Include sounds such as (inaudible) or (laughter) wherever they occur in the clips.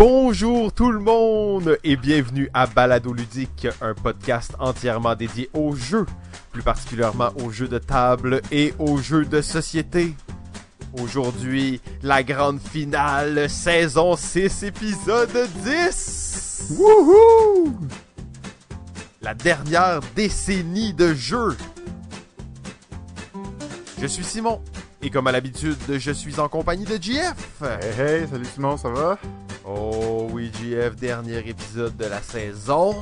Bonjour tout le monde et bienvenue à Balado Ludique, un podcast entièrement dédié aux jeux, plus particulièrement aux jeux de table et aux jeux de société. Aujourd'hui, la grande finale, saison 6, épisode 10! Wouhou! La dernière décennie de jeux. Je suis Simon, et comme à l'habitude, je suis en compagnie de JF. Hey hey, salut Simon, ça va? Oh oui, JF, dernier épisode de la saison.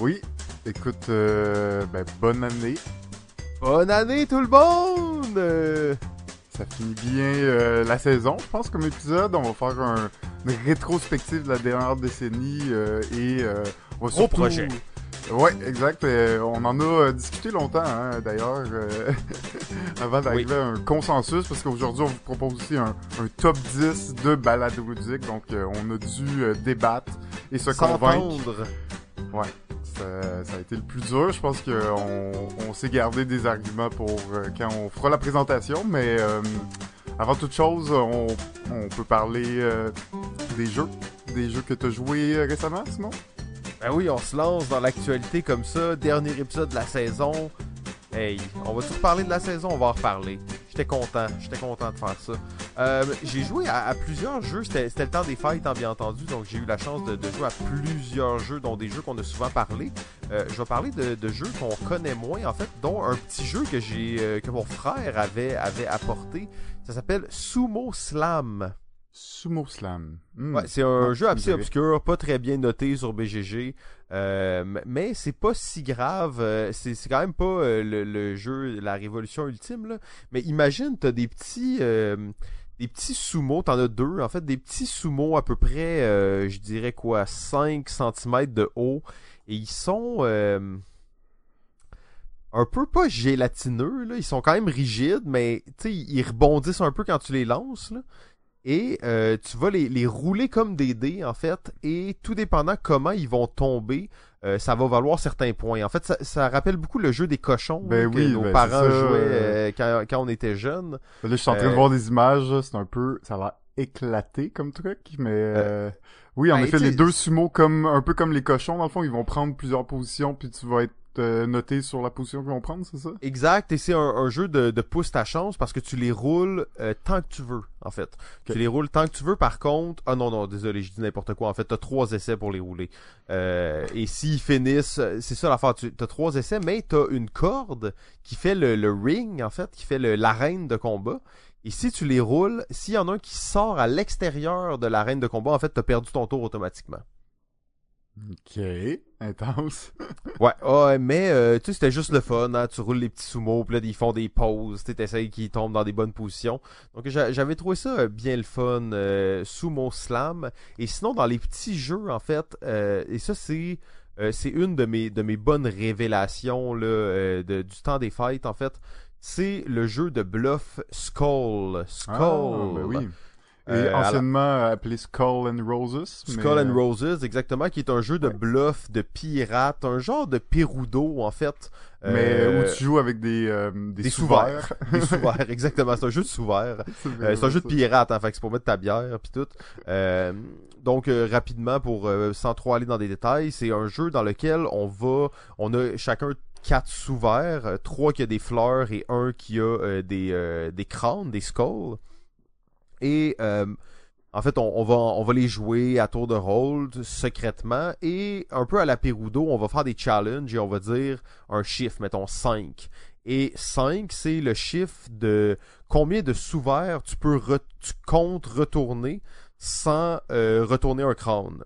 Oui, écoute, euh, ben, bonne année. Bonne année tout le monde! Euh, Ça finit bien euh, la saison, je pense, comme épisode. On va faire un, une rétrospective de la dernière décennie euh, et euh, on va Gros surtout... projet. Ouais, exact. euh, on en a euh, discuté longtemps, hein, d'ailleurs, euh, (laughs) avant d'arriver à un consensus, parce qu'aujourd'hui, on vous propose aussi un, un top 10 de balades ludiques. Donc, euh, on a dû débattre et se convaincre. Ouais, ça, ça a été le plus dur. Je pense qu'on on s'est gardé des arguments pour quand on fera la présentation, mais avant toute chose, on, on peut parler des jeux. Des jeux que tu as joués récemment, Simon? Ben oui, on se lance dans l'actualité comme ça. Dernier épisode de la saison. Hey, on va-tu reparler de la saison? On va en reparler. J'étais content. J'étais content de faire ça. Euh, j'ai joué à, plusieurs jeux. C'était le temps des fêtes, hein, bien entendu. Donc j'ai eu la chance de, de jouer à plusieurs jeux, dont des jeux qu'on a souvent parlé. Euh, je vais parler de, de jeux qu'on connaît moins, en fait, dont un petit jeu que j'ai euh, que mon frère avait, avait apporté. Ça s'appelle Sumo Slam. Sumo Slam. Hmm. Ouais, c'est un Ah, jeu assez obscur, pas très bien noté sur BGG, euh, mais c'est pas si grave. euh, c'est quand même pas euh, le, le jeu, la révolution ultime là. Mais imagine, t'as des petits, des petits sumo, t'en as deux en fait, des petits sumo à peu près, je dirais quoi, 5 cm de haut, et ils sont un peu pas gélatineux là, ils sont quand même rigides, mais ils rebondissent un peu quand tu les lances là et euh, tu vas les, les rouler comme des dés en fait et tout dépendant comment ils vont tomber euh, ça va valoir certains points en fait ça, ça rappelle beaucoup le jeu des cochons Ben que oui, nos ben parents jouaient euh. quand, quand on était jeunes Là, je suis en train de voir des images. C'est un peu... Ça va éclater comme truc, mais... euh, Oui, en ben, effet, les deux sumo, comme un peu comme les cochons, dans le fond, ils vont prendre plusieurs positions, puis tu vas être noté sur la position qu'ils vont prendre, c'est ça? Exact, et c'est un, un jeu de, de pousse ta chance parce que tu les roules euh, tant que tu veux, en fait. Tu les roules tant que tu veux, par contre... Ah non, non, désolé, je dis n'importe quoi. En fait, t'as trois essais pour les rouler. Euh, et s'ils finissent... C'est ça l'affaire, tu as trois essais, mais t'as une corde qui fait le, le ring, en fait, qui fait l'arène de combat. Et si tu les roules, s'il y en a un qui sort à l'extérieur de l'arène de combat, en fait, t'as perdu ton tour automatiquement. Ok, intense. (laughs) Ouais, ouais, mais euh, tu sais, c'était juste le fun, hein? tu roules les petits sumo, puis là, ils font des pauses, tu essayes qu'ils tombent dans des bonnes positions. Donc j'a- j'avais trouvé ça euh, bien le fun, euh, sumo slam. Et sinon, dans les petits jeux, en fait, euh, et ça, c'est euh, c'est une de mes, de mes bonnes révélations là, de, du temps des fêtes, en fait. C'est le jeu de bluff Skull. Skull. Ah, ben oui. Et Euh, anciennement appelé Skull and Roses. mais, Skull and euh, Roses, exactement, qui est un jeu de Ouais. bluff, de pirate, un genre de Perudo, en fait. Mais Euh, où tu joues avec des, euh, des, des sous-verts. Des (laughs) sous-verts, exactement. C'est un jeu de sous-verts. (laughs) C'est Euh, un jeu de pirate, hein, fait que c'est pour mettre ta bière puis tout. Euh, donc rapidement, pour euh, sans trop aller dans des détails, c'est un jeu dans lequel on va, on a chacun quatre sous-verts, euh, trois qui a des fleurs et un qui a euh, des euh, des crânes, des skulls. Et euh, en fait, on, va les jouer à tour de rôle secrètement et un peu à la Perudo, on va faire des challenges et on va dire un chiffre, mettons 5. Et 5, c'est le chiffre de combien de sous-verts tu peux tu comptes retourner sans euh, retourner un crâne.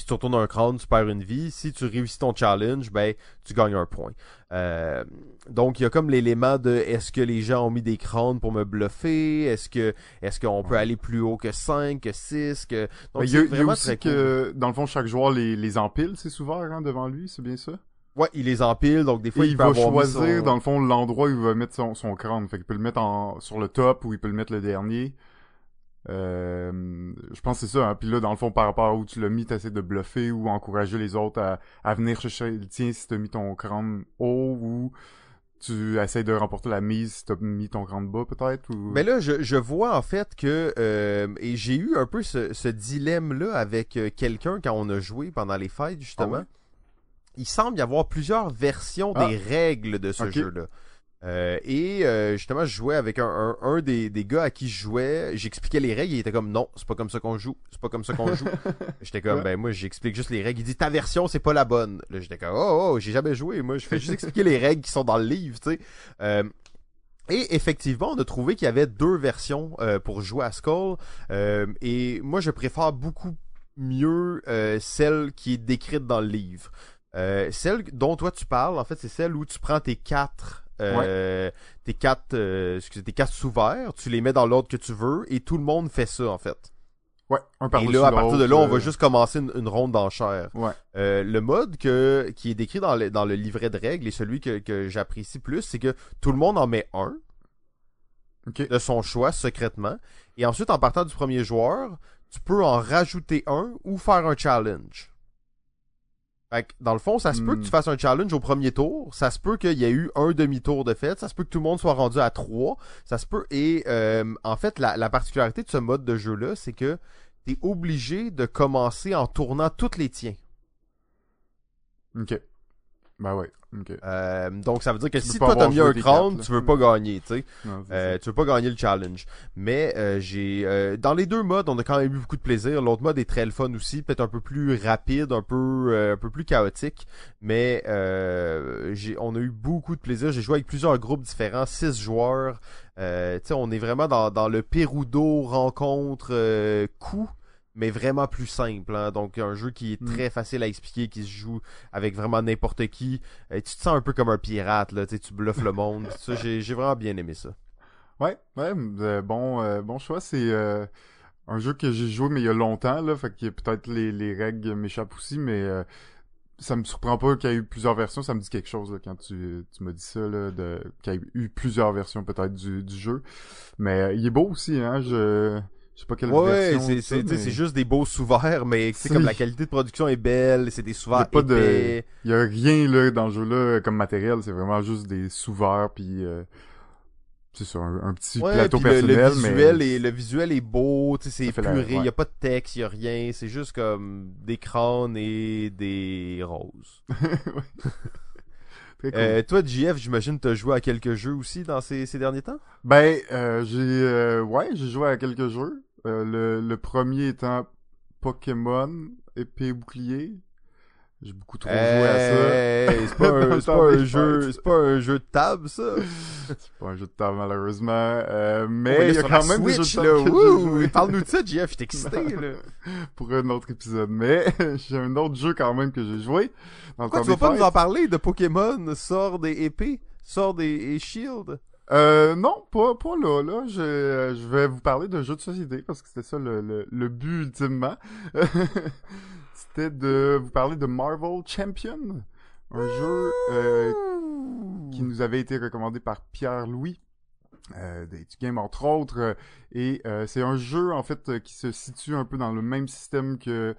Si tu retournes un crâne, tu perds une vie. Si tu réussis ton challenge, ben tu gagnes un point. Euh, donc il y a comme l'élément de est-ce que les gens ont mis des crânes pour me bluffer? Est-ce que est-ce qu'on peut aller plus haut que 5, que 6, que donc il y a, c'est y aussi cool. que, dans le fond, chaque joueur les, les empile, ses sous-verts, hein, devant lui, c'est bien ça? Ouais, il les empile, donc des fois il, il peut va choisir, son- dans le fond, l'endroit où il va mettre son, son crâne. Fait qu'il peut le mettre en, sur le top ou il peut le mettre le dernier. Euh, je pense que c'est ça. Hein. Puis là, dans le fond, par rapport à où tu l'as mis, t'essaies de bluffer ou encourager les autres à, à venir chercher le tien si t'as mis ton crâne haut ou tu essayes de remporter la mise si t'as mis ton grand bas peut-être ou Mais là, je, je vois en fait que euh, et j'ai eu un peu ce, ce dilemme là avec euh, quelqu'un quand on a joué pendant les fêtes justement. Ah ouais? Il semble y avoir plusieurs versions Ah. des règles de ce jeu-là. Euh, et euh, justement, je jouais avec un, un, un des, des gars à qui je jouais. J'expliquais les règles. Il était comme non, c'est pas comme ça qu'on joue. C'est pas comme ça qu'on joue. (laughs) J'étais comme Ouais. ben moi j'explique juste les règles. Il dit ta version c'est pas la bonne. Là j'étais comme oh, oh j'ai jamais joué. Moi je fais juste expliquer les règles qui sont dans le livre, tu sais. Euh, et effectivement, on a trouvé qu'il y avait deux versions euh, pour jouer à Skull. Euh, et moi, je préfère beaucoup mieux euh, celle qui est décrite dans le livre. Euh, celle dont toi tu parles, en fait, c'est celle où tu prends tes quatre, euh, tes quatre, euh, excusez, tes quatre sous-verts, tu les mets dans l'ordre que tu veux, et tout le monde fait ça en fait. Ouais, un Et là, à partir de là, on va euh, juste commencer une, une ronde d'enchères. Ouais. Euh, le mode que, qui est décrit dans le, dans le livret de règles et celui que, que j'apprécie plus, c'est que tout le monde en met un de son choix secrètement. Et ensuite, en partant du premier joueur, tu peux en rajouter un ou faire un challenge. Fait que, dans le fond, ça se peut Hmm. que tu fasses un challenge au premier tour. Ça se peut qu'il y ait eu un demi-tour de fait. Ça se peut que tout le monde soit rendu à trois. Ça se peut. Et euh, en fait, la, la particularité de ce mode de jeu-là, c'est que tu es obligé de commencer en tournant toutes les tiens. Ok. Ben ouais. Ok. Euh, donc ça veut dire que Tu si toi t'as mis un cartes, tu veux pas gagner, tu sais. Euh, tu veux pas gagner le challenge. Mais euh, j'ai euh, dans les deux modes, on a quand même eu beaucoup de plaisir. L'autre mode est très le fun aussi, peut-être un peu plus rapide, un peu euh, un peu plus chaotique, mais euh, j'ai on a eu beaucoup de plaisir. J'ai joué avec plusieurs groupes différents, six joueurs. Euh, tu sais, on est vraiment dans dans le Perudo rencontre euh, coup mais vraiment plus simple. hein. Donc, un jeu qui est Mm. très facile à expliquer, qui se joue avec vraiment n'importe qui. Euh, tu te sens un peu comme un pirate, là. Tu bluffes le monde. (laughs) Ça, j'ai j'ai vraiment bien aimé ça. Ouais, ouais, euh, bon, euh, bon choix. C'est euh, un jeu que j'ai joué mais il y a longtemps là, fait que peut-être les, les règles m'échappent aussi, mais ça me surprend pas qu'il y ait eu plusieurs versions. Ça me dit quelque chose là, quand tu, tu m'as dit ça là, de qu'il y ait eu plusieurs versions peut-être du, du jeu. Mais il est beau aussi, hein. Je, je sais pas quelle Ouais, version. c'est c'est- mais juste des beaux sous-verts, mais tu sais, C'est- comme la qualité de production est belle, c'est des sous-verts pas épais. Il y a rien là dans le jeu là comme matériel. C'est vraiment juste des sous-verts puis. euh, c'est ça, un, un petit Ouais, plateau puis le, le personnel, visuel mais est, le visuel est beau, tu sais, c'est puré, il ouais. y a pas de texte, il y a rien, c'est juste comme des crânes et des roses. (laughs) Cool. Euh, toi, JF, j'imagine t'as joué à quelques jeux aussi dans ces, ces derniers temps? Ben, euh, j'ai, euh, ouais, j'ai joué à quelques jeux. Euh, le, le premier étant Pokémon épée et bouclier. J'ai beaucoup trop joué à ça. Hey, c'est pas, un, (laughs) pas des jeu, c'est pas un jeu de table, ça. (laughs) C'est pas un jeu de table malheureusement, euh, mais il y a quand même des jeux Switch, de table Parle-nous de ça, JF, suis (laughs) excité, là. pour un autre épisode. Mais j'ai un autre jeu quand même que j'ai joué. Dans Pourquoi tu vas des pas nous en parler de Pokémon, Sword et épée, Sword et, et Shield? Euh, non, pas, pas là, là. Je, je vais vous parler de jeux de société parce que c'était ça le, le, le but ultimement. (laughs) c'était de vous parler de Marvel Champion. Un jeu euh, qui nous avait été recommandé par Pierre-Louis. Euh, des du game entre autres euh, et euh, c'est un jeu en fait euh, qui se situe un peu dans le même système que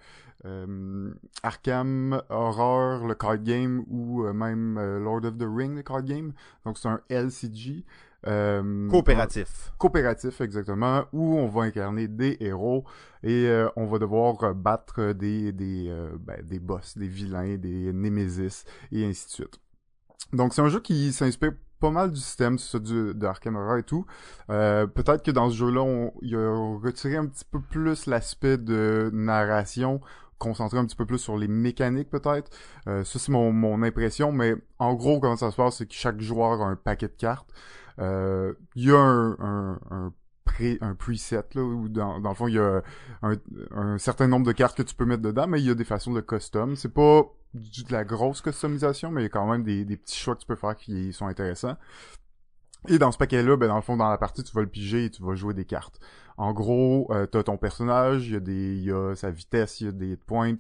euh, Arkham Horror le card game ou euh, même euh, Lord of the Ring le card game donc c'est un LCG euh, Coopératif. coopératif exactement où on va incarner des héros et euh, on va devoir battre des des euh, ben, des boss, des vilains, des némésis et ainsi de suite. Donc c'est un jeu qui s'inspire pas mal du système ça, du, de Arkham Horror et tout. Euh, Peut-être que dans ce jeu-là, on, a retiré un petit peu plus l'aspect de narration, concentré un petit peu plus sur les mécaniques peut-être. Euh, ça c'est mon, mon impression, mais en gros comment ça se passe, c'est que chaque joueur a un paquet de cartes. Euh, Il y a un, un, un, un preset là, où dans, dans le fond il y a un, certain nombre de cartes que tu peux mettre dedans, mais il y a des façons de custom. C'est pas du, de la grosse customisation, mais il y a quand même des, des petits choix que tu peux faire qui sont intéressants. Et dans ce paquet-là, ben dans le fond, dans la partie, tu vas le piger et tu vas jouer des cartes. En gros, euh, t'as ton personnage, il y a y a sa vitesse, il y a des points,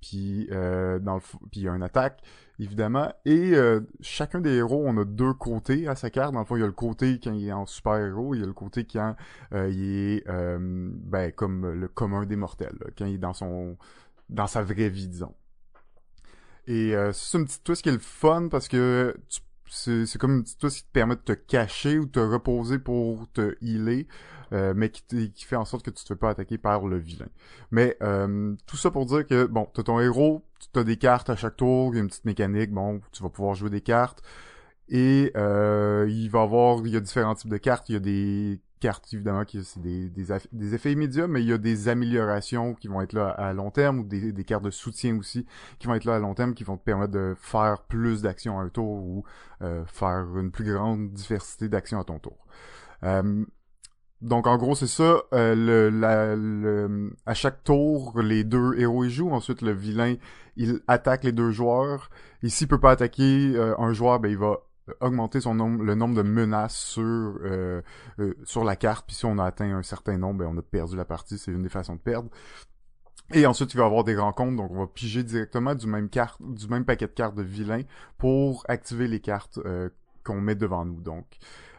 puis euh, dans le, puis il y a une attaque, évidemment. Et euh, chacun des héros, on a deux côtés à sa carte. Dans le fond, il y a le côté quand il est en super héros, il y a le côté quand euh, il est, ben comme le commun des mortels, quand il est dans son, dans sa vraie vie, disons. Et c'est un petit twist qui est le fun parce que tu, c'est comme touche qui te permet de te cacher ou de te reposer pour te healer, euh, mais qui, qui fait en sorte que tu te fais pas attaquer par le vilain. Mais euh, tout ça pour dire que bon, t'as ton héros, tu as des cartes à chaque tour, il y a une petite mécanique, bon, tu vas pouvoir jouer des cartes. Et euh, il va avoir, il y a différents types de cartes. Il y a des cartes évidemment qui c'est des, des, effets immédiats, mais il y a des améliorations qui vont être là à long terme ou des, des cartes de soutien aussi qui vont être là à long terme qui vont te permettre de faire plus d'actions à un tour ou euh, faire une plus grande diversité d'actions à ton tour. Euh, donc en gros c'est ça. Euh, le, la, le- à chaque tour, les deux héros y jouent. Ensuite le vilain il attaque les deux joueurs. Et s'il peut pas attaquer euh, un joueur, ben il va augmenter son nombre, le nombre de menaces sur euh, euh, sur la carte. Puis si on a atteint un certain nombre, ben on a perdu la partie. C'est une des façons de perdre. Et ensuite, il va y avoir des rencontres, donc on va piger directement du même carte, du même paquet de cartes de vilain pour activer les cartes euh, qu'on met devant nous. Donc,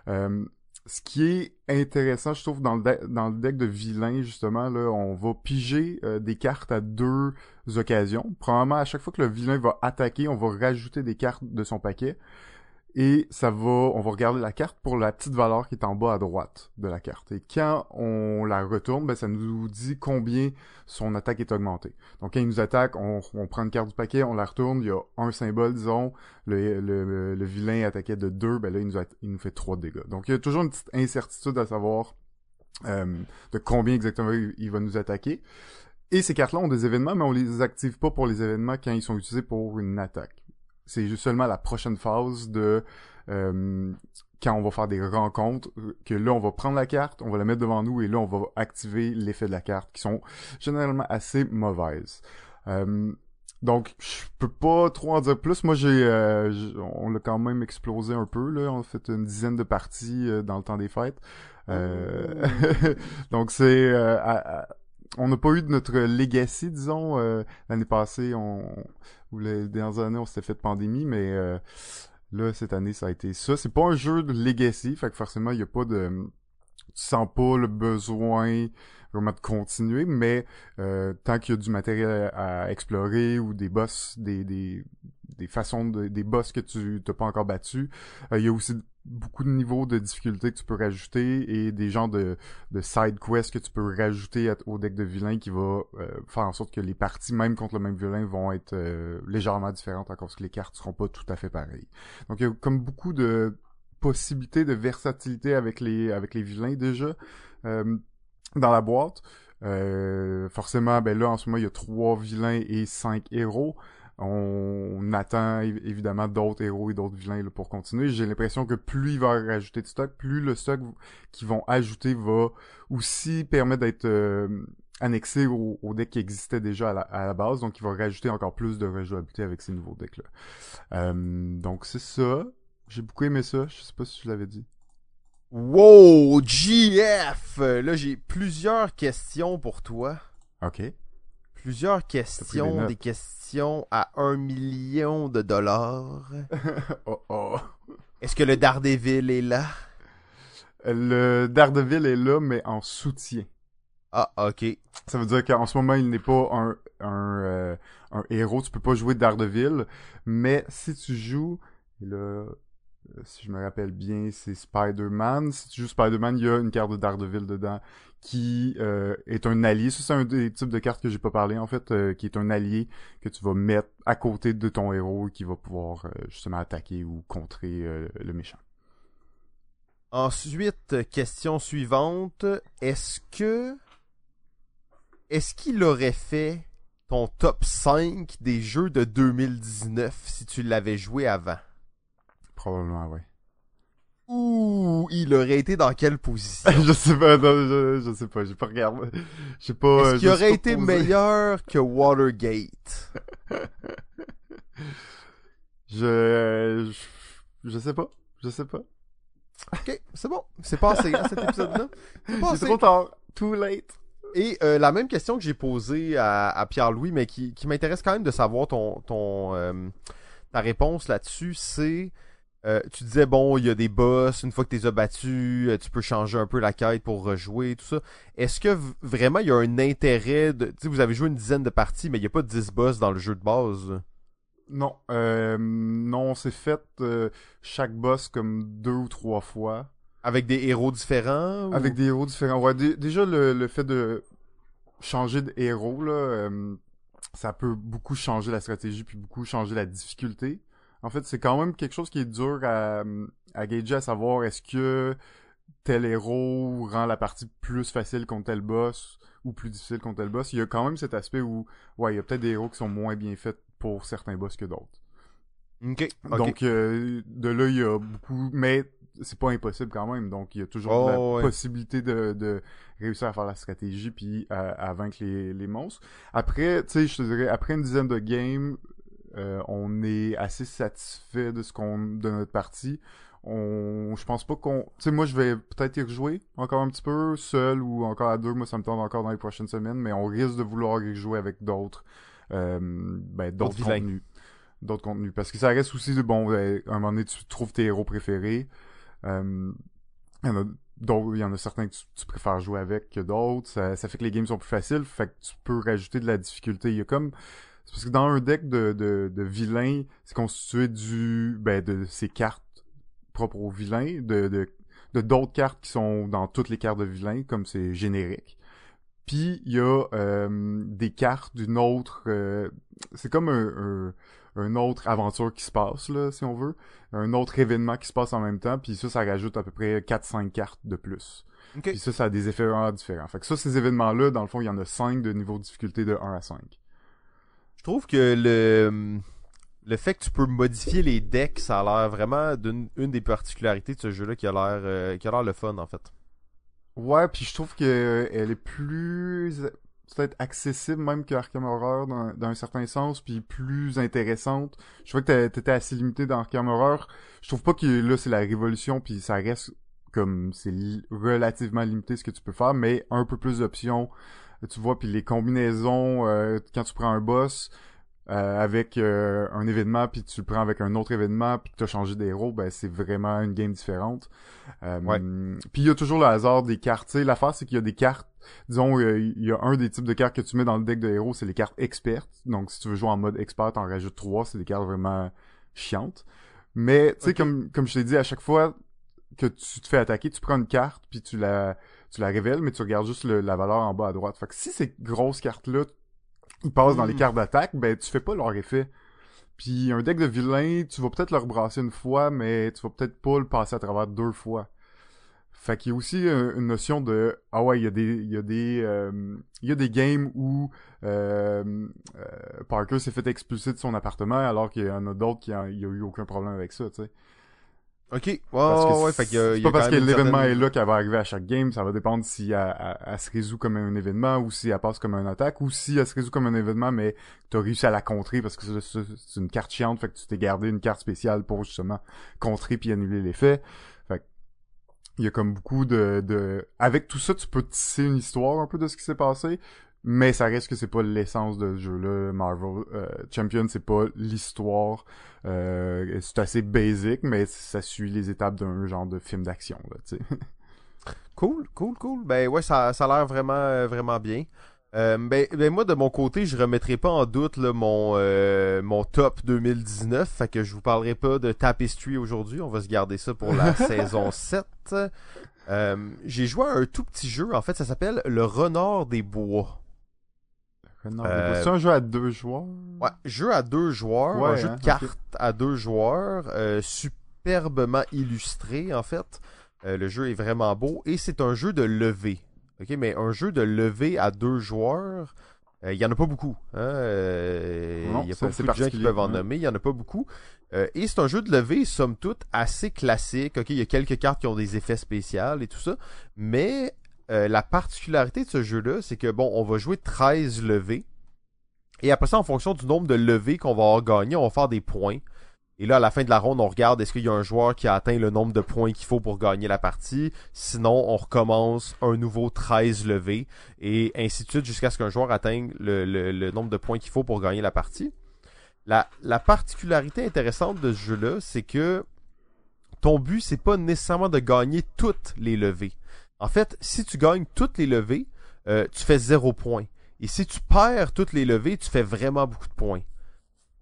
euh, ce qui est intéressant, je trouve, dans le, dans le deck de vilain, justement, là, on va piger euh, des cartes à deux occasions. Premièrement, à chaque fois que le vilain va attaquer, on va rajouter des cartes de son paquet. Et ça va, on va regarder la carte pour la petite valeur qui est en bas à droite de la carte. Et quand on la retourne, ben, ça nous dit combien son attaque est augmentée. Donc quand il nous attaque, on, on prend une carte du paquet, on la retourne, il y a un symbole, disons, le, le, le vilain attaquait de 2, ben là il nous, a- il nous fait 3 de dégâts. Donc il y a toujours une petite incertitude à savoir euh, de combien exactement il va nous attaquer. Et ces cartes-là ont des événements, mais on les active pas pour les événements quand ils sont utilisés pour une attaque. C'est juste seulement la prochaine phase de euh, quand on va faire des rencontres, euh, que là on va prendre la carte, on va la mettre devant nous et là on va activer l'effet de la carte, qui sont généralement assez mauvaises. Euh, donc je peux pas trop en dire plus. Moi j'ai, euh, on l'a quand même explosé un peu là. On a fait une dizaine de parties euh, dans le temps des fêtes. Euh, (laughs) donc c'est euh, on n'a pas eu de notre legacy, disons. L'année passée, on, ou les dernières années, on s'était fait de pandémie, mais euh, là, cette année, ça a été ça. C'est pas un jeu de legacy, fait que forcément, il n'y a pas de... Tu sens pas le besoin vraiment de continuer, mais euh, tant qu'il y a du matériel à, explorer ou des boss, des, des, des façons de, des boss que tu t'as pas encore battus, euh, il y a aussi beaucoup de niveaux de difficulté que tu peux rajouter et des genres de, de side quests que tu peux rajouter au deck de vilain qui va euh, faire en sorte que les parties, même contre le même vilain, vont être euh, légèrement différentes encore parce que les cartes seront pas tout à fait pareilles. Donc il y a comme beaucoup de possibilités de versatilité avec les avec les vilains déjà euh, dans la boîte. Euh, forcément, ben là en ce moment il y a trois vilains et cinq héros. On attend évi- évidemment d'autres héros et d'autres vilains là, pour continuer. J'ai l'impression que plus il va rajouter de stock, plus le stock qu'ils vont ajouter va aussi permettre d'être euh, annexé au, au deck qui existait déjà à la, à la base. Donc il va rajouter encore plus de rejouabilité avec ces nouveaux decks-là. Euh, donc c'est ça. J'ai beaucoup aimé ça. Je sais pas si je l'avais dit. Wow, GF! Là, j'ai plusieurs questions pour toi. Ok. Plusieurs des questions, des questions à un million de dollars. (laughs) oh oh. Est-ce que le Daredevil est là? Le Daredevil est là, mais en soutien. Ah, ok. Ça veut dire qu'en ce moment, il n'est pas un, un, euh, un héros. Tu peux pas jouer Daredevil. Mais si tu joues, euh, si je me rappelle bien, c'est Spider-Man. Si tu joues Spider-Man, il y a une carte de Daredevil dedans qui euh, est un allié. Ça, c'est un des types de cartes que j'ai pas parlé, en fait, euh, qui est un allié que tu vas mettre à côté de ton héros et qui va pouvoir euh, justement attaquer ou contrer euh, le méchant. Ensuite, question suivante. Est-ce que. Est-ce qu'il aurait fait ton top 5 des jeux de 2019 si tu l'avais joué avant? Probablement, ouais. Ou il aurait été dans quelle position? (laughs) je sais pas, non, je, je sais pas, j'ai pas regardé. J'ai pas. euh, Est-ce qu'il suis aurait été posé. meilleur que Watergate? (laughs) Je, je. Je sais pas. Je sais pas. Ok, c'est bon. C'est passé, hein, cet épisode-là. (laughs) C'est trop tard. Too late. Et euh, la même question que j'ai posée à, à Pierre-Louis, mais qui, qui m'intéresse quand même de savoir ton, ton euh, ta réponse là-dessus, c'est euh, tu disais bon, il y a des boss, une fois que tu les as battus, euh, tu peux changer un peu la quête pour rejouer, tout ça. Est-ce que vraiment il y a un intérêt de. Tu sais, vous avez joué une dizaine de parties, mais il n'y a pas 10 boss dans le jeu de base? Non, euh, non, on s'est fait euh, chaque boss comme deux ou trois fois. Avec des héros différents? ou- Avec des héros différents. Ouais, dé- déjà, le, le fait de changer de héros, là, euh, ça peut beaucoup changer la stratégie puis beaucoup changer la difficulté. En fait, c'est quand même quelque chose qui est dur à, à gager, à savoir est-ce que tel héros rend la partie plus facile contre tel boss ou plus difficile contre tel boss. Il y a quand même cet aspect où, ouais, il y a peut-être des héros qui sont moins bien faits pour certains boss que d'autres. Ok. ok. Donc, euh, de là, il y a beaucoup... Mais c'est pas impossible quand même. Donc, il y a toujours Oh, la ouais. possibilité de, de réussir à faire la stratégie puis à, à vaincre les, les monstres. Après, tu sais, je te dirais, après une dizaine de games, euh, on est assez satisfait de ce qu'on de notre partie. On, je pense pas qu'on, tu sais, moi je vais peut-être y rejouer encore un petit peu seul ou encore à deux. Moi, ça me tente encore dans les prochaines semaines, mais on risque de vouloir y jouer avec d'autres, euh, ben, d'autres contenus, d'autres contenus, parce que ça reste aussi de bon. ben, à un moment donné, tu trouves tes héros préférés. Euh, il y en a d'autres, il y en a certains que tu, tu préfères jouer avec que d'autres. Ça, ça fait que les games sont plus faciles, fait que tu peux rajouter de la difficulté. Il y a comme c'est parce que dans un deck de, de, de vilains, c'est constitué du ben de ces cartes propres aux vilains, de de de d'autres cartes qui sont dans toutes les cartes de vilains, comme c'est générique. Puis il y a euh, des cartes d'une autre. euh, c'est comme un, un, un autre aventure qui se passe là, si on veut, un autre événement qui se passe en même temps. Puis ça, ça rajoute à peu près 4-5 cartes de plus. Ok. Puis ça, ça a des effets vraiment différents. Fait que ça, ces événements-là, dans le fond, il y en a 5 de niveau de difficulté de 1 à 5. Je trouve que le le fait que tu peux modifier les decks, ça a l'air vraiment d'une une des particularités de ce jeu-là qui a l'air euh, qui a l'air le fun en fait. Ouais, puis je trouve que elle est plus peut-être accessible même que Arkham Horror dans, un certain sens, puis plus intéressante. Je trouvais que t'étais assez limité dans Arkham Horror. Je trouve pas que là c'est la révolution, puis ça reste comme c'est relativement limité ce que tu peux faire, mais un peu plus d'options. Tu vois, puis les combinaisons euh, quand tu prends un boss. euh, avec euh, un événement puis tu le prends avec un autre événement puis que tu as changé d'héros ben c'est vraiment une game différente euh, Ouais. Puis il y a toujours le hasard des cartes. L'affaire c'est qu'il y a des cartes. Disons, euh, il y a un des types de cartes que tu mets dans le deck de héros, c'est les cartes expertes. Donc si tu veux jouer en mode expert, t'en rajoutes trois. C'est des cartes vraiment chiantes. Mais tu sais, comme comme je t'ai dit, à chaque fois que tu te fais attaquer, tu prends une carte puis tu la tu la révèles, mais tu regardes juste le- la valeur en bas à droite. Fait que si ces grosses cartes là, ils passent dans les Mm. cartes d'attaque, ben tu fais pas leur effet. Puis un deck de vilain, tu vas peut-être le rebrasser une fois, mais tu vas peut-être pas le passer à travers deux fois. Fait qu'il y a aussi euh, une notion de ah ouais, il y a des il y a des euh, il y a des games où euh, euh, Parker s'est fait expulser de son appartement alors qu'il y en a d'autres qui a eu aucun problème avec ça, tu sais. Ok. Parce que ouais, fait qu'il y a- c'est pas parce que l'événement certaine- est là qu'elle va arriver à chaque game, ça va dépendre si elle, elle- elle se résout comme un événement ou si elle passe comme une attaque ou si elle se résout comme un événement mais t'as réussi à la contrer parce que c'est- une carte chiante, fait que tu t'es gardé une carte spéciale pour justement contrer puis annuler l'effet. Fait que il y a comme beaucoup de, de avec tout ça tu peux tisser une histoire un peu de ce qui s'est passé. Mais ça reste que c'est pas l'essence de ce jeu-là. Marvel euh, Champion, c'est pas l'histoire. Euh, c'est assez basic, mais ça suit les étapes d'un genre de film d'action. (laughs) Cool, cool, cool. Ben ouais, ça, ça a l'air vraiment, euh, vraiment bien. Euh, ben, ben moi de mon côté, je remettrai pas en doute là, mon mon top 2019, fait que je vous parlerai pas de Tapestry aujourd'hui, on va se garder ça pour la (laughs) saison 7. Euh, j'ai joué à un tout petit jeu, en fait, ça s'appelle Le Renard des Bois. Non, Euh, C'est un jeu à deux joueurs. Ouais, jeu à deux joueurs, Ouais, un jeu hein, de cartes à deux joueurs, euh, superbement illustré en fait. Euh, le jeu est vraiment beau et c'est un jeu de levée. Ok, mais un jeu de levée à deux joueurs, il y en a pas beaucoup. hein, Non, Il y a c'est pas beaucoup de gens qui peuvent en ouais. nommer. Il y en a pas beaucoup. Et c'est un jeu de levée, somme toute, assez classique. Ok, il y a quelques cartes qui ont des effets spéciaux et tout ça, mais euh, la particularité de ce jeu-là, c'est que bon, on va jouer 13 levées. Et après ça, en fonction du nombre de levées qu'on va avoir gagné, on va faire des points. Et là, à la fin de la ronde, on regarde est-ce qu'il y a un joueur qui a atteint le nombre de points qu'il faut pour gagner la partie? Sinon, on recommence un nouveau 13 levées. Et ainsi de suite jusqu'à ce qu'un joueur atteigne le, nombre de points qu'il faut pour gagner la partie. La, la particularité intéressante de ce jeu-là, c'est que ton but, c'est pas nécessairement de gagner toutes les levées. En fait, si tu gagnes toutes les levées, euh, tu fais zéro point. Et si tu perds toutes les levées, tu fais vraiment beaucoup de points.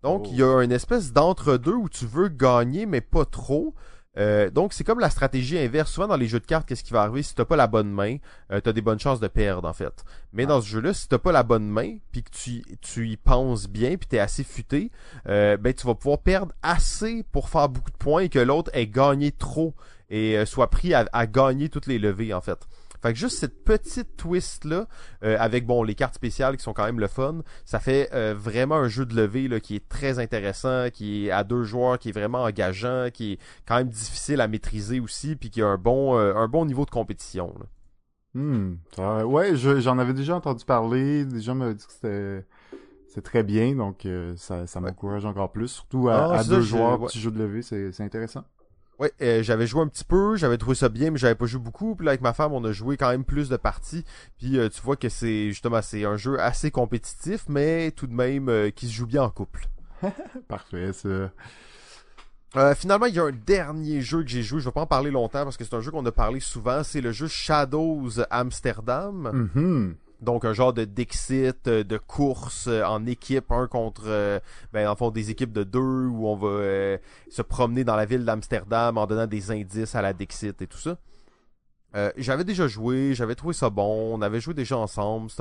Donc, Oh. il y a une espèce d'entre-deux où tu veux gagner, mais pas trop. Euh, donc, c'est comme la stratégie inverse. Souvent, dans les jeux de cartes, qu'est-ce qui va arriver? Si t'as pas la bonne main, euh, t'as des bonnes chances de perdre, en fait. Mais Ah. dans ce jeu-là, si t'as pas la bonne main, puis que tu, tu y penses bien, puis t'es assez futé, euh, ben, tu vas pouvoir perdre assez pour faire beaucoup de points et que l'autre ait gagné trop et euh, soit pris à, à gagner toutes les levées, en fait. Fait que juste cette petite twist là, euh, avec bon les cartes spéciales qui sont quand même le fun, ça fait euh, vraiment un jeu de levée là, qui est très intéressant, qui est à deux joueurs, qui est vraiment engageant, qui est quand même difficile à maîtriser aussi, puis qui a un bon euh, un bon niveau de compétition. là. Hmm. Ça- ouais, je- j'en avais déjà entendu parler. Des gens m'avaient dit que c'était c'est très bien, donc euh, ça, ça m'encourage encore plus. Surtout à, Ah, à deux ça, joueurs, ouais. petit jeu de levée, c'est c'est intéressant. Ouais, euh, j'avais joué un petit peu, j'avais trouvé ça bien, mais j'avais pas joué beaucoup. Puis là, avec ma femme, on a joué quand même plus de parties. Puis euh, tu vois que c'est justement c'est un jeu assez compétitif, mais tout de même euh, qui se joue bien en couple. (laughs) Parfait, ça. Euh, finalement, il y a un dernier jeu que j'ai joué. Je vais pas en parler longtemps parce que c'est un jeu qu'on a parlé souvent. C'est le jeu Shadows Amsterdam. Mhm. Donc un genre de Dixit, euh, de course euh, en équipe, un contre, euh, ben en fond des équipes de deux où on va se promener dans la ville d'Amsterdam en donnant des indices à la Dixit et tout ça. J'avais déjà joué, j'avais trouvé ça bon, on avait joué déjà ensemble.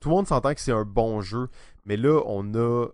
Tout le monde s'entend que c'est un bon jeu, mais là on a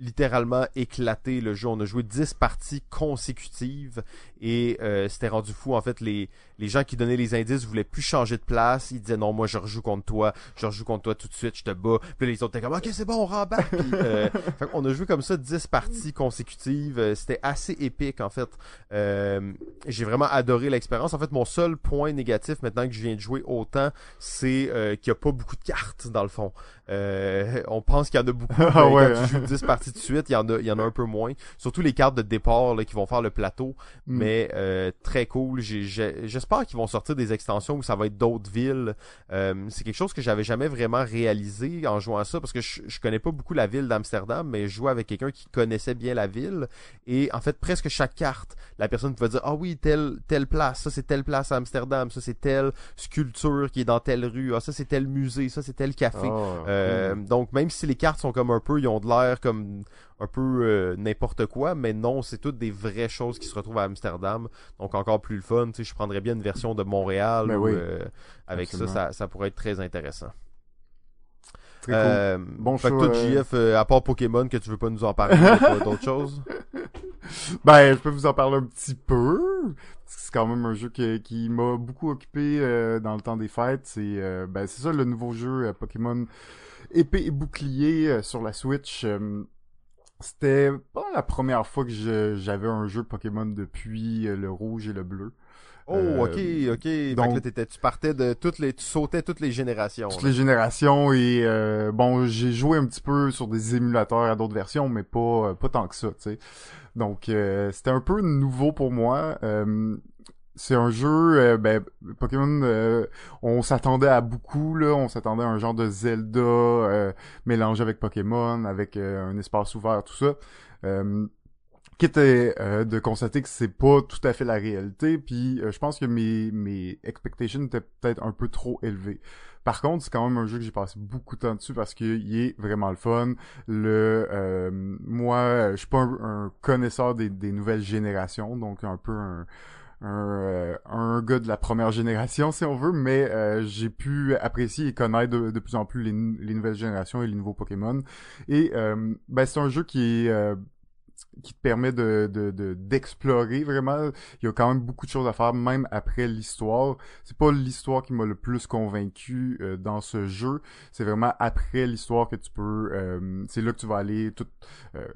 littéralement éclaté le jeu. On a joué 10 parties consécutives et euh, c'était rendu fou. En fait, les, les gens qui donnaient les indices voulaient plus changer de place. Ils disaient non, moi je rejoue contre toi, je rejoue contre toi tout de suite, je te bats. Puis les autres étaient comme ok, c'est bon, on. Puis, euh, (laughs) qu'on a joué comme ça 10 parties consécutives. Euh, C'était assez épique en fait. Euh, J'ai vraiment adoré l'expérience. En fait, mon seul point négatif maintenant que je viens de jouer autant, c'est euh, qu'il n'y a pas beaucoup de cartes dans le fond. Euh, on pense qu'il y en a beaucoup. (laughs) Ah ouais, quand hein. tu joues 10 parties de suite, il y en a, il y en a un peu moins. Surtout les cartes de départ là, qui vont faire le plateau. Mm. Mais euh, très cool. J'espère qu'ils vont sortir des extensions où ça va être d'autres villes. Euh, c'est quelque chose que j'avais jamais vraiment réalisé en jouant à ça parce que je, je connais pas beaucoup la ville d'Amsterdam, mais je jouais avec quelqu'un qui connaissait bien la ville. Et en fait, presque chaque carte, la personne pouvait dire Ah oui, telle, telle place, ça c'est telle place à Amsterdam, ça c'est telle sculpture qui est dans telle rue, ah ça c'est tel musée, ça c'est tel café. Ah, Euh, cool. Donc même si les cartes sont comme un peu, ils ont de l'air comme un peu euh, n'importe quoi, mais non, c'est toutes des vraies choses qui se retrouvent à Amsterdam. Donc encore plus le fun. Tu sais, je prendrais bien une version de Montréal. Ben oui. euh, avec ça, ça, ça pourrait être très intéressant. Très cool. Bon fait que choix, toi. JF, à part Pokémon, que tu veux pas nous en parler, d'autres choses. (laughs) Ben, je peux vous en parler un petit peu. parce que C'est quand même un jeu qui, qui m'a beaucoup occupé euh, dans le temps des fêtes. C'est euh, ben, c'est ça le nouveau jeu euh, Pokémon épée et bouclier euh, sur la Switch. Euh, C'était pas la première fois que je- j'avais un jeu Pokémon depuis euh, le rouge et le bleu. Oh, ok, ok. Donc- là, t'étais- tu partais de toutes les, tu sautais toutes les générations. Toutes là. les générations et euh, bon, j'ai joué un petit peu sur des émulateurs à d'autres versions, mais pas pas tant que ça, tu sais. Donc euh, c'était un peu nouveau pour moi. Euh, c'est un jeu, euh, ben, Pokémon, euh, on s'attendait à beaucoup, là. On s'attendait à un genre de Zelda euh, mélangé avec Pokémon, avec euh, un espace ouvert, tout ça. Euh, quitte euh, de constater que c'est pas tout à fait la réalité, puis je pense que mes, mes expectations étaient peut-être un peu trop élevées. Par contre, c'est quand même un jeu que j'ai passé beaucoup de temps dessus parce qu'il est vraiment le fun. Le euh, moi, je suis pas un, un connaisseur des, des nouvelles générations, donc un peu un un, euh, un gars de la première génération si on veut, mais euh, j'ai pu apprécier et connaître de, plus en plus les nouvelles générations et les nouveaux Pokémon. Et euh, ben c'est un jeu qui est euh, qui te permet de de- de- d'explorer vraiment. Il y a quand même beaucoup de choses à faire, même après l'histoire. C'est pas l'histoire qui m'a le plus convaincu euh, dans ce jeu. C'est vraiment après l'histoire que tu peux. euh, c'est là que tu vas aller tout euh,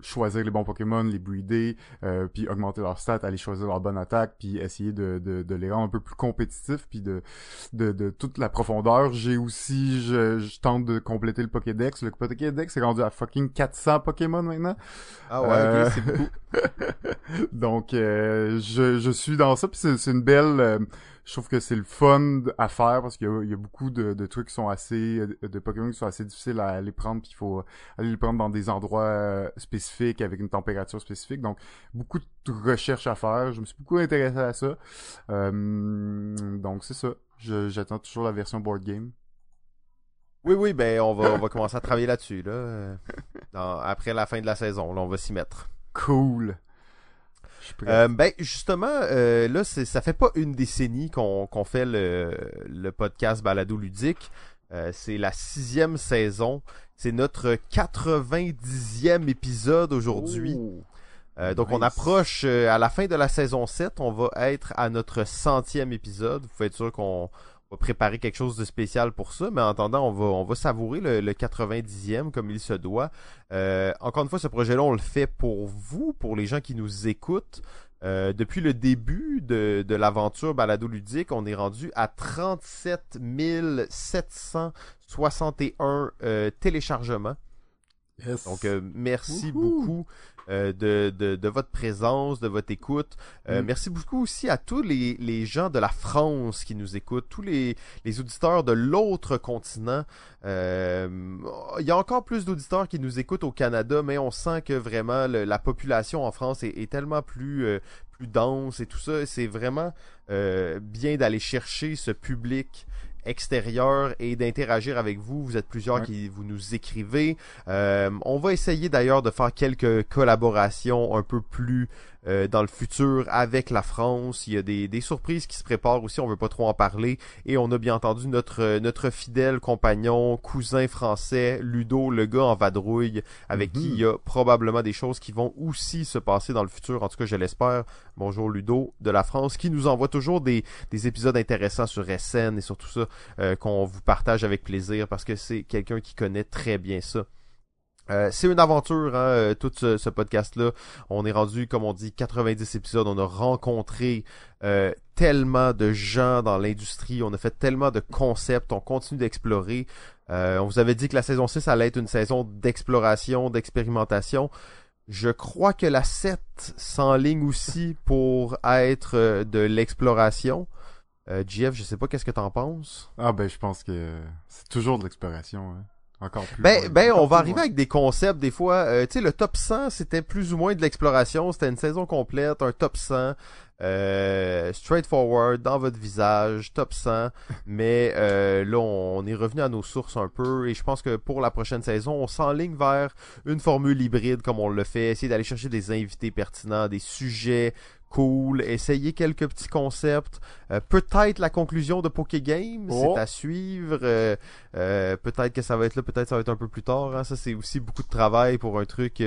choisir les bons Pokémon, les breeder, euh, puis augmenter leurs stats, aller choisir leur bonne attaque, puis essayer de, de, de les rendre un peu plus compétitifs, puis de, de, de toute la profondeur. J'ai aussi, je, je tente de compléter le Pokédex. Le Pokédex est rendu à fucking 400 Pokémon maintenant. Ah ouais, Euh, ok, c'est beaucoup. (laughs) Donc, euh, je, je suis dans ça, puis c'est c'est une belle... euh, je trouve que c'est le fun à faire parce qu'il y a, il y a beaucoup de, de trucs qui sont assez... de Pokémon qui sont assez difficiles à aller prendre, puis il faut aller les prendre dans des endroits euh, spécifiques, avec une température spécifique. Donc, beaucoup de recherches à faire. Je me suis beaucoup intéressé à ça. Euh, donc, c'est ça. Je- J'attends toujours la version board game. Oui, oui, ben on va, on va commencer à travailler là-dessus. Là. Après la fin de la saison. Là, on va s'y mettre. Cool. Euh, ben justement, euh, là, ça fait pas une décennie qu'on fait le, le, podcast Balado Ludique. Euh, c'est la sixième saison. C'est notre 90e épisode aujourd'hui. Euh, donc on approche à la fin de la saison 7, on va être à notre centième épisode. Vous pouvez être sûr qu'on va préparer quelque chose de spécial pour ça, mais en attendant, on va, on va savourer le, le 90e comme il se doit. Euh, encore une fois, ce projet-là, on le fait pour vous, pour les gens qui nous écoutent. Euh, depuis le début de, de l'aventure balado ludique, on est rendu à 37 761 euh, téléchargements. Donc merci beaucoup euh, de, de, de, votre présence, de votre écoute. Euh, mm. Merci beaucoup aussi à tous les, les, gens de la France qui nous écoutent, tous les, les auditeurs de l'autre continent. Euh, il y a encore plus d'auditeurs qui nous écoutent au Canada, mais on sent que vraiment la population en France est, est tellement plus, plus dense et tout ça. C'est vraiment bien d'aller chercher ce public extérieur et d'interagir avec vous. Vous êtes plusieurs qui vous nous écrivez. Euh, on va essayer d'ailleurs de faire quelques collaborations un peu plus euh, dans le futur avec la France. Il y a des, des, surprises qui se préparent aussi, on veut pas trop en parler. Et on a bien entendu notre, euh, notre fidèle compagnon, cousin français, Ludo, le gars en vadrouille, avec qui il y a probablement des choses qui vont aussi se passer dans le futur. En tout cas, je l'espère. Bonjour Ludo de la France, qui nous envoie toujours des, des épisodes intéressants sur SN et sur tout ça, euh, qu'on vous partage avec plaisir parce que c'est quelqu'un qui connaît très bien ça. Euh, c'est une aventure, hein, euh, tout ce, podcast-là. On est rendu, comme on dit, 90 épisodes. On a rencontré euh, tellement de gens dans l'industrie. On a fait tellement de concepts. On continue d'explorer. on vous avait dit que la saison 6 allait être une saison d'exploration, d'expérimentation. Je crois que la 7 s'enligne aussi pour être de l'exploration. Euh, GF, je sais pas qu'est-ce que t'en penses. Ah ben je pense que c'est toujours de l'exploration. Hein. Encore plus. Ben, ben on va arriver avec des concepts des fois. Euh, tu sais, le top 100, c'était plus ou moins de l'exploration. C'était une saison complète, un top 100. Euh, straightforward, dans votre visage, top 100. (laughs) Mais euh, là, on, est revenu à nos sources un peu. Et je pense que pour la prochaine saison, on s'enligne vers une formule hybride comme on le fait. Essayer d'aller chercher des invités pertinents, des sujets cool, essayer quelques petits concepts. Euh, peut-être la conclusion de Poké Game, c'est oh. à suivre. Euh, euh, peut-être que ça va être là, peut-être ça va être un peu plus tard. Hein. Ça, c'est aussi beaucoup de travail pour un truc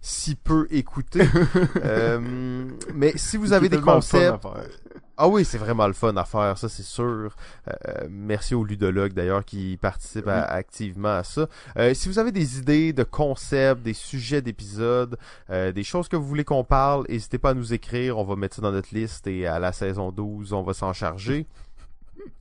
si peu écouté. (laughs) mais si vous avez des concepts... Ah oui, c'est vraiment le fun à faire, ça c'est sûr. merci aux ludologues d'ailleurs qui participent activement à ça. si vous avez des idées de concepts, des sujets d'épisodes, des choses que vous voulez qu'on parle, n'hésitez pas à nous écrire on va mettre ça dans notre liste et à la saison 12, on va s'en charger.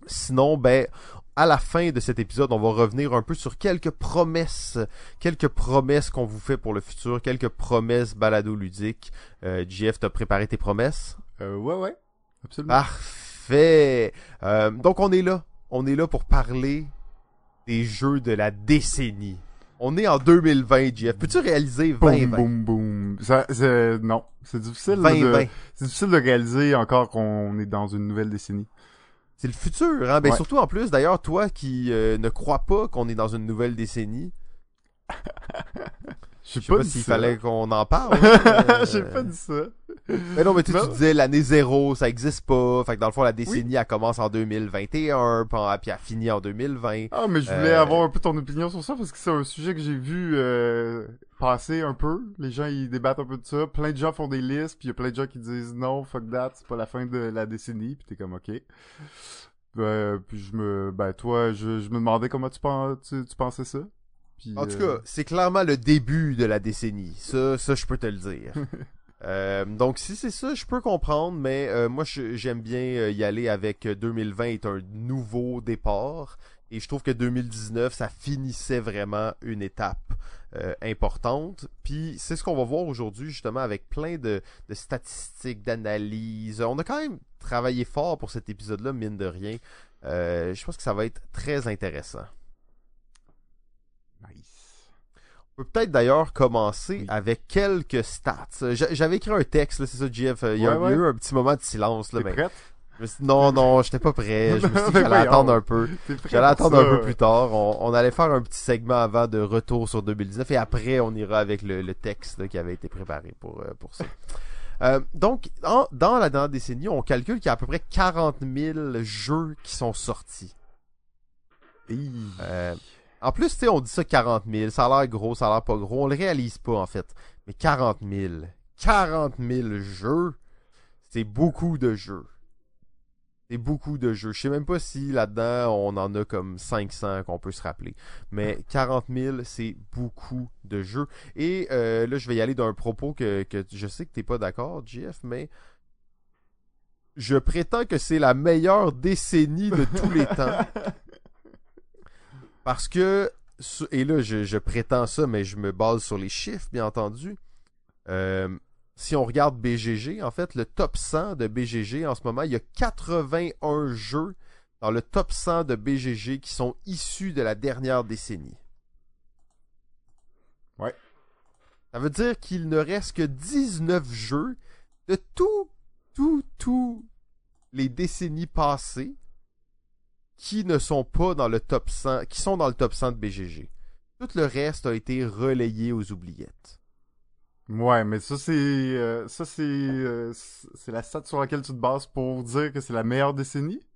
Sinon, ben, à la fin de cet épisode, on va revenir un peu sur quelques promesses, quelques promesses qu'on vous fait pour le futur, quelques promesses balado ludiques. Euh, JF, t'as préparé tes promesses? Euh, ouais, ouais, absolument. Parfait. Euh, donc on est là, on est là pour parler des jeux de la décennie. On est en 2020, Jeff. Peux-tu réaliser 2020? Boum, boum, boum. Ça, non. C'est difficile, de, c'est difficile de réaliser encore qu'on est dans une nouvelle décennie. C'est le futur, hein? Ben, surtout en plus, d'ailleurs, toi qui euh, ne crois pas qu'on est dans une nouvelle décennie. (laughs) Je sais pas, s'il fallait qu'on en parle. (laughs) J'ai pas dit ça. Mais non, mais tu, tu disais l'année zéro, ça existe pas. Fait que dans le fond, la décennie, elle commence en 2021, puis elle finit en 2020. Ah, mais je voulais euh, avoir un peu ton opinion sur ça, parce que c'est un sujet que j'ai vu euh, passer un peu. Les gens, ils débattent un peu de ça. Plein de gens font des listes, puis il y a plein de gens qui disent non, fuck that, c'est pas la fin de la décennie, puis t'es comme ok. Euh, puis je me, ben toi, je, je me demandais comment tu, tu, tu pensais ça en tout cas, c'est clairement le début de la décennie. Ça, ça je peux te le dire. (laughs) Euh, donc si c'est ça, je peux comprendre, mais euh, moi j'aime bien euh, y aller avec 2020 est un nouveau départ et je trouve que 2019 ça finissait vraiment une étape importante. Puis c'est ce qu'on va voir aujourd'hui justement avec plein de, de statistiques, d'analyses. On a quand même travaillé fort pour cet épisode-là, mine de rien. je pense que ça va être très intéressant. On peut peut-être d'ailleurs commencer avec quelques stats. J'avais écrit un texte, c'est ça, Jeff. Il y a eu un petit moment de silence. Là, mais... prête? Je me suis dit, non, non, j'étais pas prêt. Je (laughs) me suis dit j'allais attendre un peu. J'allais attendre un peu plus tard. On, on allait faire un petit segment avant de retour sur 2019 et après on ira avec le, le texte là, qui avait été préparé pour, euh, pour ça. Euh, donc, en- dans la dernière décennie, on calcule qu'il y a à peu près 40 000 jeux qui sont sortis. Euh, en plus, tu sais, on dit ça 40 000, ça a l'air gros, ça a l'air pas gros, on le réalise pas en fait. Mais 40 000, 40 000 jeux, c'est beaucoup de jeux. C'est beaucoup de jeux. Je sais même pas si là-dedans on en a comme 500 qu'on peut se rappeler. Mais 40 000, c'est beaucoup de jeux. Et euh, là, je vais y aller d'un propos que, que je sais que t'es pas d'accord, JF, mais je prétends que c'est la meilleure décennie de tous les (laughs) temps. Parce que, et là, je, je prétends ça, mais je me base sur les chiffres, bien entendu. Euh, si on regarde BGG, en fait, le top 100 de BGG en ce moment, il y a 81 jeux dans le top 100 de BGG qui sont issus de la dernière décennie. Ouais. Ça veut dire qu'il ne reste que 19 jeux de tout, tout, tout les décennies passées qui ne sont pas dans le top 100, qui sont dans le top 100 de BGG. Tout le reste a été relayé aux oubliettes. Ouais, mais ça c'est euh, ça c'est euh, c'est la stat sur laquelle tu te bases pour dire que c'est la meilleure décennie?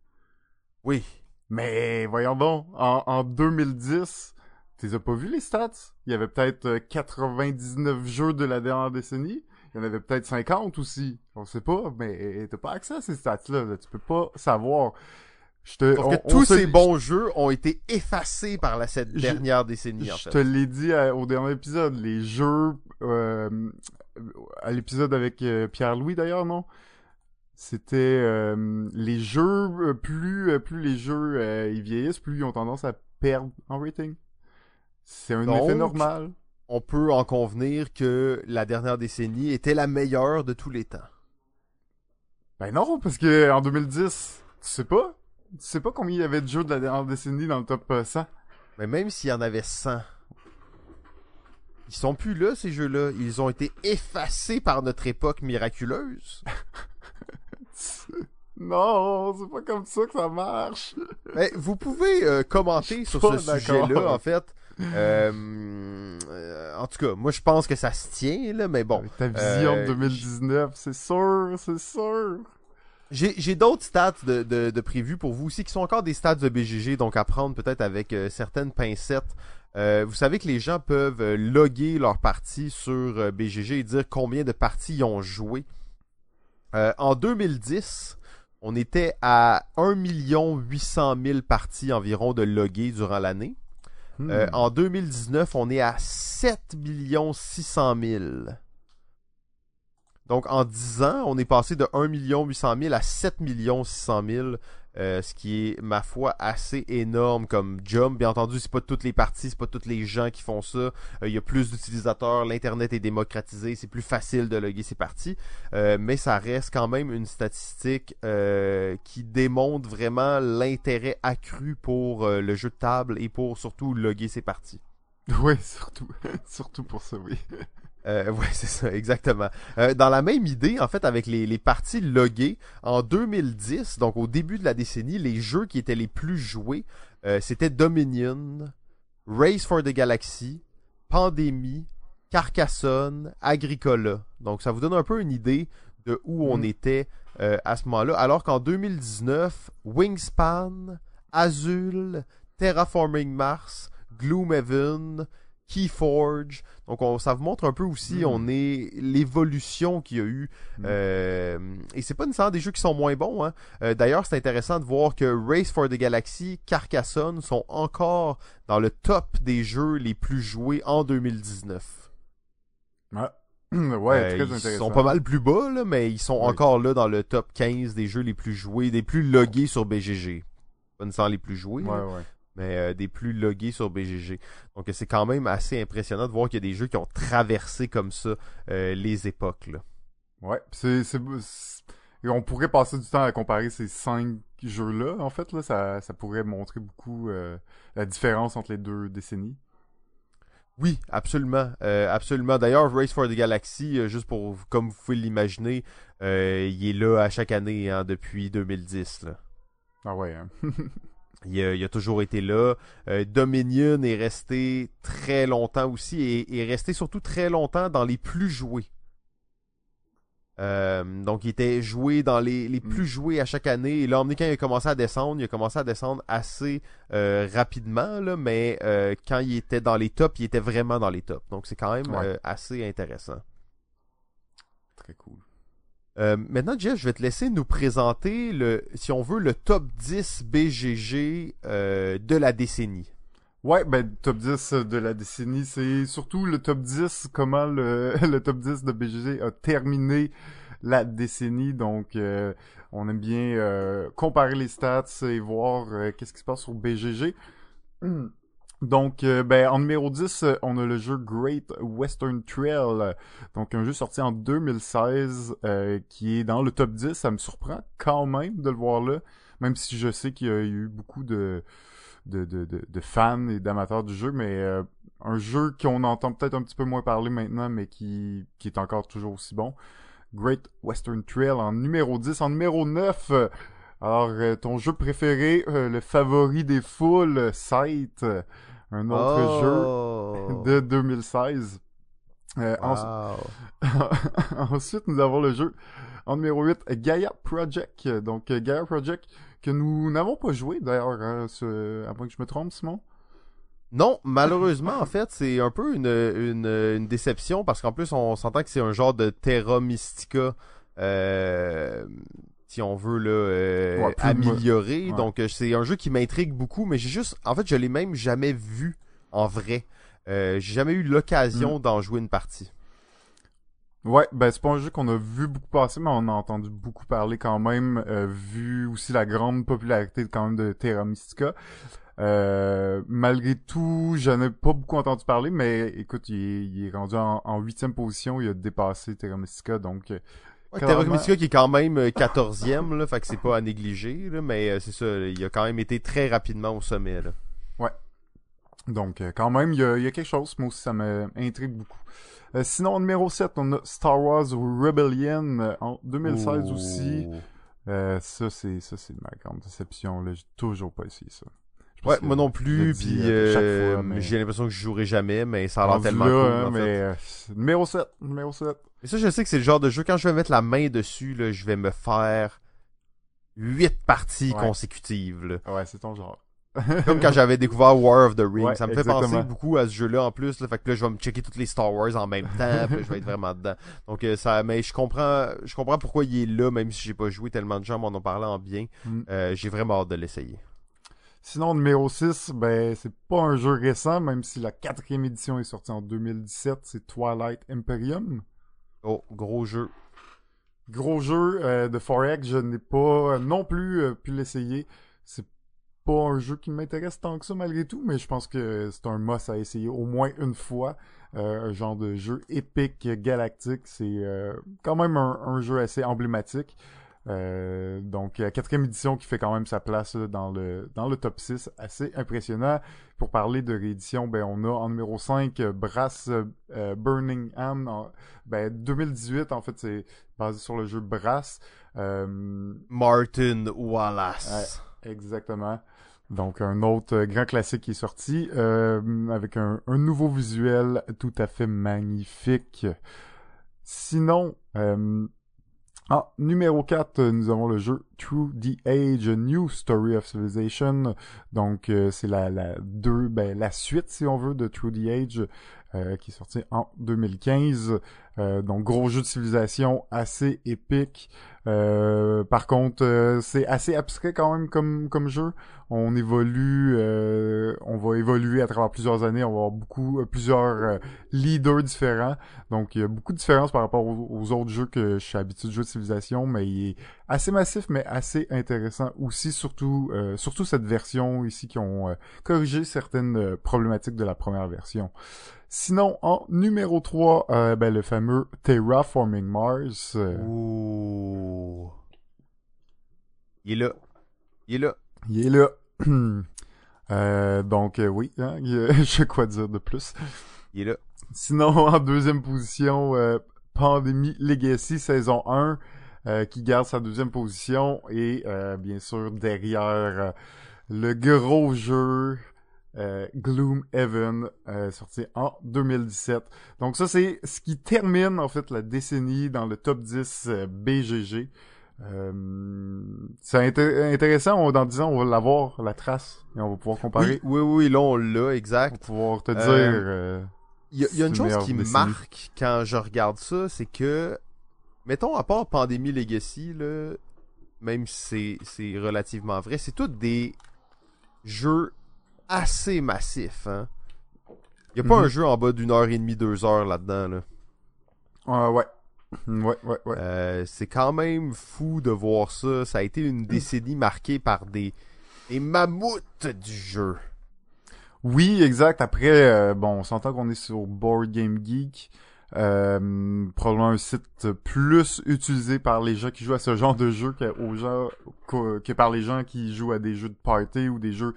Oui. Mais voyons donc, en, en 2010, t'es as pas vu les stats? Il y avait peut-être euh, 99 jeux de la dernière décennie. Il y en avait peut-être 50 aussi. On sait pas, mais t'as pas accès à ces stats-là. là. Tu peux pas savoir. Je te, Sauf on- que tous ces bons jeux ont été effacés par la, cette Je- dernière décennie, en Je fait. te l'ai dit à- au dernier épisode, les jeux euh, à l'épisode avec euh, Pierre-Louis d'ailleurs, non? C'était euh, les jeux euh, plus euh, plus les jeux euh, ils vieillissent, plus ils ont tendance à perdre en rating. C'est un Donc, effet normal. On peut en convenir que la dernière décennie était la meilleure de tous les temps. Ben non, parce que en 2010, tu sais pas Tu sais pas combien il y avait de jeux de la dernière décennie dans le top euh, 100 Mais même s'il y en avait 100, ils sont plus là, ces jeux-là. Ils ont été effacés par notre époque miraculeuse. (laughs) Non, c'est pas comme ça que ça marche. Mais vous pouvez euh, commenter sur ce sujet-là, en fait. Euh, (laughs) euh, en tout cas, moi je pense que ça se tient, là, mais bon. Ta vision euh, de 2019, c'est sûr, c'est sûr. J'ai d'autres stats de, de, de prévus pour vous aussi qui sont encore des stats de BGG, donc à prendre peut-être avec euh, certaines pincettes. Euh, vous savez que les gens peuvent euh, loguer leur partie sur BGG et dire combien de parties ils ont joué. En 2010, on était à 1 800 000 parties environ de loguées durant l'année. Hmm. En 2019, on est à 7 600 000. Donc, en 10 ans, on est passé de 1 800 000 à 7 600 000, euh, ce qui est, ma foi, assez énorme comme jump. Bien entendu, c'est pas toutes les parties, c'est pas tous les gens qui font ça. Euh, Il y a plus d'utilisateurs, l'Internet est démocratisé, c'est plus facile de loguer ces parties. Euh, mais ça reste quand même une statistique euh, qui démontre vraiment l'intérêt accru pour le jeu de table et pour surtout loguer ses parties. Oui, surtout. (laughs) surtout pour ça, oui. Euh, (laughs) ouais, c'est ça, exactement. Euh, dans la même idée, en fait, avec les, les parties loguées, en 2010, donc au début de la décennie, les jeux qui étaient les plus joués, euh, c'était Dominion, Race for the Galaxy, Pandémie, Carcassonne, Agricola. Donc ça vous donne un peu une idée de où on Mhm. était à ce moment-là. Alors qu'en 2019, Wingspan, Azul, Terraforming Mars, Gloomhaven, Keyforge. Donc on, ça vous montre un peu aussi Mhm. on est l'évolution qu'il y a eu. Mhm. Euh, et c'est pas nécessairement des jeux qui sont moins bons. Hein. Euh, D'ailleurs, c'est intéressant de voir que Race for the Galaxy, Carcassonne sont encore dans le top des jeux les plus joués en 2019. Ah. (clears throat) ouais, Euh, très ils intéressant. sont pas mal plus bas, là, mais ils sont Oui. encore là dans le top 15 des jeux les plus joués, des plus logués sur BGG. Pas nécessairement les plus joués, Ouais, là, ouais. Mais euh, des plus logués sur BGG. Donc c'est quand même assez impressionnant de voir qu'il y a des jeux qui ont traversé comme ça euh, les époques. Là. Ouais, c'est, on pourrait passer du temps à comparer ces cinq jeux-là. En fait, là, ça, ça pourrait montrer beaucoup euh, la différence entre les deux décennies. Oui, absolument. Euh, absolument. D'ailleurs, Race for the Galaxy, euh, juste pour, comme vous pouvez l'imaginer, euh, il est là à chaque année hein, depuis 2010. Là. Ah ouais. Hein. (laughs) il, a, il, a, toujours été là. Dominion est resté très longtemps aussi et est resté surtout très longtemps dans les plus joués. Euh, donc, il était joué dans les, les plus joués à chaque année. Et là, quand il a commencé à descendre, il a commencé à descendre assez euh, rapidement, là, mais euh, quand il était dans les tops, il était vraiment dans les tops. Donc, c'est quand même Ouais. assez intéressant. Très cool. Maintenant, Jeff, je vais te laisser nous présenter, le, si on veut, le top 10 BGG de la décennie. Ouais, ben top 10 de la décennie, c'est surtout le top 10, comment le, (laughs) le top 10 de BGG a terminé la décennie. Donc, euh, on aime bien euh, comparer les stats et voir euh, qu'est-ce qui se passe sur BGG. (clears throat) Donc, ben, en numéro 10, on a le jeu Great Western Trail. Donc, un jeu sorti en 2016 qui est dans le top 10. Ça me surprend quand même de le voir là, même si je sais qu'il y a eu beaucoup de de, de, fans et d'amateurs du jeu, mais euh, un jeu qu'on entend peut-être un petit peu moins parler maintenant, mais qui, qui est encore toujours aussi bon. Great Western Trail en numéro 10. En numéro 9, euh, alors euh, ton jeu préféré, euh, le favori des foules, Sight, un autre oh. jeu de 2016. Wow. Ensuite, (laughs) ensuite, nous avons le jeu en numéro 8, Gaia Project. Donc, Gaia Project, que nous n'avons pas joué d'ailleurs, hein, ce... à moins que je me trompe, Simon? Non, (laughs) malheureusement, en fait, c'est un peu une, une, une déception parce qu'en plus, on s'entend que c'est un genre de Terra Mystica, euh, si on veut, là, euh, Ouais, améliorer. ouais. Donc, euh, c'est un jeu qui m'intrigue beaucoup, mais j'ai juste, en fait, je l'ai même jamais vu en vrai. Euh, j'ai jamais eu Mm. l'occasion d'en jouer une partie. Ouais, ben c'est pas un jeu qu'on a vu beaucoup passer, mais on a entendu beaucoup parler quand même, euh, vu aussi la grande popularité quand même de Terra Mystica. Euh, malgré tout, j'en ai pas beaucoup entendu parler, mais écoute, il est, il est rendu en huitième position, il a dépassé Terra Mystica, donc Ouais. Terra qui est quand même euh, 14e, là, fait que c'est pas à négliger, là, mais euh, c'est ça, il a quand même été très rapidement au sommet. Là. Donc, euh, quand même, il y, a, il y a quelque chose. Moi aussi, ça m'intrigue beaucoup. Euh, sinon, en numéro 7, on a Star Wars Rebellion euh, en 2016 aussi. Euh, ça, c'est ça c'est ma grande déception. J'ai toujours pas essayé ça. Ouais, moi non plus, puis euh, euh, mais- j'ai l'impression que je jouerai jamais, mais ça a l'air tellement là, cool. hein, mais, euh, numéro 7, numéro 7. Et ça, je sais que c'est le genre de jeu, quand je vais mettre la main dessus, là, je vais me faire huit parties Ouais. consécutives. Là. Ouais, c'est ton genre. Comme quand j'avais découvert War of the Rings. Ouais, ça me fait exactement. penser beaucoup à ce jeu-là en plus. Là, fait que là, je vais me checker toutes les Star Wars en même temps. puis je vais être vraiment dedans. Donc, euh, ça, mais je comprends, je comprends pourquoi il est là, même si j'ai pas joué. Tellement de gens m'en ont parlé en bien. Mm. Euh, j'ai vraiment hâte de l'essayer. Sinon, numéro 6, ben, c'est pas un jeu récent, même si la quatrième édition est sortie en 2017, c'est Twilight Imperium. Oh, gros jeu. Gros jeu euh, de Forex, je n'ai pas euh, non plus euh, pu l'essayer. C'est pas un jeu qui m'intéresse tant que ça malgré tout, mais je pense que c'est un must à essayer au moins une fois. Euh, un genre de jeu épique, galactique, c'est quand même un, un jeu assez emblématique. Euh, donc la quatrième édition qui fait quand même sa place là, dans le dans le top 6, assez impressionnant. Pour parler de réédition, ben on a en numéro 5 euh, Brass euh, Burning Hand. en- ben 2018 en fait c'est basé sur le jeu Brass. Euh, Martin Wallace. Exactement. Donc un autre grand classique qui est sorti euh, avec un, un nouveau visuel tout à fait magnifique. Sinon, euh, en numéro 4, euh, nous avons le jeu Through the Age, New Story of Civilization. Donc euh, c'est la, la deux, ben, la suite si on veut de Through the Age euh, qui est sorti en 2015. Euh, donc gros jeu de civilisation assez épique. Euh, par contre, euh, c'est assez abstrait quand même comme comme jeu. On évolue, euh, on va évoluer à travers plusieurs années. On va avoir beaucoup, plusieurs leaders différents. Donc il y a beaucoup de différences par rapport aux, autres jeux que je suis habitué de jouer de civilisation, mais il est assez massif, mais assez intéressant aussi. Surtout, surtout cette version ici qui ont corrigé certaines problématiques de la première version. Sinon, en numéro 3, euh, ben, le fameux Terraforming Mars. euh, Ouh. Il est là. Il est là. Il est là. (clears throat) Euh, donc oui, hein, (laughs) je sais quoi dire de plus. Il est là. Sinon, en deuxième position, Pandemic Legacy saison 1, euh, qui garde sa deuxième position. Et bien sûr, derrière le gros jeu euh, Gloom Heaven, euh, sorti en 2017. Donc ça, c'est ce qui termine en fait la décennie dans le top 10 euh, BGG. Euh, c'est inté- intéressant, on, dans 10 ans, on va l'avoir, la trace, et on va pouvoir comparer. Oui, oui, oui, là, on l'a, On va exact. pouvoir te dire... Il y a, il y a une chose qui me décennie. marque quand je regarde ça, c'est que, mettons, à part Pandémie Legacy, là, même si c'est- c'est relativement vrai, c'est tous des jeux assez massifs, hein. Il y a pas Mhm. un jeu en bas d'une heure et demie, deux heures là-dedans, là. Ah, ouais. Ouais, ouais, ouais. Euh, c'est quand même fou de voir ça. Ça a été une décennie marquée par des, des mammouths du jeu. Oui, exact. Après, euh, bon, on s'entend qu'on est sur Board Game Geek. Euh, probablement un site plus utilisé par les gens qui jouent à ce genre de jeu que, aux gens, que, que par les gens qui jouent à des jeux de party ou des jeux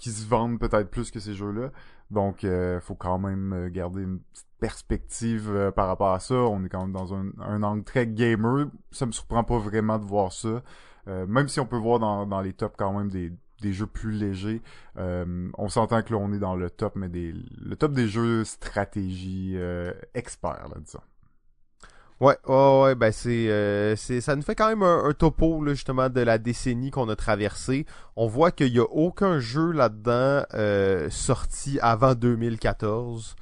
qui se vendent peut-être plus que ces jeux-là. Donc, euh, faut quand même euh, garder une petite perspective euh, par rapport à ça. On est quand même dans un, un angle très gamer. Ça me surprend pas vraiment de voir ça. Euh, même si on peut voir dans, dans les tops quand même des, des jeux plus légers. Euh, on s'entend que là, on est dans le top, mais des, le top des jeux stratégie experts, là, disons. Ouais, ouais, ouais, ben c'est, euh, c'est, ça nous fait quand même un, un topo là, justement de la décennie qu'on a traversée. On voit qu'il y a aucun jeu là-dedans euh, sorti avant 2014.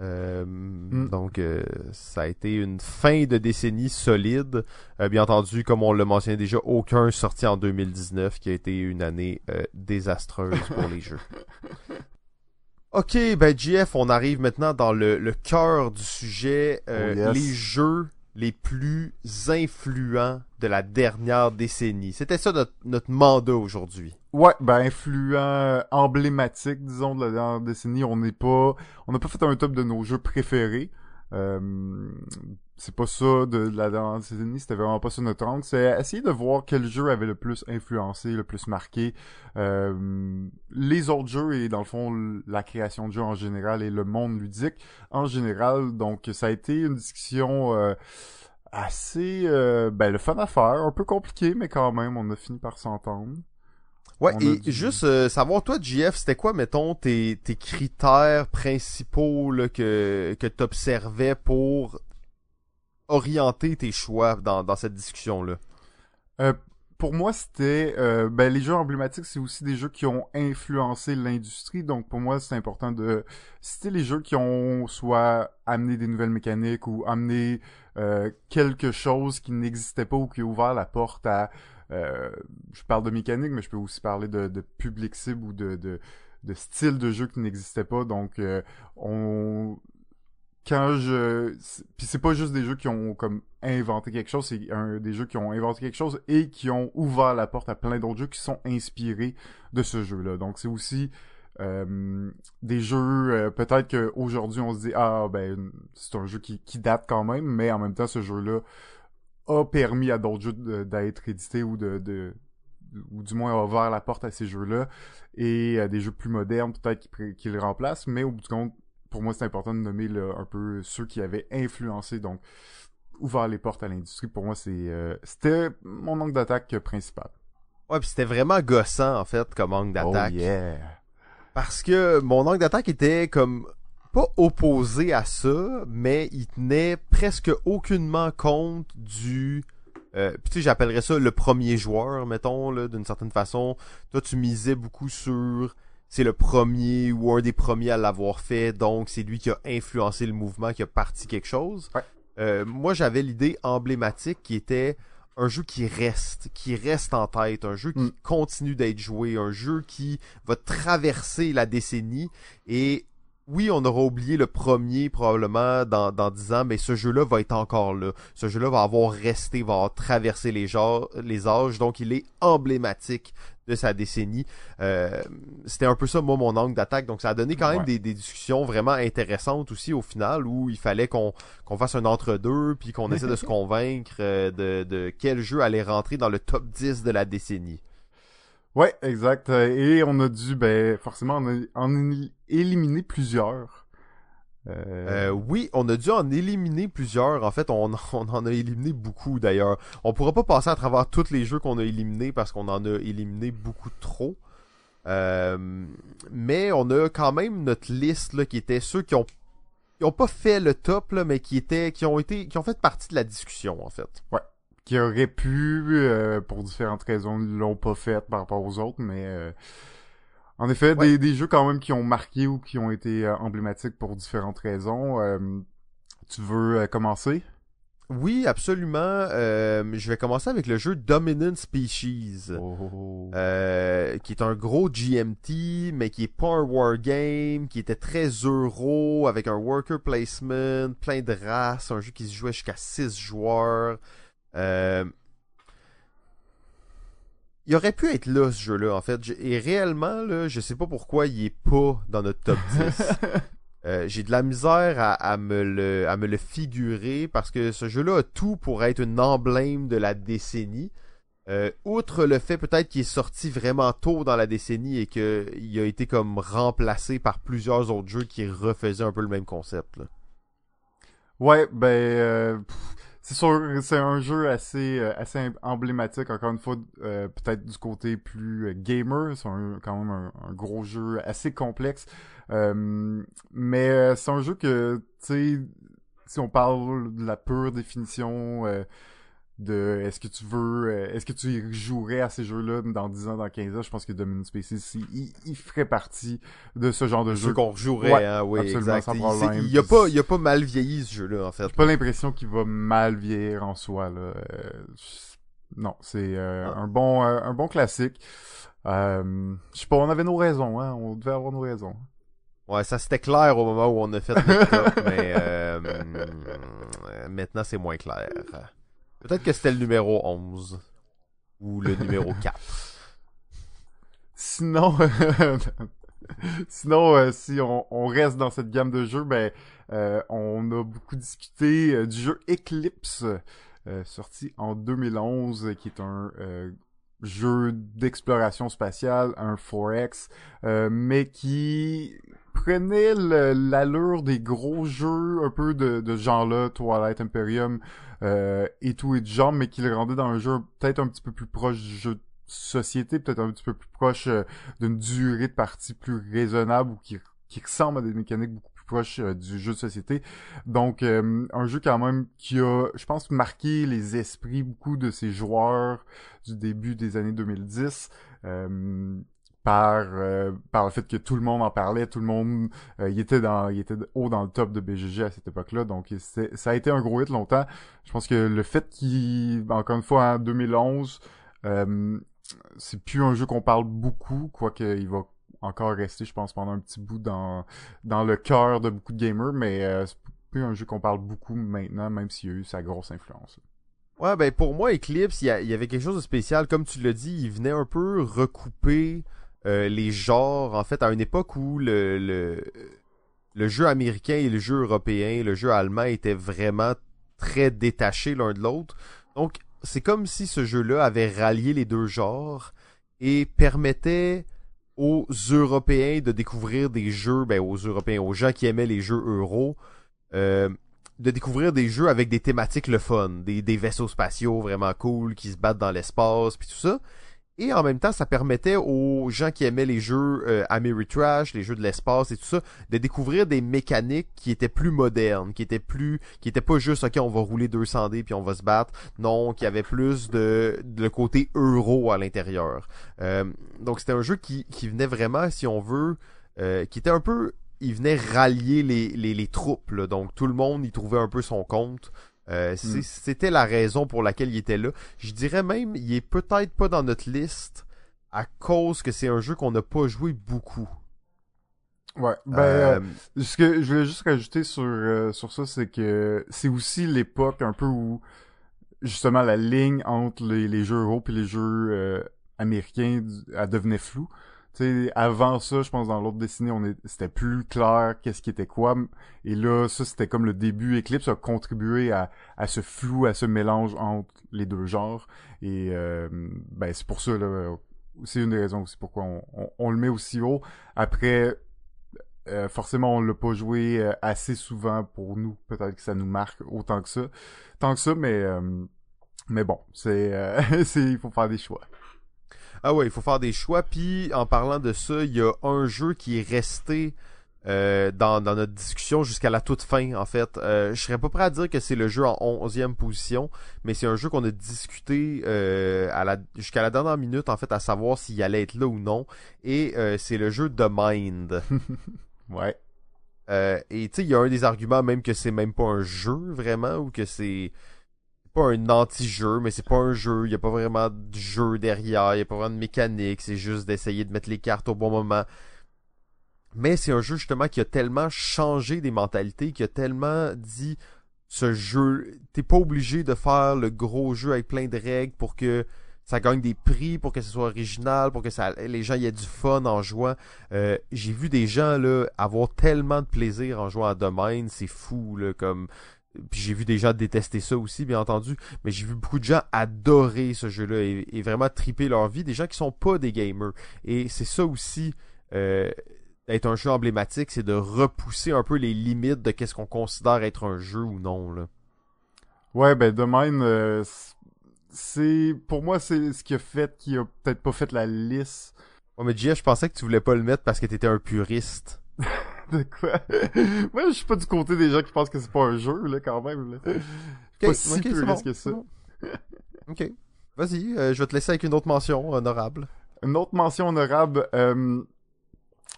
Euh, Donc euh, ça a été une fin de décennie solide. Euh, bien entendu, comme on l'a mentionné déjà, aucun sorti en 2019 qui a été une année désastreuse pour les jeux. (laughs) Ok, ben GF, on arrive maintenant dans le, le cœur du sujet, Oh, yes. les jeux les plus influents de la dernière décennie. C'était ça notre, mandat aujourd'hui. Ouais, ben influent, emblématique, disons, de la dernière décennie. On n'est pas, on n'a pas fait un top de nos jeux préférés. Euh, c'est pas ça de la dernière décennie, c'était vraiment pas ça notre angle. C'est essayer de voir quel jeu avait le plus influencé, le plus marqué euh, les autres jeux et dans le fond la création de jeux en général et le monde ludique en général. Donc ça a été une discussion euh, assez, euh, ben le fun à faire, un peu compliqué, mais quand même on a fini par s'entendre. Ouais, On et du- juste euh, savoir, toi, GF, c'était quoi, mettons, tes, tes critères principaux là, que, que t'observais pour orienter tes choix dans, dans cette discussion-là? Euh, pour moi, c'était euh, ben, les jeux emblématiques, c'est aussi des jeux qui ont influencé l'industrie. Donc pour moi, c'est important de citer les jeux qui ont soit amené des nouvelles mécaniques ou amené euh, quelque chose qui n'existait pas ou qui a ouvert la porte à. Euh, je parle de mécanique, mais je peux aussi parler de, de public cible ou de, de de style de jeu qui n'existait pas. Donc euh, on quand je puis c'est pas juste des jeux qui ont comme inventé quelque chose c'est des jeux qui ont inventé quelque chose et qui ont ouvert la porte à plein d'autres jeux qui sont inspirés de ce jeu là donc c'est aussi euh, des jeux euh, peut-être qu'aujourd'hui on se dit ah ben c'est un jeu qui, qui date quand même mais en même temps ce jeu là a permis à d'autres jeux d'être édités ou de, de ou du moins a ouvert la porte à ces jeux-là et à des jeux plus modernes peut-être qui, pré- qui le remplacent mais au bout du compte pour moi, c'est important de nommer là, un peu ceux qui avaient influencé, donc ouvert les portes à l'industrie. Pour moi, c'est euh, c'était mon angle d'attaque principal. Ouais, puis c'était vraiment gossant, en fait, comme angle d'attaque. Oh yeah. Parce que mon angle d'attaque était comme pas opposé à ça, mais il tenait presque aucunement compte du euh, puis tu sais, j'appellerais ça le premier joueur, mettons, là, d'une certaine façon. Toi, tu misais beaucoup sur c'est le premier ou un des premiers à l'avoir fait, donc c'est lui qui a influencé le mouvement, qui a parti quelque chose. Ouais. Euh, moi, j'avais l'idée emblématique qui était un jeu qui reste, qui reste en tête, un jeu qui Mm. continue d'être joué, un jeu qui va traverser la décennie. Et oui, on aura oublié le premier probablement dans, dans 10 ans, mais ce jeu-là va être encore là. Ce jeu-là va avoir resté, va avoir traversé les, genres, les âges, donc il est emblématique de sa décennie. Euh, C'était un peu ça, moi, mon angle d'attaque. Donc ça a donné quand même Ouais. des, des discussions vraiment intéressantes aussi au final, où il fallait qu'on qu'on fasse un entre-deux, puis qu'on essaie de se (laughs) convaincre euh, de, de quel jeu allait rentrer dans le top 10 de la décennie. Ouais, exact. Euh, Et on a dû, ben, forcément, en, en éli- éliminer plusieurs. Euh, oui, on a dû en éliminer plusieurs. En fait, on, (laughs) on en a éliminé beaucoup d'ailleurs. On pourra pas passer à travers tous les jeux qu'on a éliminés parce qu'on en a éliminé beaucoup trop. Euh, mais on a quand même notre liste là, qui était ceux qui ont qui ont pas fait le top là, mais qui étaient qui ont été qui ont fait partie de la discussion en fait. Ouais. Qui auraient pu euh, pour différentes raisons l'ont pas fait par rapport aux autres, mais euh, en effet Ouais. des, des jeux quand même qui ont marqué ou qui ont été euh, emblématiques pour différentes raisons. Euh, tu veux euh, commencer? Oui, absolument. Euh, je vais commencer avec le jeu Dominant Species. Oh. Euh, qui est un gros GMT, mais qui est pas un wargame, qui était très euro, avec un worker placement, plein de races, un jeu qui se jouait jusqu'à 6 joueurs. Euh, Il aurait pu être là, ce jeu-là, en fait. Et réellement, là, je sais pas pourquoi il est pas dans notre top (laughs) 10. Euh, j'ai de la misère à, à me le, à me le figurer parce que ce jeu-là a tout pour être une emblème de la décennie. Euh, outre le fait peut-être qu'il est sorti vraiment tôt dans la décennie et qu'il a été comme remplacé par plusieurs autres jeux qui refaisaient un peu le même concept. là. Ouais, ben euh, pff, c'est sûr, c'est un jeu assez euh, assez em- emblématique. Encore une fois, euh, peut-être du côté plus euh, gamer. C'est quand même un, un gros jeu assez complexe. Euh, mais euh, c'est un jeu que, tu sais, si on parle de la pure définition euh, de est-ce que tu veux, euh, est-ce que tu jouerais à ces jeux-là dans 10 ans, dans 15 ans, je pense que Dominion Species, il, il- il ferait partie de ce genre de jeu. Qu'on rejouerait, Ouais, hein, oui, absolument, exact. sans Il- problème. c'est- Il, a pas, il a pas mal vieilli ce jeu-là, en fait. J'ai pas l'impression qu'il va mal vieillir en soi là. Euh, non, c'est euh, Ah. un bon euh, un bon classique. Euh, je sais pas, on avait nos raisons, hein. On devait avoir nos raisons. Ouais, ça c'était clair au moment où on a fait le top, (laughs) mais euh, maintenant c'est moins clair. Peut-être que c'était le numéro 11 ou le numéro (laughs) 4. Sinon, (laughs) sinon, euh, si on, on reste dans cette gamme de jeux, ben, euh, on a beaucoup discuté euh, du jeu Eclipse, euh, sorti en 2011, euh, qui est un euh, jeu d'exploration spatiale, un 4X, euh, mais qui prenait l'allure des gros jeux un peu de, de genre-là, Twilight Imperium euh, et tout et du genre, mais qui le rendait dans un jeu peut-être un petit peu plus proche du jeu de société, peut-être un petit peu plus proche euh, d'une durée de partie plus raisonnable ou qui, ressemble à des mécaniques beaucoup plus proches euh, du jeu de société. Donc, un jeu quand même qui a, je pense, marqué les esprits beaucoup de ces joueurs du début des années 2010. Par euh, par le fait que tout le monde en parlait, tout le monde euh, il était dans il était haut dans le top de BGG à cette époque-là, donc ça a été un gros hit longtemps. Je pense que le fait qu'il encore une fois en 2011 euh, c'est plus un jeu qu'on parle beaucoup, quoique il va encore rester, je pense, pendant un petit bout dans, dans le cœur de beaucoup de gamers, mais euh, c'est plus un jeu qu'on parle beaucoup maintenant, même s'il y a eu sa grosse influence. Ouais, ben pour moi, Eclipse, il y, y avait quelque chose de spécial. Comme tu l'as dit, il venait un peu recouper euh, les genres, en fait, à une époque où le, jeu américain et le jeu européen, le jeu allemand étaient vraiment très détachés l'un de l'autre. Donc, c'est comme si ce jeu-là avait rallié les deux genres et permettait aux Européens de découvrir des jeux, ben aux Européens, aux gens qui aimaient les jeux euro, euh, de découvrir des jeux avec des thématiques le fun, des, des vaisseaux spatiaux vraiment cool qui se battent dans l'espace puis tout ça. Et en même temps, ça permettait aux gens qui aimaient les jeux euh, Ameritrash, les jeux de l'espace et tout ça, de découvrir des mécaniques qui étaient plus modernes, qui étaient plus, qui étaient pas juste ok, on va rouler 200 dés puis on va se battre. Non, qui avait plus de, de côté euro à l'intérieur. Euh, donc c'était un jeu qui, qui venait vraiment, si on veut, euh, qui était un peu, il venait rallier les, les, les troupes. Donc tout le monde y trouvait un peu son compte. Euh, c'est- Mm. C'était la raison pour laquelle il était là. Je dirais même, il est peut-être pas dans notre liste à cause que c'est un jeu qu'on n'a pas joué beaucoup. Ouais, ben, Euh, euh, ce que je voulais juste rajouter sur, sur ça, c'est que c'est aussi l'époque un peu où, justement, la ligne entre les, les jeux euro et les jeux américains, elle devenait floue. Sais, avant ça, je pense dans l'autre décennie, on est, c'était plus clair qu'est-ce qui était quoi. Et là, ça, c'était comme le début. Eclipse a contribué à, à ce flou, à ce mélange entre les deux genres. Et euh, ben c'est pour ça, là, c'est une des raisons aussi pourquoi on, on, le met aussi haut. Après, euh, forcément, on l'a pas joué euh, assez souvent pour nous. Peut-être que ça nous marque autant que ça. Tant que ça, mais euh, mais bon, c'est (laughs) c'est il faut faire des choix. Ah ouais, il faut faire des choix. Puis en parlant de ça, il y a un jeu qui est resté euh, dans, dans notre discussion jusqu'à la toute fin, en fait. Euh, je serais pas prêt à dire que c'est le jeu en 11e position, mais c'est un jeu qu'on a discuté euh, à la, jusqu'à la dernière minute, en fait, à savoir s'il allait être là ou non. Et euh, c'est le jeu The Mind. (laughs) ouais. Euh, et tu sais, il y a un des arguments même que c'est même pas un jeu, vraiment, ou que c'est pas un anti-jeu, mais c'est pas un jeu, il y a pas vraiment de jeu derrière, il y a pas vraiment de mécanique, c'est juste d'essayer de mettre les cartes au bon moment. Mais c'est un jeu justement qui a tellement changé des mentalités, qui a tellement dit ce jeu, t'es pas obligé de faire le gros jeu avec plein de règles pour que ça gagne des prix, pour que ce soit original, pour que ça, les gens y aient du fun en jouant. Euh, j'ai vu des gens là avoir tellement de plaisir en jouant à Domain, c'est fou là, comme puis j'ai vu des gens détester ça aussi, bien entendu, mais j'ai vu beaucoup de gens adorer ce jeu-là et, et, vraiment triper leur vie, des gens qui sont pas des gamers. Et c'est ça aussi euh, être un jeu emblématique, c'est de repousser un peu les limites de qu'est-ce qu'on considère être un jeu ou non. Là. Ouais, ben Domain, euh, c'est pour moi c'est ce qui a fait qui a peut-être pas fait la liste. Ouais, mais Jeff, je pensais que tu voulais pas le mettre parce que t'étais un puriste. (laughs) (laughs) de quoi? Moi, je suis pas du côté des gens qui pensent que c'est pas un jeu là quand même. Là. Okay, pas si okay, puriste bon, que ça. Bon. ok, vas-y, euh, je vais te laisser avec une autre mention honorable. Une autre mention honorable. Euh,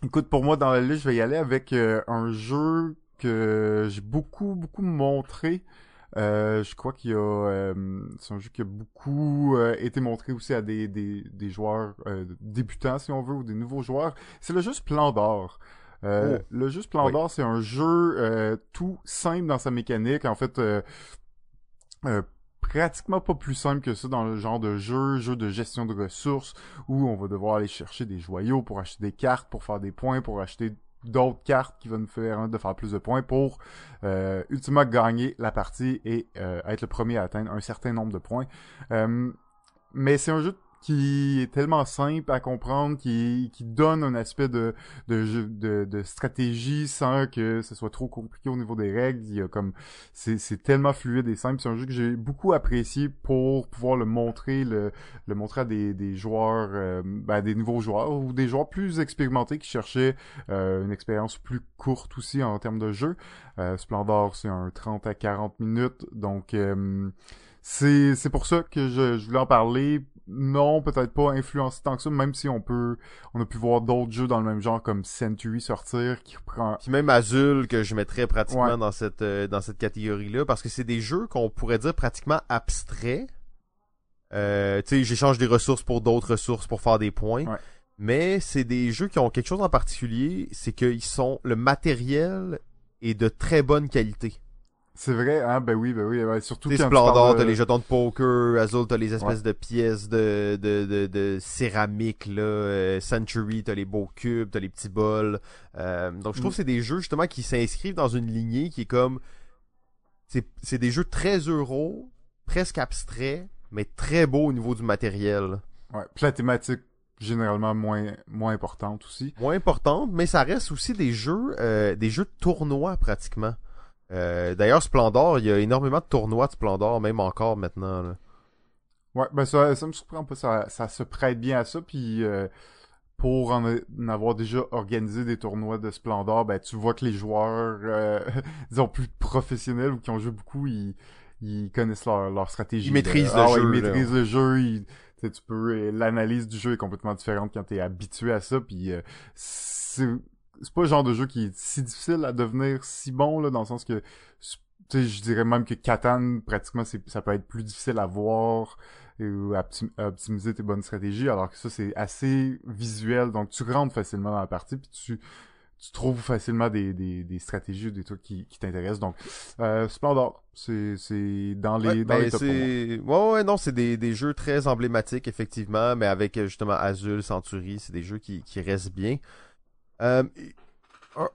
Écoute, pour moi, dans la liste, je vais y aller avec euh, un jeu que j'ai beaucoup, beaucoup montré. Euh, je crois qu'il y a... Euh, c'est un jeu qui a beaucoup été montré aussi à des, des, des joueurs débutants, si on veut, ou des nouveaux joueurs. C'est le jeu Splendor. Oh. Le jeu Splendor, oui. c'est un jeu tout simple dans sa mécanique. En fait, pratiquement pas plus simple que ça dans le genre de jeu, jeu de gestion de ressources, où on va devoir aller chercher des joyaux pour acheter des cartes, pour faire des points, pour acheter d'autres cartes qui vont nous faire de faire plus de points pour euh, ultimement gagner la partie et euh, être le premier à atteindre un certain nombre de points. Euh, mais c'est un jeu qui est tellement simple à comprendre, qui, qui donne un aspect de, de, de, de stratégie sans que ce soit trop compliqué au niveau des règles. Il y a comme c'est, tellement fluide et simple. C'est un jeu que j'ai beaucoup apprécié pour pouvoir le montrer, le, le montrer à des, des joueurs, euh, ben, des nouveaux joueurs ou des joueurs plus expérimentés qui cherchaient euh, une expérience plus courte aussi en termes de jeu. Euh, Splendor, c'est un 30 à 40 minutes, donc euh, c'est, c'est pour ça que je, je voulais en parler non, peut-être pas influencé tant que ça, même si on peut, on a pu voir d'autres jeux dans le même genre comme Century sortir, qui prend. Puis même Azul que je mettrais pratiquement ouais. dans cette euh, dans cette catégorie-là, parce que c'est des jeux qu'on pourrait dire pratiquement abstraits. Euh, tu sais, j'échange des ressources pour d'autres ressources pour faire des points. Ouais. Mais c'est des jeux qui ont quelque chose en particulier, c'est qu'ils sont le matériel est de très bonne qualité. C'est vrai, hein, ben oui, ben oui, ouais, surtout Splendor, de... t'as les jetons de poker, Azul, t'as les espèces ouais. de pièces de, de, de, de céramique, là, euh, Century, t'as les beaux cubes, t'as les petits bols. Euh, donc je trouve mm. que c'est des jeux justement qui s'inscrivent dans une lignée qui est comme... C'est des jeux très euros, presque abstraits, mais très beaux au niveau du matériel. Ouais, puis la thématique généralement moins moins importante aussi. Moins importante, mais ça reste aussi des jeux euh, des jeux de tournoi pratiquement. Euh, D'ailleurs, Splendor, il y a énormément de tournois de Splendor, même encore maintenant. Là. Ouais, ben ça, ça me surprend pas, ça, ça se prête bien à ça, puis euh, pour en, en, avoir déjà organisé des tournois de Splendor, ben tu vois que les joueurs, euh, (laughs) disons plus professionnels ou qui ont joué beaucoup, ils, ils connaissent leur, leur stratégie. Ils maîtrisent le ah, jeu. Ouais, ils maîtrisent le jeu, ils, tu peux, l'analyse du jeu est complètement différente quand t'es habitué à ça, puis euh, c'est pas le genre de jeu qui est si difficile à devenir si bon là dans le sens que tu sais je dirais même que Catan pratiquement ça peut être plus difficile à voir ou à, optimiser tes bonnes stratégies alors que ça c'est assez visuel donc tu rentres facilement dans la partie puis tu tu trouves facilement des, des, des stratégies ou des trucs qui, qui t'intéressent. Donc, euh, Splendor, c'est, c'est dans les, ouais, dans ben les top. Ouais, ouais, non, c'est des, des jeux très emblématiques, effectivement, mais avec justement Azul, Century, c'est des jeux qui, qui restent bien. Euh,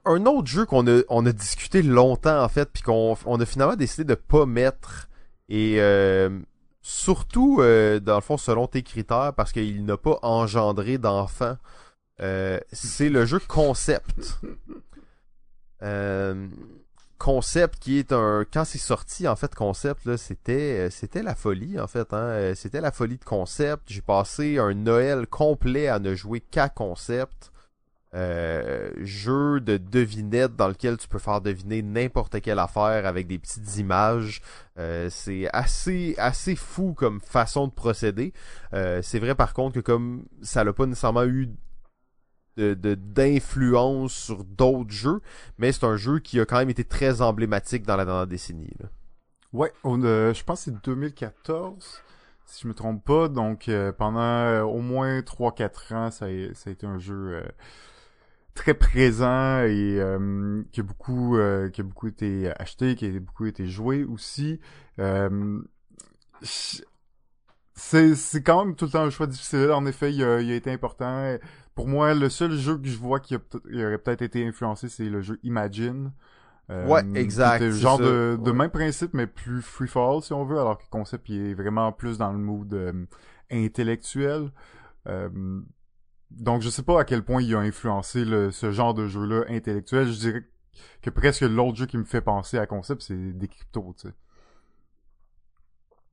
un autre jeu qu'on a, on a discuté longtemps en fait, puis qu'on on a finalement décidé de pas mettre et euh, surtout euh, dans le fond selon tes critères parce qu'il n'a pas engendré d'enfants. Euh, c'est le jeu concept. Concept qui est un quand c'est sorti en fait concept là c'était c'était la folie en fait hein c'était la folie de concept j'ai passé un Noël complet à ne jouer qu'à concept euh, jeu de devinette dans lequel tu peux faire deviner n'importe quelle affaire avec des petites images. Euh, c'est assez assez fou comme façon de procéder. Euh, c'est vrai par contre que comme ça n'a pas nécessairement eu de d'influence sur d'autres jeux, mais c'est un jeu qui a quand même été très emblématique dans la dernière décennie. Ouais, on, je pense que c'est 2014 si je me trompe pas. Donc pendant au moins 3-4 ans, ça a, ça a, été un jeu très présent et euh, qui a beaucoup euh, qui a beaucoup été acheté, qui a beaucoup été joué aussi. Euh, c'est c'est quand même tout le temps un choix difficile. En effet, il a, il a été important. Pour moi, le seul jeu que je vois qui, a, aurait peut-être été influencé, c'est le jeu Imagine. Euh, ouais, exact. C'est genre de, de même principe, mais plus free fall si on veut, alors que le concept il est vraiment plus dans le mood euh, intellectuel. Euh, donc je sais pas à quel point il a influencé le, ce genre de jeu-là intellectuel. Je dirais que presque l'autre jeu qui me fait penser à concept, c'est des cryptos, tu sais.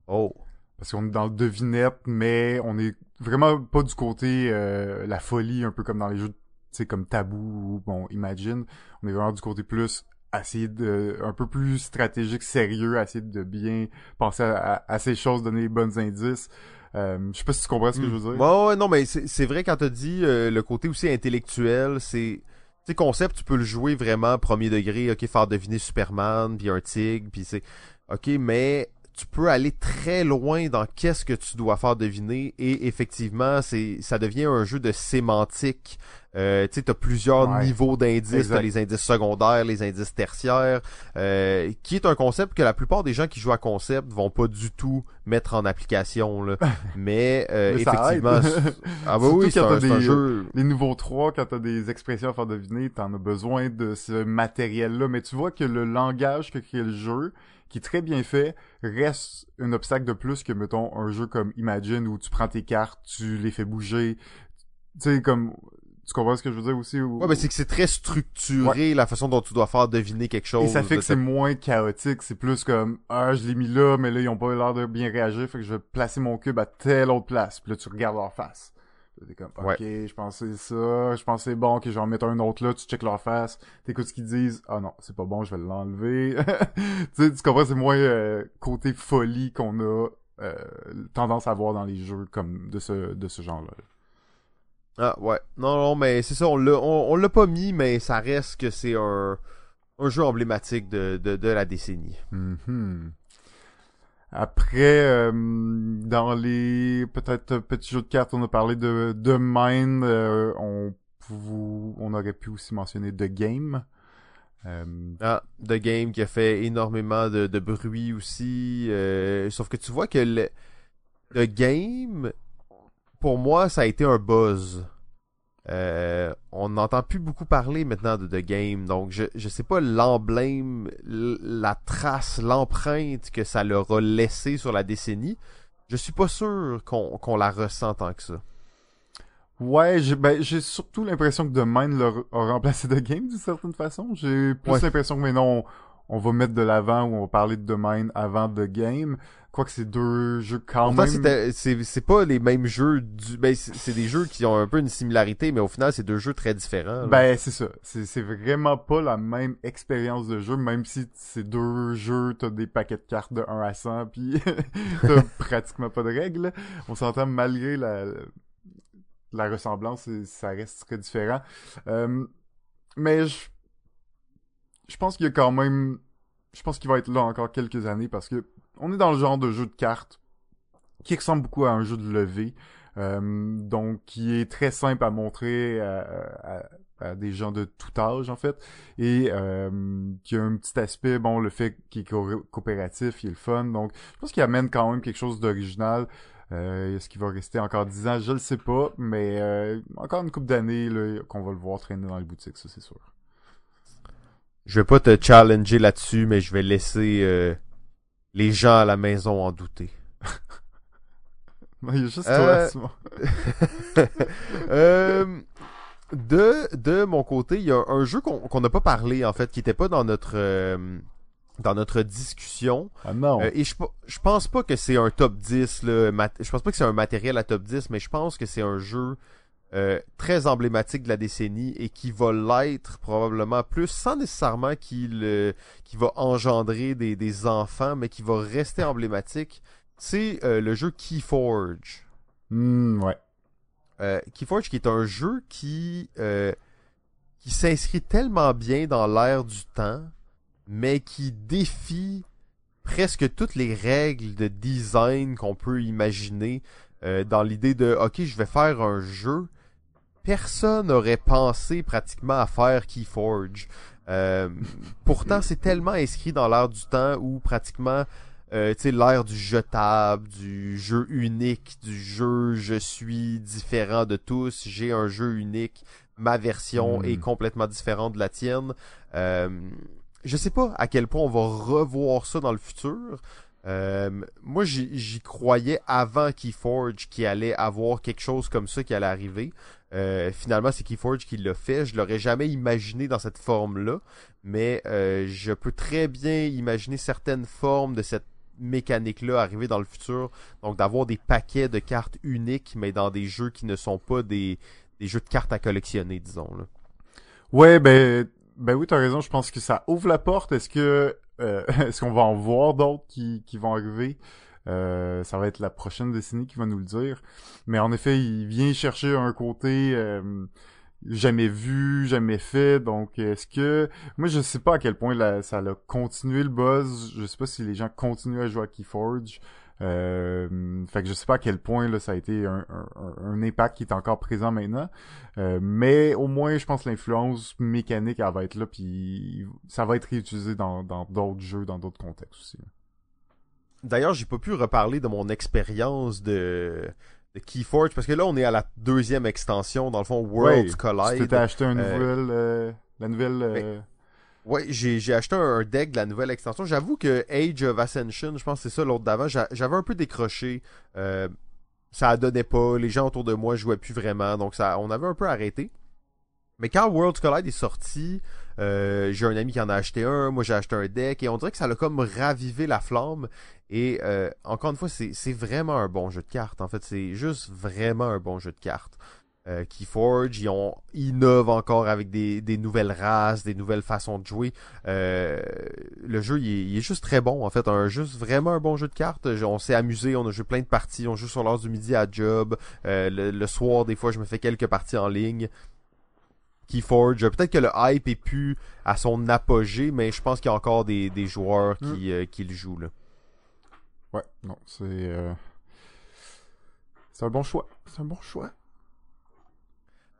Oh. Parce qu'on est dans le devinette, mais on est vraiment pas du côté euh, la folie, un peu comme dans les jeux, tu sais, comme Tabou ou bon, Imagine. On est vraiment du côté plus essayer de un peu plus stratégique, sérieux, essayer de bien penser à, à ces choses, donner les bons indices. Euh, je sais pas si tu comprends ce que je veux dire. Ouais, ouais non, mais c'est vrai quand t'as dit euh, le côté aussi intellectuel, c'est... Tu concept, tu peux le jouer vraiment premier degré, ok, faire deviner Superman, puis un tigre, puis c'est... Ok, mais tu peux aller très loin dans qu'est-ce que tu dois faire deviner et effectivement c'est ça devient un jeu de sémantique euh, tu sais, t'as plusieurs niveaux d'indices, t'as les indices secondaires, les indices tertiaires, euh, qui est un concept que la plupart des gens qui jouent à concept vont pas du tout mettre en application. Là. (laughs) Mais, euh, effectivement, (laughs) ah bah oui, c'est un, jeu. Les nouveaux trois, quand t'as des expressions à faire deviner, t'en as besoin de ce matériel-là. Mais tu vois que le langage que crée le jeu, qui est très bien fait, reste un obstacle de plus que, mettons, un jeu comme Imagine où tu prends tes cartes, tu les fais bouger. Tu sais, comme tu comprends ce que je veux dire aussi? Ouais, mais c'est que c'est très structuré la façon dont tu dois faire deviner quelque chose. Et ça fait que c'est moins chaotique. C'est plus comme, ah, je l'ai mis là, mais là, ils ont pas l'air de bien réagir, fait que je vais placer mon cube à telle autre place. Puis là, tu regardes leur face. T'es comme, ok, je pensais ça, je pensais bon, que je vais en mettre un autre là, tu checkes leur face, t'écoutes ce qu'ils disent, ah non, c'est pas bon, je vais l'enlever. (laughs) tu sais, tu comprends, c'est moins euh, côté folie qu'on a euh, tendance à voir dans les jeux comme de ce, de ce genre-là. Ah ouais. Non, non, mais c'est ça, on l'a, on, l'a pas mis, mais ça reste que c'est un, un jeu emblématique de, de, de la décennie. Mm-hmm. Après, euh, dans les peut-être petits jeux de cartes, on a parlé de, de Mine. Euh, on, on aurait pu aussi mentionner The Game. Euh... Ah, The Game qui a fait énormément de, de bruit aussi. Euh, sauf que tu vois que le, The Game pour moi, ça a été un buzz. Euh, on n'entend plus beaucoup parler maintenant de The Game, donc je je sais pas l'emblème, la trace, l'empreinte que ça leur a laissé sur la décennie. Je suis pas sûr qu'on la ressent tant que ça. Ouais, j'ai ben, j'ai surtout l'impression que The Mind leur a remplacé The Game d'une certaine façon. J'ai plus l'impression que maintenant on, on, va mettre de l'avant ou on va parler de The Mind avant The Game. Quoique c'est deux jeux quand même. C'est pas les mêmes jeux du. Ben, c'est des jeux qui ont un peu une similarité, mais au final, c'est deux jeux très différents. Ben, c'est ça. C'est vraiment pas la même expérience de jeu, même si c'est deux jeux, t'as des paquets de cartes de 1 à 100, puis (laughs) t'as (laughs) pratiquement pas de règles. On s'entend malgré la, la ressemblance, ça reste très différent. Euh, mais je, je pense qu'il y a quand même. Je pense qu'il va être là encore quelques années parce que on est dans le genre de jeu de cartes qui ressemble beaucoup à un jeu de levée. Euh, donc qui est très simple à montrer à, des gens de tout âge en fait et euh, qui a un petit aspect bon le fait qu'il est coopératif il est le fun donc je pense qu'il amène quand même quelque chose d'original euh, est-ce qu'il va rester encore 10 ans? Je le sais pas mais euh, encore une couple d'années qu'on va le voir traîner dans les boutiques ça c'est sûr je vais pas te challenger là-dessus mais je vais laisser les gens à la maison en douter. (laughs) il y a juste toi, euh... (laughs) euh... de, de mon côté, il y a un jeu qu'on n'a pas parlé, en fait, qui était pas dans notre... euh, dans notre discussion. Ah non. Euh, et je, je pense pas que c'est un top 10. Là, mat- je pense pas que c'est un matériel à top 10, mais je pense que c'est un jeu euh, très emblématique de la décennie et qui va l'être probablement plus sans nécessairement qu'il euh, va engendrer des, des enfants, mais qui va rester emblématique. C'est euh, le jeu Keyforge. Hmm, ouais. Keyforge qui est un jeu qui qui s'inscrit tellement bien dans l'ère du temps, mais qui défie presque toutes les règles de design qu'on peut imaginer dans l'idée de ok je vais faire un jeu. Personne n'aurait pensé pratiquement à faire Keyforge. Euh, (laughs) pourtant c'est tellement inscrit dans l'ère du temps où pratiquement euh, tu sais, l'ère du jetable, du jeu unique, du jeu je suis différent de tous, j'ai un jeu unique, ma version Mm. est complètement différente de la tienne. Euh, je sais pas à quel point on va revoir ça dans le futur. Euh, moi, j'y croyais avant Keyforge qu'il allait avoir quelque chose comme ça qui allait arriver. Euh, finalement, c'est Keyforge qui l'a fait. Je l'aurais jamais imaginé dans cette forme-là, mais euh, je peux très bien imaginer certaines formes de cette mécanique-là arriver dans le futur. Donc, d'avoir des paquets de cartes uniques, mais dans des jeux qui ne sont pas des, des jeux de cartes à collectionner, disons. Là. Ouais, ben, ben oui, t'as raison. Je pense que ça ouvre la porte. Est-ce que, euh, (laughs) est-ce qu'on va en voir d'autres qui, qui vont arriver? Euh, ça va être la prochaine décennie qui va nous le dire. Mais en effet, il vient chercher un côté euh, jamais vu, jamais fait. Donc, est-ce que moi, je sais pas à quel point ça a continué le buzz. Je sais pas si les gens continuent à jouer à Keyforge. Euh, fait que je sais pas à quel point là, ça a été un, un- un impact qui est encore présent maintenant. Euh, mais au moins, je pense que l'influence mécanique, elle va être là, puis ça va être réutilisé dans dans d'autres jeux, dans d'autres contextes aussi. D'ailleurs, j'ai pas pu reparler de mon expérience de, de Keyforge parce que là, on est à la deuxième extension, dans le fond, Worlds Tu Collide. t'étais acheté un Euh, nouvel, euh, la nouvelle. euh, Ouais, j'ai acheté un, deck de la nouvelle extension. J'avoue que Age of Ascension, je pense que c'est ça l'autre d'avant, j'a- j'avais un peu décroché. Euh, ça donnait pas, les gens autour de moi jouaient plus vraiment, donc ça, on avait un peu arrêté. Mais quand Worlds Collide est sorti, euh, j'ai un ami qui en a acheté un, moi j'ai acheté un deck, et on dirait que ça a comme ravivé la flamme. Et euh, encore une fois, c'est vraiment un bon jeu de cartes. En fait, c'est juste vraiment un bon jeu de cartes. Euh, Keyforge, ils, ont, innovent encore avec des, des nouvelles races, des nouvelles façons de jouer. Euh, le jeu, il est, il est juste très bon, en fait. Un, juste vraiment un bon jeu de cartes. On s'est amusé, on a joué plein de parties. On joue sur l'heure du midi à job. Euh, le, le soir, des fois, je me fais quelques parties en ligne. Keyforge, peut-être que le hype est plus à son apogée, mais je pense qu'il y a encore des, des joueurs qui, euh, qui le jouent. Là. Ouais, non, c'est. C'est un bon choix. C'est un bon choix.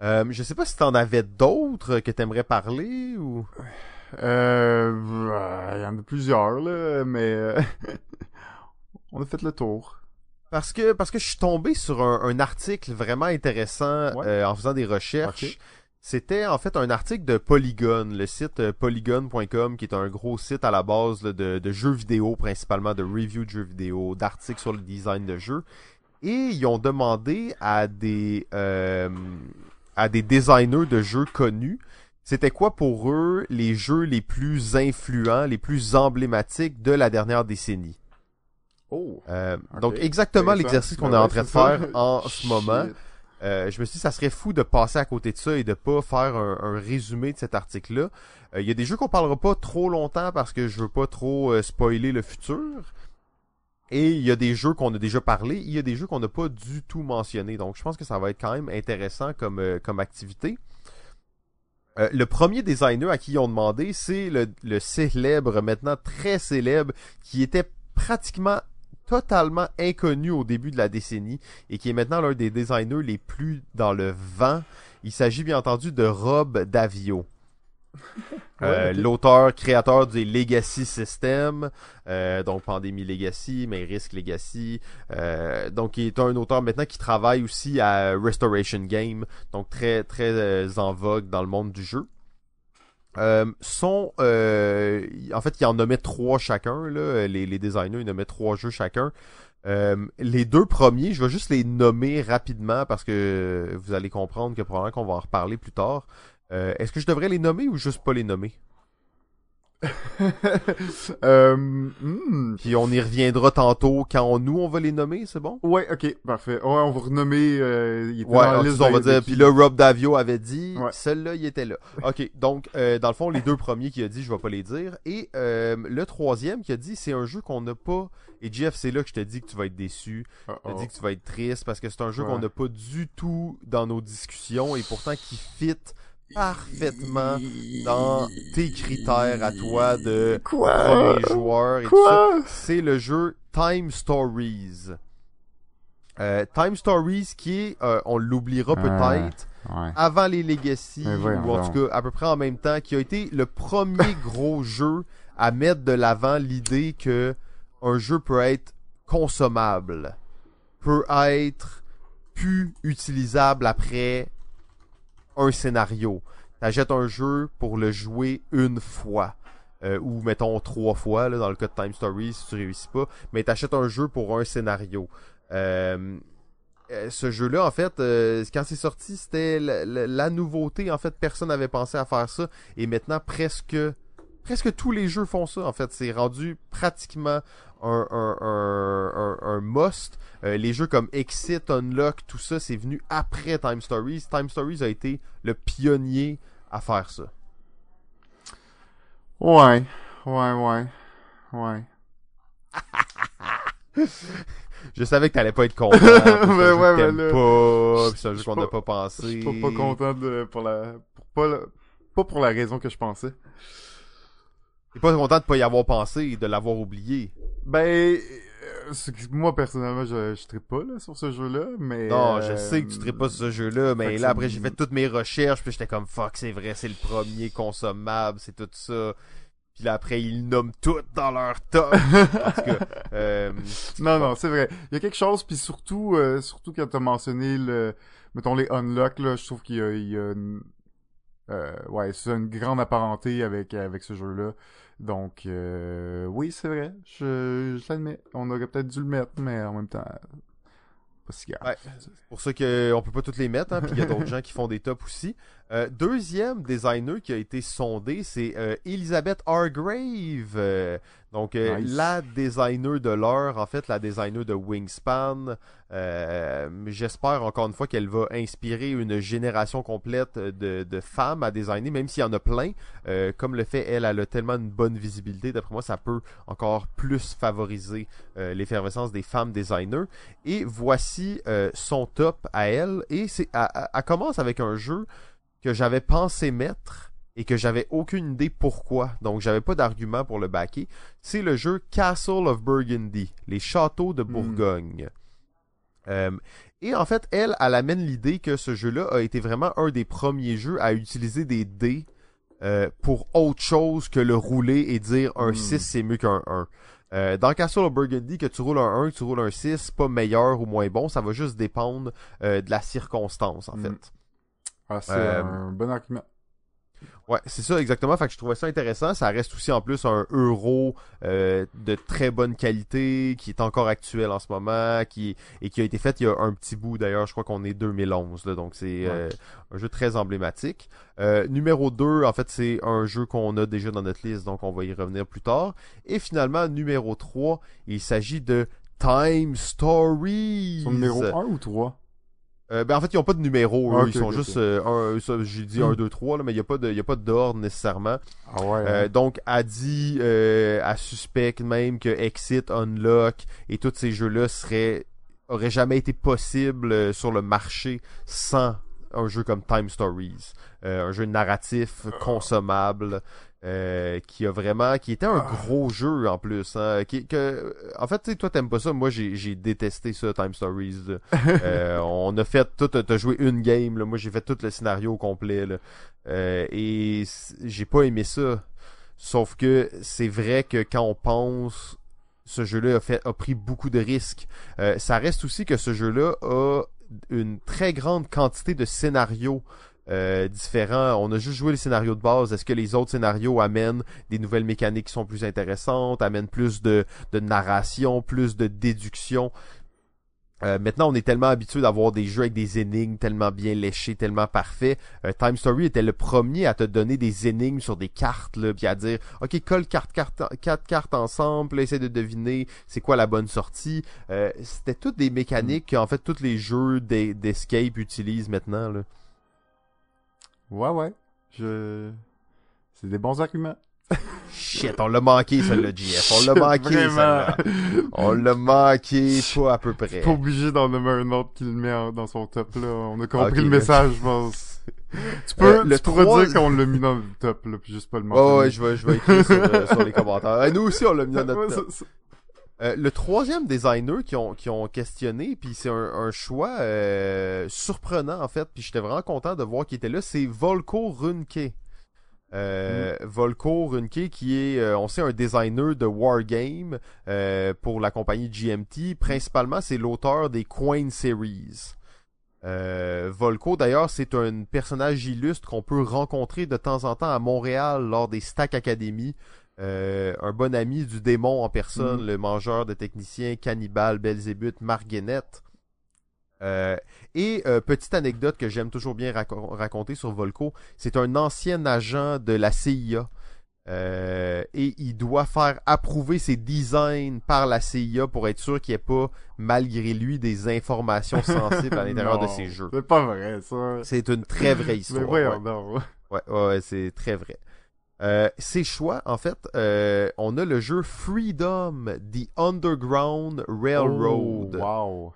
Euh, je sais pas si t'en avais d'autres que t'aimerais parler ou? Euh. Il y en a plusieurs, là, mais. euh, (laughs) On a fait le tour. Parce que parce que je suis tombé sur un, un article vraiment intéressant Ouais. euh, en faisant des recherches. C'était en fait un article de Polygon, le site euh, polygon.com qui est un gros site à la base là, de, de jeux vidéo, principalement de review de jeux vidéo, d'articles sur le design de jeux. Et ils ont demandé à des euh, à des designers de jeux connus, c'était quoi pour eux les jeux les plus influents, les plus emblématiques de la dernière décennie? Oh! Euh. Donc exactement l'exercice qu'on est en train de faire en (laughs) ce moment. Euh, je me suis dit ça serait fou de passer à côté de ça et de pas faire un, un résumé de cet article-là. Euh, Il y a des jeux qu'on parlera pas trop longtemps parce que je veux pas trop spoiler le futur. Et il y a des jeux qu'on a déjà parlé, il y a des jeux qu'on n'a pas du tout mentionnés. Donc je pense que ça va être quand même intéressant comme, euh, comme activité. Euh, le premier designer à qui ils ont demandé, c'est le, le célèbre, maintenant très célèbre, qui était pratiquement totalement inconnu au début de la décennie et qui est maintenant l'un des designers les plus dans le vent. Il s'agit bien entendu de Rob Davio. Euh, Ouais. L'auteur, créateur des Legacy System, euh, donc Pandémie Legacy, mais Risk Legacy. Euh, donc, il est un auteur maintenant qui travaille aussi à Restoration Game, donc très très en vogue dans le monde du jeu. Son, euh, en fait, ils en nommaient trois chacun, là. Les, les designers, ils nommaient trois jeux chacun. Euh, les deux premiers, je vais juste les nommer rapidement parce que vous allez comprendre que probablement qu'on va en reparler plus tard. Euh, Est-ce que je devrais les nommer ou juste pas les nommer? (laughs) euh, hmm. Puis on y reviendra tantôt quand nous on va les nommer, c'est bon? Ouais, ok, parfait. Ouais, on va renommer. Euh, il était Ouais, dans la alors, liste on va dire. Puis là, Rob Davio avait dit, Ouais. celui-là, il était là. Ok, donc euh, dans le fond, les deux premiers qui a dit, je vais pas les dire. Et le troisième qui a dit, c'est un jeu qu'on n'a pas. Et Jeff, c'est là que je te dis que tu vas être déçu. Oh, Je te oh. dis que tu vas être triste parce que c'est un jeu Ouais. qu'on n'a pas du tout dans nos discussions et pourtant qui fit parfaitement dans tes critères à toi de Quoi? premier joueur et tout ça. C'est le jeu Time Stories. Euh, Time Stories qui est, euh, on l'oubliera Ah. peut-être, Ouais. avant les Legacy, ou en tout cas à peu près en même temps, qui a été le premier (laughs) gros jeu à mettre de l'avant l'idée que un jeu peut être consommable, peut être plus utilisable après un scénario. T'achètes un jeu pour le jouer une fois. euh, ou mettons trois fois dans le cas de Time Stories si tu réussis pas, mais t'achètes un jeu pour un scénario. Euh, euh, ce jeu-là, en fait, quand c'est sorti, c'était la nouveauté. En fait, personne n'avait pensé à faire ça. Et maintenant, presque, presque tous les jeux font ça. En fait, c'est rendu pratiquement un, un, un, un, un must. Euh, les jeux comme Exit, Unlock, tout ça, c'est venu après Time Stories. Time Stories a été le pionnier à faire ça. Ouais. Ouais, ouais. Ouais. (laughs) Je savais que t'allais pas être content. Mais (laughs) ouais, mais là, pas, c'est un je jeu qu'on n'a pas- pas Je pensé. suis pas, pas content de, pour la, pour pas, la- pas pour la raison que je pensais. T'es pas content de pas y avoir pensé et de l'avoir oublié? Ben, euh, moi personnellement, je, je trippe pas là sur ce jeu-là, mais. Non, euh, je sais que tu traites pas sur ce jeu-là, mais fait que là après j'ai fait toutes mes recherches, puis j'étais comme fuck, c'est vrai, c'est le premier consommable, c'est tout ça. Puis là après ils nomment tout dans leur top. (laughs) euh, Non, non, c'est vrai. Il y a quelque chose, puis surtout, euh, surtout quand t'as mentionné le, mettons les unlock là, je trouve qu'il y a, il y a une, euh, ouais, c'est une grande apparenté avec avec ce jeu-là. Donc, euh, oui, c'est vrai. Je, je l'admets. On aurait peut-être dû le mettre, mais en même temps, pas si grave. Ouais. c'est pour ça qu'on peut pas toutes les mettre, hein, puis il y a d'autres (laughs) gens qui font des tops aussi. Euh, deuxième designer qui a été sondé, c'est euh, Elizabeth Hargrave. Donc, euh, la designer de l'heure, en fait, la designer de Wingspan. Euh, J'espère encore une fois qu'elle va inspirer une génération complète de, de femmes à designer, même s'il y en a plein. Euh, comme le fait, elle, elle a tellement une bonne visibilité. D'après moi, ça peut encore plus favoriser euh, l'effervescence des femmes designers. Et voici euh, son top à elle. Et c'est, elle commence avec un jeu que j'avais pensé mettre et que j'avais aucune idée pourquoi. Donc j'avais pas d'argument pour le backer. C'est le jeu Castle of Burgundy, les châteaux de Bourgogne. Euh, et en fait, elle, elle amène l'idée que ce jeu-là a été vraiment un des premiers jeux à utiliser des dés euh, pour autre chose que le rouler et dire un Hmm. 6 c'est mieux qu'un 1. Euh, dans Castle of Burgundy, que tu roules un 1, que tu roules un 6, c'est pas meilleur ou moins bon, ça va juste dépendre euh, de la circonstance en Hmm. fait. Ah, c'est un bon argument. Ouais, c'est ça exactement. Fait que je trouvais ça intéressant. Ça reste aussi en plus un euro euh, de très bonne qualité qui est encore actuel en ce moment, qui et qui a été fait il y a un petit bout d'ailleurs. Je crois qu'on est 2011 là, donc c'est euh, un jeu très emblématique. Euh, numéro 2, en fait, c'est un jeu qu'on a déjà dans notre liste, donc on va y revenir plus tard. Et finalement, numéro 3, il s'agit de Time Stories. Son numéro 1 ou 3 Euh, ben en fait, ils ont pas de numéro, eux. Ah, ils sont juste euh, un, j'ai dit Hmm. 1, 2, 3, là, mais il n'y a pas d'ordre nécessairement. Ah ouais. Euh, hein. donc, a dit, euh, à suspect même que Exit, Unlock et tous ces jeux-là seraient, auraient jamais été possibles euh, sur le marché sans un jeu comme Time Stories. Euh, un jeu narratif consommable. Euh, qui a vraiment qui était un gros jeu en plus hein, qui, que en fait tu sais toi t'aimes pas ça moi j'ai détesté ça Time Stories. (laughs) Euh, on a fait tout t'as joué une game là. moi j'ai fait tout le scénario complet là. Euh, et j'ai pas aimé ça sauf que c'est vrai que quand on pense ce jeu-là a fait a pris beaucoup de risques Euh, ça reste aussi que ce jeu-là a une très grande quantité de scénarios euh, différents. On a juste joué les scénarios de base. Est-ce que les autres scénarios amènent des nouvelles mécaniques qui sont plus intéressantes, amènent plus de, narration, plus de déduction? Euh, maintenant, on est tellement habitué d'avoir des jeux avec des énigmes tellement bien léchés, tellement parfaits. Euh, Time Story était le premier à te donner des énigmes sur des cartes, là, puis à dire, ok, colle carte, carte, quatre cartes ensemble, là, essaie de deviner c'est quoi la bonne sortie. Euh, C'était toutes des mécaniques que, en fait, tous les jeux d'escape utilisent maintenant. Là. Ouais, ouais. Je... C'est des bons arguments. Shit, on l'a manqué, celle-là, JF. On l'a (laughs) manqué, celle-là. On l'a manqué, pas à peu près. Pas obligé d'en nommer un autre qui le met dans son top, là. On a compris le message, je pense. Tu peux, euh, le tu pourrais dire qu'on l'a mis dans le top, là, puis juste pas le mentionner. Oh, ouais, je vais, je vais écrire sur, euh, sur les commentaires. (laughs) Euh, nous aussi, on l'a mis dans notre top. Euh, le troisième designer qui ont, qui ont questionné, puis c'est un, un, choix euh, surprenant en fait, puis j'étais vraiment content de voir qu'il était là, c'est Volko Runke. Euh, mm. Volko Runke qui est, on sait, un designer de wargame pour la compagnie GMT. Principalement, c'est l'auteur des Coin Series. Volko, d'ailleurs, c'est un personnage illustre qu'on peut rencontrer de temps en temps à Montréal lors des Stack Academy. Un bon ami du démon en personne, mm. le mangeur de techniciens, cannibale, Belzébuth, Marguenette. Euh, et euh, petite anecdote que j'aime toujours bien raconter sur Volco, c'est un ancien agent de la CIA. Euh, et il doit faire approuver ses designs par la CIA pour être sûr qu'il n'y ait pas, malgré lui, des informations (laughs) sensibles à l'intérieur de ses jeux. C'est pas vrai, ça. C'est une très vraie (laughs) histoire. Mais ouais, ouais, ouais, c'est très vrai. Euh, ces choix, en fait, euh, on a le jeu Freedom, The Underground Railroad. Oh, wow.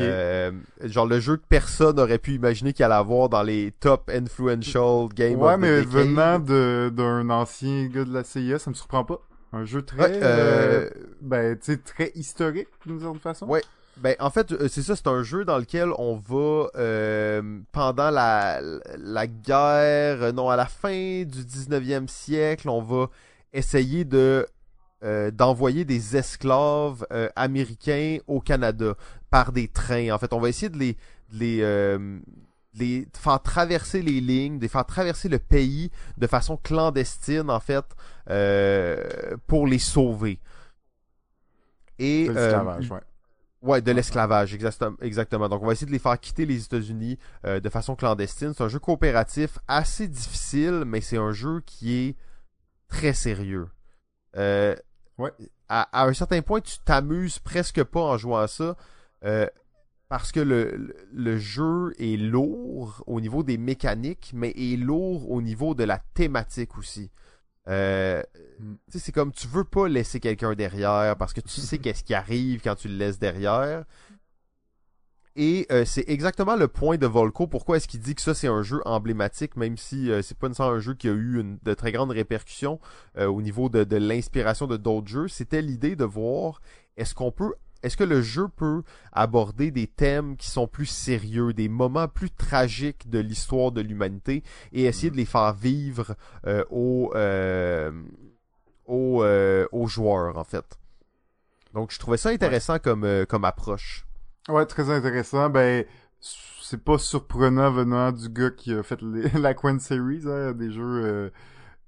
Euh, genre le jeu que personne n'aurait pu imaginer qu'il allait avoir dans les top influential games ouais, mais venant d'un ancien gars de la CIA, ça me surprend pas. Un jeu très, euh, euh... ben, tu sais, très historique d'une certaine façon. Ouais. Ben, en fait, euh, c'est ça, c'est un jeu dans lequel on va, euh, pendant la, la guerre, non, à la fin du 19e siècle, on va essayer de euh, d'envoyer des esclaves euh, américains au Canada par des trains. En fait, on va essayer de les, les, euh, les faire traverser les lignes, de les faire traverser le pays de façon clandestine, en fait, pour les sauver. Et, ouais. Ouais, de l'esclavage, exactement. Donc, on va essayer de les faire quitter les États-Unis de façon clandestine. C'est un jeu coopératif assez difficile, mais c'est un jeu qui est très sérieux. Euh, Ouais. À, un certain point, tu t'amuses presque pas en jouant à ça. Euh, parce que le, le, jeu est lourd au niveau des mécaniques, mais est lourd au niveau de la thématique aussi. Euh, mm. C'est comme tu veux pas laisser quelqu'un derrière parce que tu sais qu'est-ce qui arrive quand tu le laisses derrière. Et euh, c'est exactement le point de Volco. Pourquoi est-ce qu'il dit que ça c'est un jeu emblématique, même si euh, c'est pas nécessairement un jeu qui a eu une, de très grandes répercussions au niveau de, de l'inspiration de d'autres jeux. C'était l'idée de voir est-ce qu'on peut est-ce que le jeu peut aborder des thèmes qui sont plus sérieux, des moments plus tragiques de l'histoire de l'humanité et essayer de les faire vivre aux, aux, aux, joueurs en fait? Donc je trouvais ça intéressant comme, comme approche. Ouais, très intéressant. Ben, c'est pas surprenant venant du gars qui a fait (laughs) la Quen Series, hein, des jeux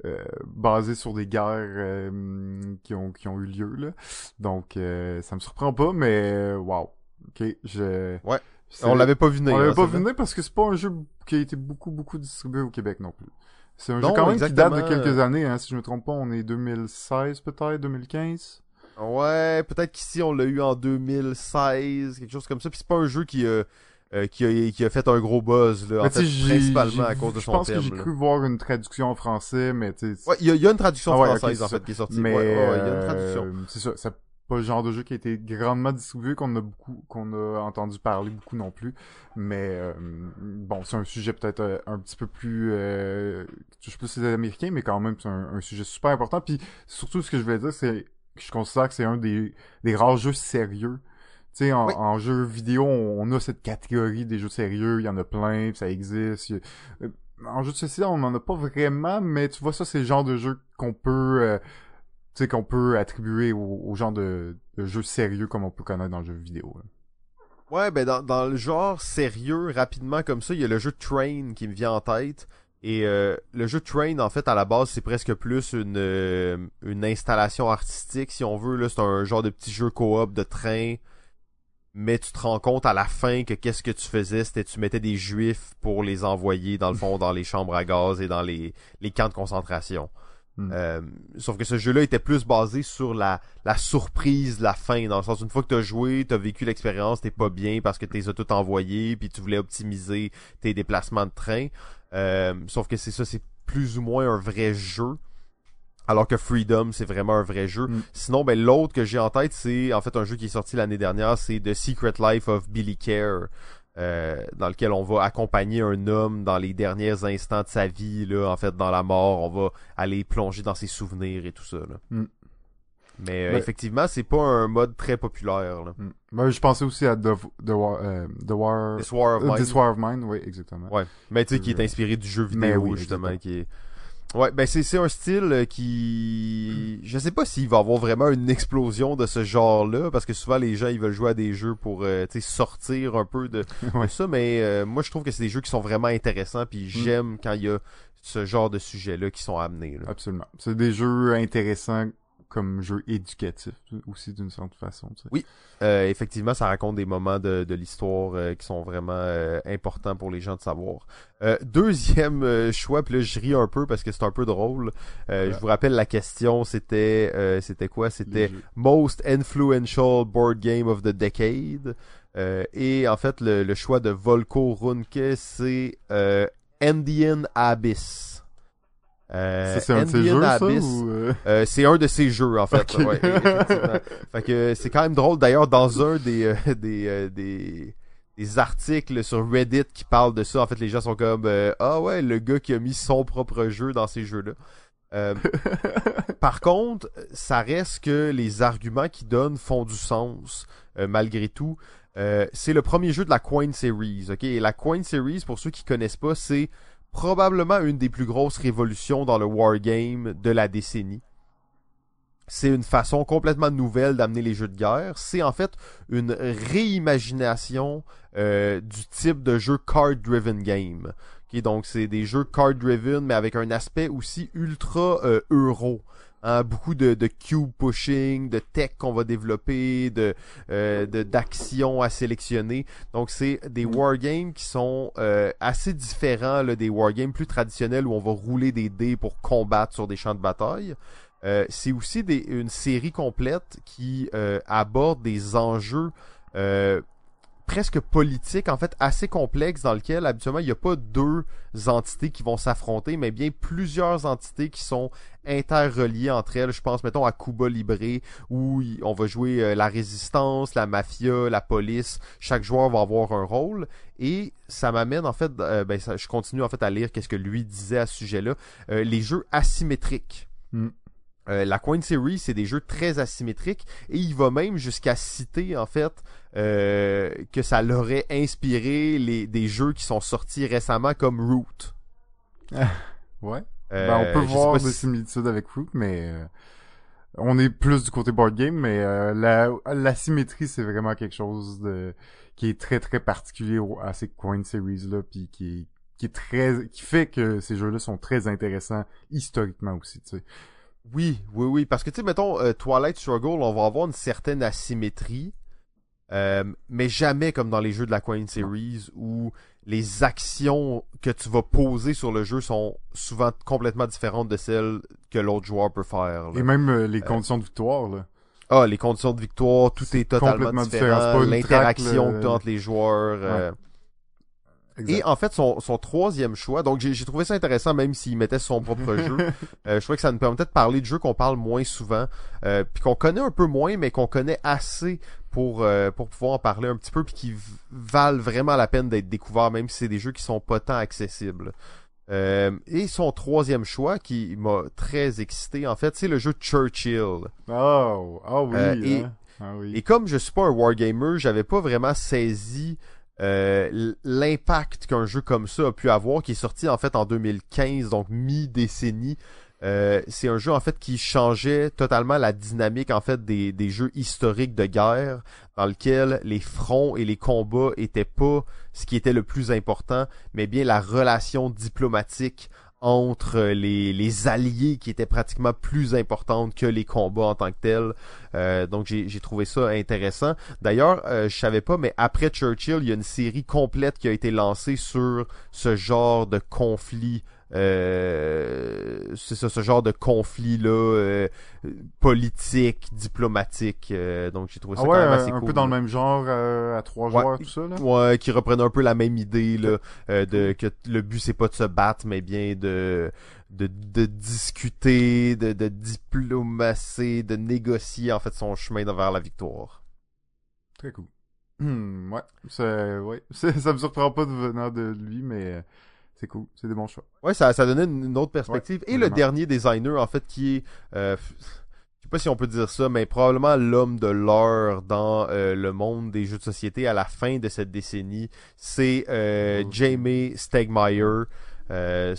euh, euh, basés sur des guerres euh, qui ont qui ont eu lieu là. Donc ça me surprend pas, mais wow. Ok, je. Ouais. On l'avait pas vu. On l'avait hein, pas vu parce que c'est pas un jeu qui a été beaucoup beaucoup distribué au Québec non plus. C'est un jeu quand même qui date de quelques années, hein, si je me trompe pas, on est 2016 peut-être, 2015. Ouais, peut-être qu'ici on l'a eu en 2016, quelque chose comme ça. Puis c'est pas un jeu qui, euh, euh, qui, a, qui a fait un gros buzz là, en fait, principalement à cause de son thème. Je pense que j'ai cru voir une traduction en français, mais tu Ouais, il y, a une traduction ah française en fait qui est sortie. Mais ouais, ouais, y a une traduction. Euh, c'est ça, c'est pas le genre de jeu qui a été grandement distribué qu'on a beaucoup qu'on a entendu parler beaucoup non plus. Mais bon, c'est un sujet peut-être un petit peu plus euh, je sais pas si c'est américain, mais quand même c'est un, un, sujet super important. Puis surtout ce que je voulais dire, c'est je considère que c'est un des, des rares jeux sérieux. Tu sais, en, en, jeu vidéo, on, a cette catégorie des jeux sérieux, il y en a plein, ça existe. En jeu de société, on en a pas vraiment, mais tu vois, ça, c'est le genre de jeu qu'on peut, euh, tu sais, qu'on peut attribuer au, genre de, de jeux sérieux comme on peut connaître dans le jeu vidéo. Ouais, ben dans, dans le genre sérieux, rapidement comme ça, il y a le jeu Train qui me vient en tête. Et euh, le jeu Train, en fait, à la base, c'est presque plus une, euh, une installation artistique, si on veut. Là, c'est un genre de petit jeu coop de train. Mais tu te rends compte à la fin que qu'est-ce que tu faisais, c'était tu mettais des juifs pour les envoyer, dans le fond, (laughs) dans les chambres à gaz et dans les, les camps de concentration. Hmm. Euh, sauf que ce jeu-là était plus basé sur la, la surprise de la fin. Dans le sens, une fois que t'as joué, t'as vécu l'expérience, t'es pas bien parce que t'es tout envoyé, puis tu voulais optimiser tes déplacements de train. Euh, sauf que c'est ça, c'est plus ou moins un vrai jeu. Alors que Freedom, c'est vraiment un vrai jeu. Mm. Sinon, ben l'autre que j'ai en tête, c'est en fait un jeu qui est sorti l'année dernière, c'est The Secret Life of Billy Care. euh, dans lequel on va accompagner un homme dans les derniers instants de sa vie, là, en fait, dans la mort, on va aller plonger dans ses souvenirs et tout ça. Là. Mm. Mais euh, Ben- effectivement, c'est pas un mode très populaire. Là. Mm. Ben, je pensais aussi à The, The War... euh, The War... This War of euh, Mine. This War of Mine, oui, exactement. Ouais. Mais tu sais, qui est Euh, inspiré du jeu vidéo, oui, justement, qui est... Ouais, ben c'est c'est un style euh, qui... Je sais pas s'il va avoir vraiment une explosion de ce genre-là, parce que souvent les gens, ils veulent jouer à des jeux pour, euh, sortir un peu (laughs) de, Ouais. ça, mais euh, moi, je trouve que c'est des jeux qui sont vraiment intéressants, puis j'aime quand il y a ce genre de sujets-là qui sont amenés. Là. Absolument. C'est des jeux intéressants comme jeux éducatifs aussi d'une certaine façon. tu sais. Oui. Euh, effectivement, ça raconte des moments de, de l'histoire euh, qui sont vraiment euh, importants pour les gens de savoir. Euh, deuxième euh, choix, puis là je ris un peu parce que c'est un peu drôle. Euh, Ouais. Je vous rappelle la question, c'était euh, c'était quoi? C'était. Most Influential Board Game of the Decade. Euh, et en fait, le, le choix de Volko Runke, c'est euh, Indian Abyss. Euh, Ça, c'est un de ces Indian jeux, ça, ou... euh, euh, c'est un de ces jeux en fait. Ouais, (laughs) fait que c'est quand même drôle d'ailleurs dans un des euh, des, euh, des des articles sur Reddit qui parlent de ça. En fait, les gens sont comme euh, ah ouais le gars qui a mis son propre jeu dans ces jeux là. Euh, (laughs) par contre, ça reste que les arguments qu'il donne font du sens euh, malgré tout. Euh, c'est le premier jeu de la Coin Series, ok? Et la Coin Series, pour ceux qui connaissent pas, c'est probablement une des plus grosses révolutions dans le wargame de la décennie. C'est une façon complètement nouvelle d'amener les jeux de guerre. C'est en fait une réimagination euh, du type de jeu card-driven game. Donc c'est des jeux card-driven, mais avec un aspect aussi ultra euh, euro. Hein, beaucoup de, de cube pushing, de tech qu'on va développer, de euh, d'actions à sélectionner. Donc c'est des wargames qui sont euh, assez différents là, des wargames plus traditionnels où on va rouler des dés pour combattre sur des champs de bataille. Euh, c'est aussi des, une série complète qui euh, aborde des enjeux euh, presque politiques, en fait assez complexes, dans lequel habituellement il n'y a pas deux entités qui vont s'affronter, mais bien plusieurs entités qui sont interreliées entre elles. Je pense, mettons, à Cuba Libre, où on va jouer euh, la résistance, la mafia, la police. Chaque joueur va avoir un rôle. Et ça m'amène, en fait, euh, ben, ça- je continue en fait à lire qu'est-ce que lui disait à ce sujet-là. Euh, les jeux asymétriques. Mm. Euh, la Coin Series, c'est des jeux très asymétriques et il va même jusqu'à citer en fait euh, que ça l'aurait inspiré les, des jeux qui sont sortis récemment comme Root. Ouais. Euh, Ben, on peut sais voir des si- similitudes avec Root, mais euh, on est plus du côté board game, mais euh, la, la symétrie, c'est vraiment quelque chose de qui est très très particulier au- à ces coin series là, puis qui est qui est très qui fait que ces jeux-là sont très intéressants historiquement aussi, tu sais. Oui, oui, oui, parce que tu sais, mettons euh, Twilight Struggle, on va avoir une certaine asymétrie, euh, mais jamais comme dans les jeux de la Coin Series où les actions que tu vas poser sur le jeu sont souvent complètement différentes de celles que l'autre joueur peut faire. là. Et même euh, les conditions de victoire là. Ah, les conditions de victoire, tout est totalement complètement différent. différent, c'est pas une L'interaction le- entre les joueurs. euh, Et en fait, son, son troisième choix, donc j'ai trouvé ça intéressant, même s'il mettait son propre (laughs) jeu. Euh, je trouvais que ça nous permettait de parler de jeux qu'on parle moins souvent, euh, puis qu'on connaît un peu moins, mais qu'on connaît assez pour euh, pour pouvoir en parler un petit peu, puis qui valent vraiment la peine d'être découverts, même si c'est des jeux qui sont pas tant accessibles. Euh, et son troisième choix, qui m'a très excité, en fait, c'est le jeu Churchill. Oh, ah oui, Euh, et- hein. Ah oui. Et comme je suis pas un wargamer, j'avais pas vraiment saisi euh, l'impact qu'un jeu comme ça a pu avoir, qui est sorti en fait en 2015, donc mi-décennie. Euh, c'est un jeu en fait qui changeait totalement la dynamique en fait des, des jeux historiques de guerre dans lequel les fronts et les combats étaient pas ce qui était le plus important, mais bien la relation diplomatique entre les, alliés qui étaient pratiquement plus importantes que les combats en tant que tels. Euh, donc j'ai trouvé ça intéressant. D'ailleurs, euh, je savais pas, mais après Churchill, il y a une série complète qui a été lancée sur ce genre de conflit euh, c'est ça, ce genre de conflit là euh, politique, diplomatique. Euh, donc j'ai trouvé ça ah quand même assez un cool. peu dans le même genre à trois joueurs tout ça là? Ouais, qui reprennent un peu la même idée là, de que le but c'est pas de se battre, mais bien de de, de discuter, de, de diplomacer, de négocier en fait son chemin vers la victoire. Très cool. Hmm, (clears throat) ouais, c'est ouais, (laughs) ça me surprend pas de venir de lui, mais c'est cool, c'est des bons choix. Ouais, ça, ça donnait une, autre perspective. Et le dernier designer, en fait, qui est, euh, je sais pas si on peut dire ça, mais probablement l'homme de l'heure dans euh, le monde des jeux de société à la fin de cette décennie, c'est euh, Jamie Stegmaier. Euh,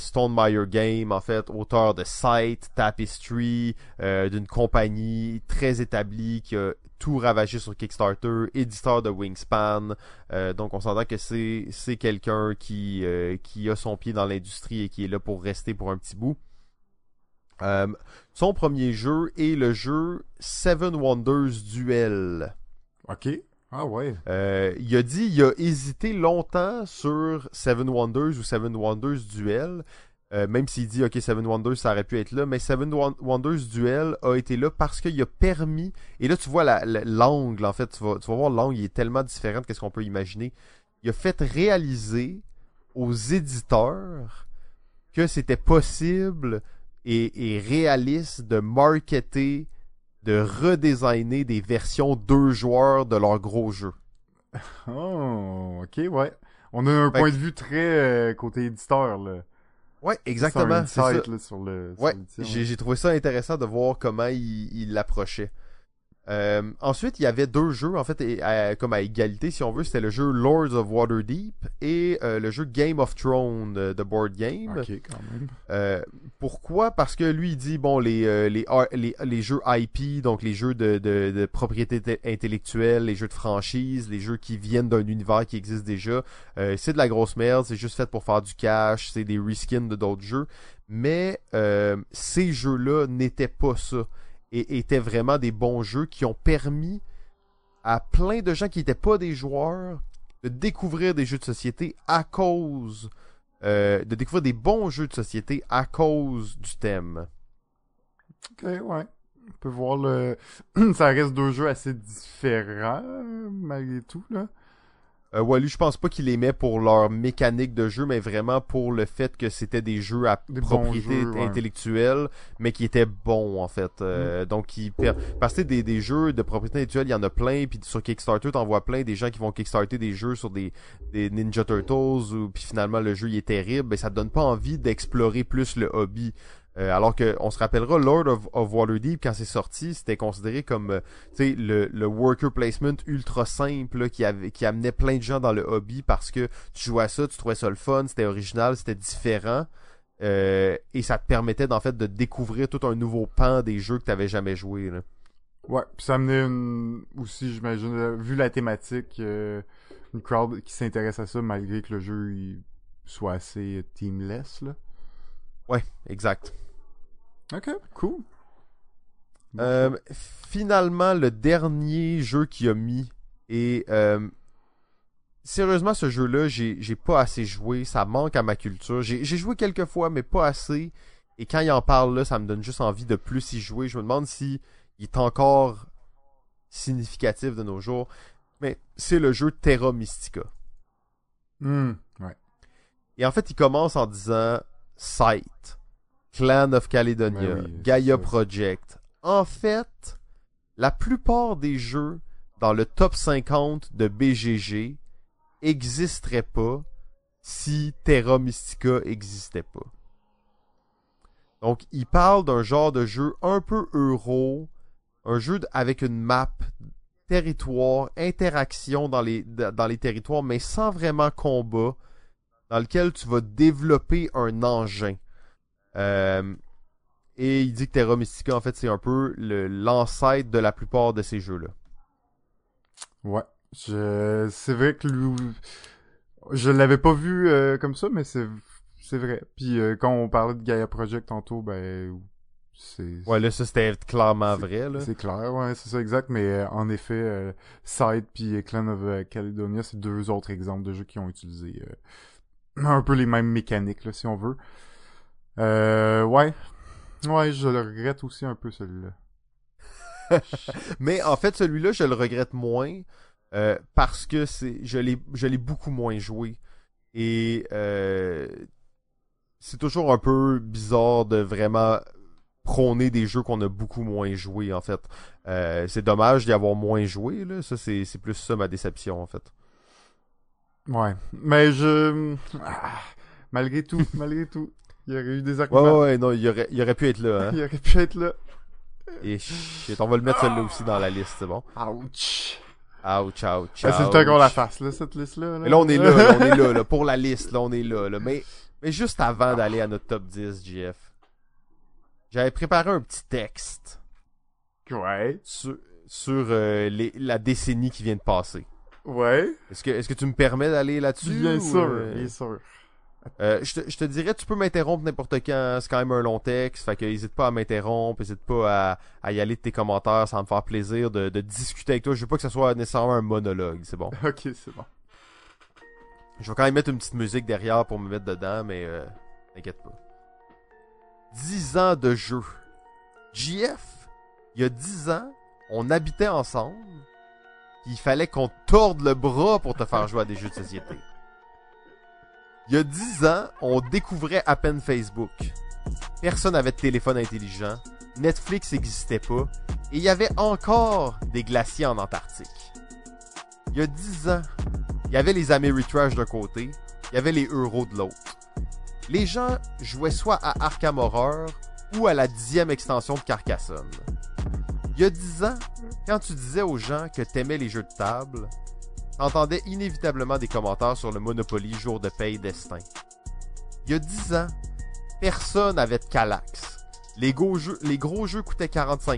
Game, en fait, auteur de Sight, Tapestry, euh, d'une compagnie très établie qui a tout ravagé sur Kickstarter, éditeur de Wingspan. Euh, donc on s'entend que c'est c'est quelqu'un qui qui a son pied dans l'industrie et qui est là pour rester pour un petit bout. son premier jeu est le jeu Seven Wonders Duel. Ok. Ah ouais. Euh, il a dit, il a hésité longtemps sur Seven Wonders ou Seven Wonders Duel. Euh, même s'il dit, ok, Seven Wonders, ça aurait pu être là, mais Seven Wonders Duel a été là parce qu'il a permis, et là tu vois l'angle, en fait, tu vas, voir l'angle, est tellement différent de ce qu'on peut imaginer. Il a fait réaliser aux éditeurs que c'était possible et, et réaliste de marketer de redesigner des versions deux joueurs de leur gros jeu. Oh, ok, ouais. On a un point de vue très euh, côté éditeur, là. Ouais, exactement. C'est ça. Là, sur le, ouais, j'ai trouvé ça intéressant de voir comment il l'approchait. Euh, ensuite, il y avait deux jeux, en fait, comme à égalité, si on veut. C'était le jeu Lords of Waterdeep et euh, le jeu Game of Thrones de, Board Game. Ok, quand même. Euh, pourquoi? Parce que lui, il dit, bon, les, les, les, les, jeux IP, donc les jeux de, de, de, propriété intellectuelle, les jeux de franchise, les jeux qui viennent d'un univers qui existe déjà, c'est de la grosse merde, c'est juste fait pour faire du cash, c'est des reskins de d'autres jeux. Mais ces jeux-là n'étaient pas ça et étaient vraiment des bons jeux qui ont permis à plein de gens qui n'étaient pas des joueurs de découvrir des jeux de société à cause euh, de découvrir des bons jeux de société à cause du thème. Ok, ouais. On peut voir le. (clears throat) Ça reste deux jeux assez différents, malgré tout, là. Euh, je pense pas qu'il les met pour leur mécanique de jeu, mais vraiment pour le fait que c'était des jeux à propriété intellectuelle, mais qui étaient bons, en fait. Euh, mm. Donc, qui parce que des, des jeux de propriété intellectuelle, il y en a plein, puis sur Kickstarter, t'en vois plein, des gens qui vont kickstarter des jeux sur des, des Ninja Turtles, ou puis finalement, le jeu, il est terrible, ben, ça te donne pas envie d'explorer plus le hobby. Euh, alors que on se rappellera Lord of, of Waterdeep quand c'est sorti, c'était considéré comme euh, le, le worker placement ultra simple qui avait qui amenait plein de gens dans le hobby parce que tu jouais à ça, tu trouvais ça le fun, c'était original, c'était différent. Euh, et ça te permettait en fait de découvrir tout un nouveau pan des jeux que tu n'avais jamais joué. Là. Ouais, puis ça amenait une... aussi, j'imagine, vu la thématique, une crowd qui s'intéresse à ça malgré que le jeu soit assez teamless. Là. Ouais, exact. Ok, cool. Euh, finalement, le dernier jeu qui a mis et euh, sérieusement, ce jeu-là, j'ai pas assez joué. Ça manque à ma culture. J'ai joué quelques fois, mais pas assez. Et quand il en parle là, ça me donne juste envie de plus y jouer. Je me demande si il est encore significatif de nos jours. Mais c'est le jeu Terra Mystica. Hmm, ouais. Et en fait, il commence en disant Sight. Clan of Caledonia, ben Gaia Project. En fait, la plupart des jeux dans le top 50 de BGG existeraient pas si Terra Mystica existait pas. Donc, il parle d'un genre de jeu un peu euro, un jeu avec une map, territoire, interaction dans les, dans les territoires, mais sans vraiment combat, dans lequel tu vas développer un engin. Euh, Et il dit que Terra Mystica, en fait, c'est un peu l'ancêtre de la plupart de ces jeux-là. Ouais. Je... C'est vrai que lui... je l'avais pas vu euh, comme ça, mais c'est c'est vrai. Puis euh, quand on parlait de Gaia Project tantôt, ben c'est Ouais, là, ça, c'était clairement vrai, là. c'est clair, ouais, c'est ça exact. Mais euh, en effet, Side puis Clan of Caledonia, c'est deux autres exemples de jeux qui ont utilisé un peu les mêmes mécaniques, là, si on veut. Euh, ouais, ouais, je le regrette aussi un peu celui-là. (laughs) Mais en fait, celui-là, je le regrette moins euh, parce que c'est je l'ai je l'ai beaucoup moins joué. Et euh, c'est toujours un peu bizarre de vraiment prôner des jeux qu'on a beaucoup moins joué en fait. Euh, c'est dommage d'y avoir moins joué, là. Ça, c'est c'est plus ça ma déception en fait. Ouais, mais je ah, malgré tout, malgré tout, il y aurait eu des arguments. ouais, ouais, non, il aurait, il aurait pu être là, hein. Il aurait pu être là. Et shit, on va le mettre celui-là aussi dans la liste, c'est bon. Ouch. Ouch, ouch, Ah, c'est le temps qu'on la ouch. fasse, là, cette liste-là. Mais là, on est là, là, on est là, là, pour la liste, là, on est là, là. Mais, mais juste avant d'aller à notre top 10, JF, j'avais préparé un petit texte Ouais. sur, sur euh, les, la décennie qui vient de passer. Ouais. Est-ce que, est-ce que tu me permets d'aller là-dessus? Bien ou, sûr, euh, bien sûr. Euh, je, te, je te dirais, tu peux m'interrompre n'importe quand, c'est quand même un long texte, fait que n'hésite pas à m'interrompre, n'hésite pas à, à y aller de tes commentaires, ça va me faire plaisir de, de discuter avec toi. Je veux pas que ce soit nécessairement un monologue, c'est bon. (laughs) Ok, c'est bon. Je vais quand même mettre une petite musique derrière pour me mettre dedans, mais euh, t'inquiète pas. 10 ans de jeu. JF, il y a 10 ans, on habitait ensemble, il fallait qu'on torde le bras pour te faire jouer à des jeux de société. Il y a 10 ans, on découvrait à peine Facebook. Personne n'avait de téléphone intelligent, Netflix n'existait pas, et il y avait encore des glaciers en Antarctique. Il y a 10 ans, il y avait les Ameritrash d'un côté, il y avait les Euros de l'autre. Les gens jouaient soit à Arkham Horror ou à la dixième extension de Carcassonne. Il y a dix ans, quand tu disais aux gens que t'aimais les jeux de table, t'entendais inévitablement des commentaires sur le Monopoly jour de paye destin. Il y a dix ans, personne avait de Calax. Les gros jeux, les gros jeux coûtaient 45$.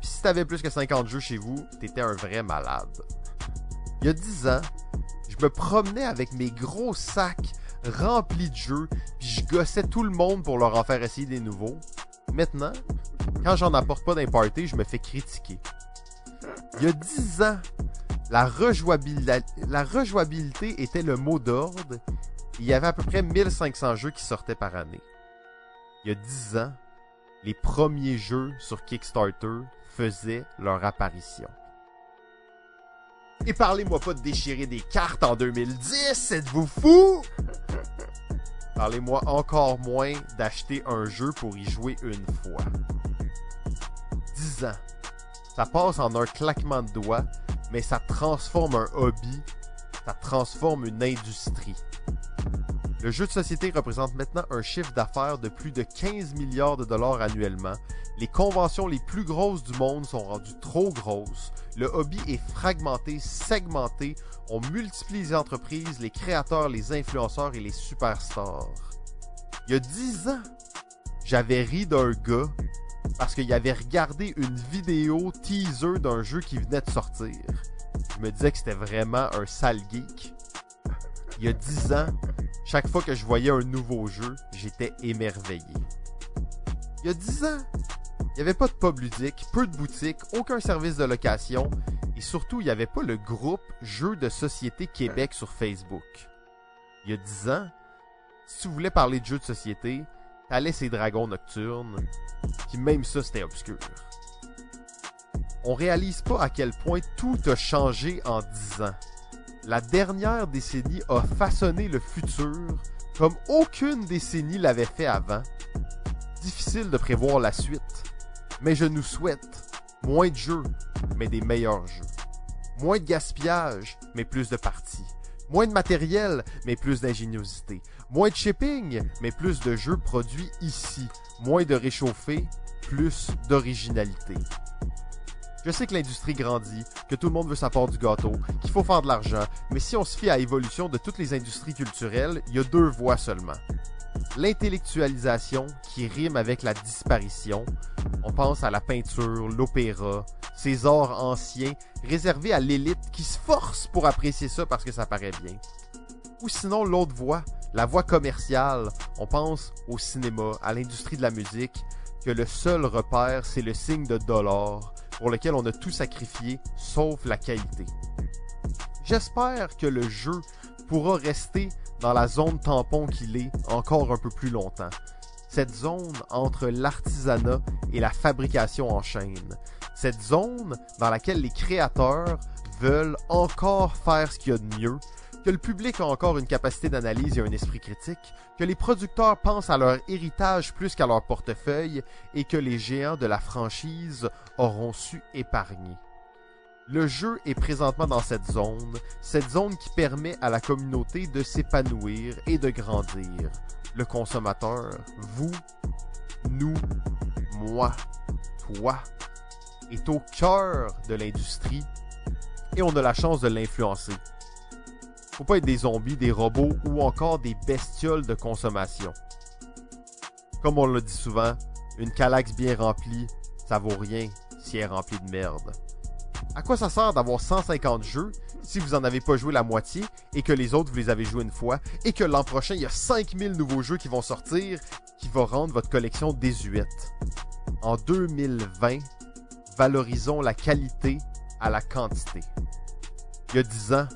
Puis si t'avais plus que 50 jeux chez vous, t'étais un vrai malade. Il y a 10 ans, je me promenais avec mes gros sacs remplis de jeux, puis je gossais tout le monde pour leur en faire essayer des nouveaux. Maintenant, quand j'en apporte pas d'un party, je me fais critiquer. Il y a 10 ans, la, rejouabil- la rejouabilité était le mot d'ordre. Il y avait à peu près 1500 jeux qui sortaient par année. Il y a 10 ans, les premiers jeux sur Kickstarter faisaient leur apparition. Et parlez-moi pas de déchirer des cartes en 2010, êtes-vous fou? Parlez-moi encore moins d'acheter un jeu pour y jouer une fois. 10 ans. Ça passe en un claquement de doigts, mais ça transforme un hobby, ça transforme une industrie. Le jeu de société représente maintenant un chiffre d'affaires de plus de 15 milliards de dollars annuellement. Les conventions les plus grosses du monde sont rendues trop grosses. Le hobby est fragmenté, segmenté. On multiplie les entreprises, les créateurs, les influenceurs et les superstars. Il y a 10 ans, j'avais ri d'un gars parce qu'il avait regardé une vidéo teaser d'un jeu qui venait de sortir. Je me disais que c'était vraiment un sale geek. Il y a 10 ans, chaque fois que je voyais un nouveau jeu, j'étais émerveillé. Il y a 10 ans, il n'y avait pas de pub ludique, peu de boutiques, aucun service de location et surtout, il n'y avait pas le groupe Jeux de Société Québec sur Facebook. Il y a 10 ans, si tu voulais parler de jeux de société, t'allais ces dragons nocturnes, puis même ça, c'était obscur. On réalise pas à quel point tout a changé en 10 ans. La dernière décennie a façonné le futur comme aucune décennie l'avait fait avant. Difficile de prévoir la suite, mais je nous souhaite moins de jeux, mais des meilleurs jeux. Moins de gaspillage, mais plus de parties. Moins de matériel, mais plus d'ingéniosité. Moins de shipping, mais plus de jeux produits ici. Moins de réchauffé, plus d'originalité. Je sais que l'industrie grandit, que tout le monde veut sa part du gâteau, qu'il faut faire de l'argent, mais si on se fie à l'évolution de toutes les industries culturelles, il y a deux voies seulement. l'intellectualisation qui rime avec la disparition. On pense à la peinture, l'opéra, ces arts anciens réservés à l'élite qui se force pour apprécier ça parce que ça paraît bien. Ou sinon l'autre voie, la voie commerciale. On pense au cinéma, à l'industrie de la musique, que le seul repère c'est le signe de dollar pour lequel on a tout sacrifié sauf la qualité. J'espère que le jeu pourra rester dans la zone tampon qu'il est encore un peu plus longtemps. Cette zone entre l'artisanat et la fabrication en chaîne. Cette zone dans laquelle les créateurs veulent encore faire ce qu'il y a de mieux, que le public a encore une capacité d'analyse et un esprit critique, que les producteurs pensent à leur héritage plus qu'à leur portefeuille et que les géants de la franchise auront su épargner. Le jeu est présentement dans cette zone, cette zone qui permet à la communauté de s'épanouir et de grandir. Le consommateur, vous, nous, moi, toi, est au cœur de l'industrie et on a la chance de l'influencer. Faut pas être des zombies, des robots ou encore des bestioles de consommation. Comme on le dit souvent, une calax bien remplie, ça vaut rien si elle est remplie de merde. À quoi ça sert d'avoir 150 jeux si vous en avez pas joué la moitié et que les autres vous les avez joués une fois et que l'an prochain il y a 5000 nouveaux jeux qui vont sortir qui vont rendre votre collection désuète? En 2020, valorisons la qualité à la quantité. Il y a 10 ans,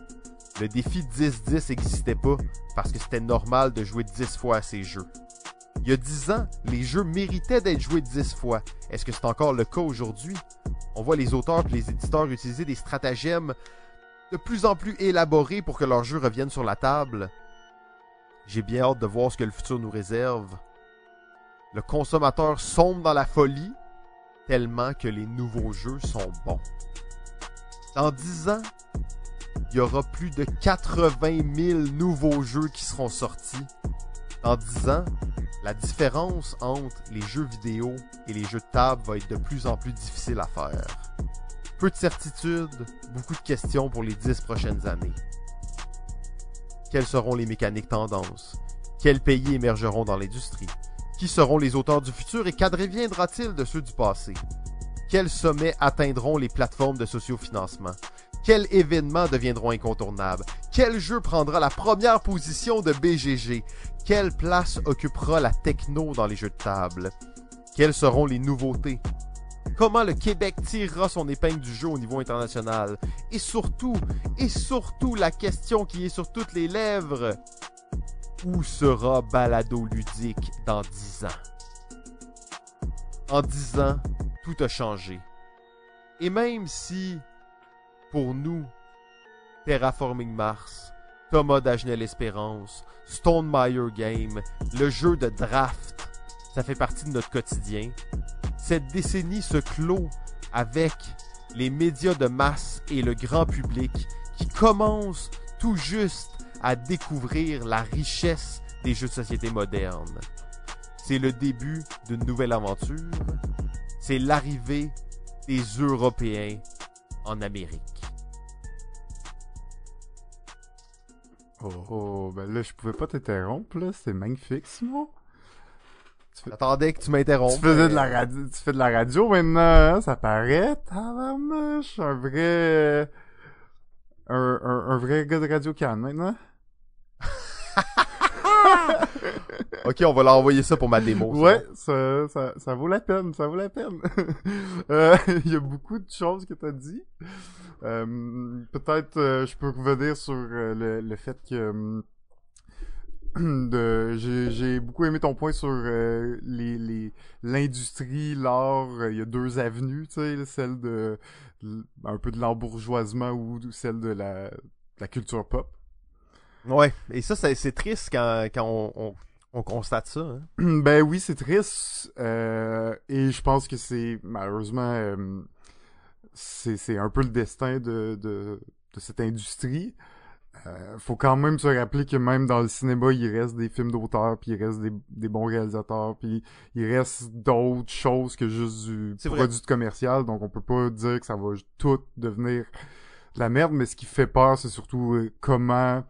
le défi 10-10 n'existait pas parce que c'était normal de jouer 10 fois à ces jeux. Il y a 10 ans, les jeux méritaient d'être joués 10 fois. Est-ce que c'est encore le cas aujourd'hui? On voit les auteurs et les éditeurs utiliser des stratagèmes de plus en plus élaborés pour que leurs jeux reviennent sur la table. J'ai bien hâte de voir ce que le futur nous réserve. Le consommateur sombre dans la folie tellement que les nouveaux jeux sont bons. Dans 10 ans, il y aura plus de 80 000 nouveaux jeux qui seront sortis. Dans 10 ans, la différence entre les jeux vidéo et les jeux de table va être de plus en plus difficile à faire. Peu de certitudes, beaucoup de questions pour les 10 prochaines années. Quelles seront les mécaniques tendances? Quels pays émergeront dans l'industrie? Qui seront les auteurs du futur et qu'adviendra-t-il de ceux du passé? Quels sommets atteindront les plateformes de sociofinancement? Quels événements deviendront incontournables? Quel jeu prendra la première position de BGG? Quelle place occupera la techno dans les jeux de table? Quelles seront les nouveautés? Comment le Québec tirera son épingle du jeu au niveau international? Et surtout, et surtout la question qui est sur toutes les lèvres, où sera Balado Ludique dans 10 ans? En 10 ans, tout a changé. Et même si pour nous, Terraforming Mars, Thomas Dagenel Espérance, Stone Game, le jeu de draft, ça fait partie de notre quotidien. Cette décennie se clôt avec les médias de masse et le grand public qui commencent tout juste à découvrir la richesse des jeux de société modernes. C'est le début d'une nouvelle aventure. C'est l'arrivée des Européens en Amérique. Oh, ben là, je pouvais pas t'interrompre, là. C'est magnifique, Simon. J'attendais que tu m'interrompes. Tu faisais de la radio, tu fais de la radio maintenant, hein, ça paraît, tabarnouche, un vrai, un, un, un vrai gars de radio can maintenant. (laughs) (laughs) ok, on va l'envoyer ça pour ma démo. Ouais, ça, ça, ça, vaut la peine, ça vaut la peine. (laughs) Euh, il y a beaucoup de choses que t'as dit. Euh, peut-être euh, je peux revenir sur euh, le, le, fait que (clears throat) de j'ai beaucoup aimé ton point sur les les l'industrie l'art il y a deux avenues tu sais celle de un peu de l'embourgeoisement ou celle de la, la culture pop ouais et ça c'est triste quand quand on, on, on constate ça hein? (clears throat) ben oui c'est triste et je pense que c'est malheureusement c'est un peu le destin de, de, de cette industrie. Euh, faut quand même se rappeler que même dans le cinéma, il reste des films d'auteur, puis il reste des, des, bons réalisateurs, puis il reste d'autres choses que juste du produit commercial. Donc on peut pas dire que ça va tout devenir de la merde, mais ce qui fait peur, c'est surtout euh, comment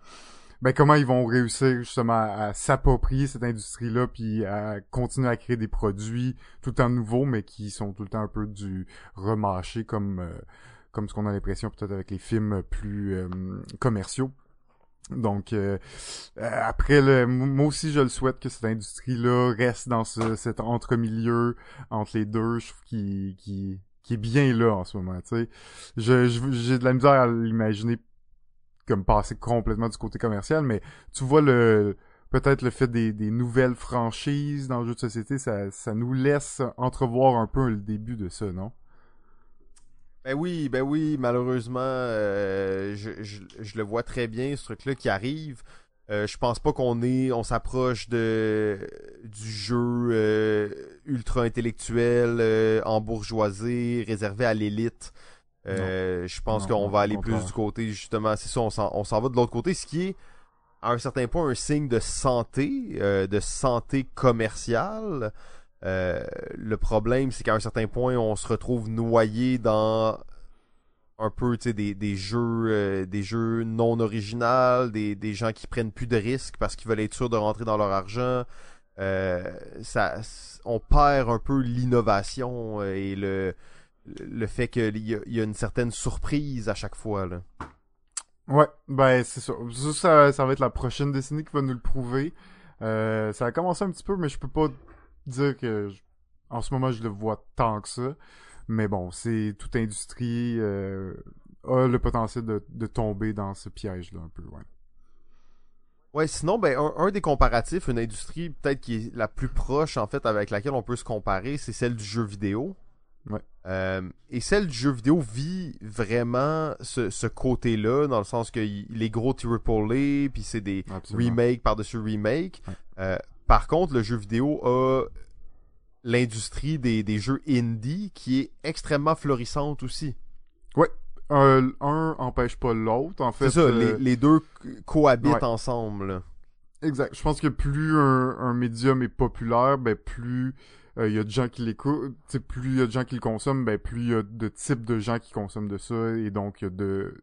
ben comment ils vont réussir justement à, s'approprier cette industrie-là puis à continuer à créer des produits tout le temps nouveaux mais qui sont tout le temps un peu du remâché comme euh, comme ce qu'on a l'impression peut-être avec les films plus euh, commerciaux. Donc euh, après le moi aussi je le souhaite que cette industrie là reste dans ce, cet entre-milieu entre les deux, je trouve qui qui qui est bien là en ce moment, tu sais. Je j'ai de la misère à l'imaginer comme passer complètement du côté commercial, mais tu vois le peut-être le fait des, nouvelles franchises dans le jeu de société, ça, nous laisse entrevoir un peu le début de ça, non? Ben oui, ben oui, malheureusement, euh, je, le vois très bien, ce truc-là qui arrive. Euh, je pense pas qu'on est, on s'approche de du jeu euh, ultra intellectuel, euh, embourgeoisé, réservé à l'élite. Euh, je pense qu'on va aller plus du côté, justement, c'est ça, on s'en va de l'autre côté, ce qui est, à un certain point, un signe de santé, euh, de santé commerciale. Euh, le problème, c'est qu'à un certain point, on se retrouve noyé dans un peu des, des jeux des jeux non originaux, des, des gens qui prennent plus de risques parce qu'ils veulent être sûrs de rentrer dans leur argent. ça, on perd un peu l'innovation et le le fait qu'il y, y, a une certaine surprise à chaque fois. Là. Ouais, ben c'est ça. ça. Ça va être la prochaine décennie qui va nous le prouver. Euh, ça a commencé un petit peu, mais je peux pas dire que en ce moment je le vois tant que ça. Mais bon, c'est toute industrie euh, a le potentiel de, de tomber dans ce piège-là un peu, ouais. Ouais, sinon, ben, un, un, des comparatifs, une industrie peut-être qui est la plus proche, en fait, avec laquelle on peut se comparer, c'est celle du jeu vidéo. Ouais. Euh, et celle du jeu vidéo vit vraiment ce, ce côté-là, dans le sens que les gros triple A, puis c'est des remakes par-dessus remakes. Euh, par contre, le jeu vidéo a l'industrie des, des, jeux indie qui est extrêmement florissante aussi. Ouais. un empêche pas l'autre, en fait. C'est ça, les, euh, les, deux cohabitent ensemble. Exact. Je pense que plus un, un médium est populaire, ben plus il euh, y a de gens qui l'écoutent, plus il y a de gens qui le consomment, ben plus il y a de types de gens qui consomment de ça et donc il y a de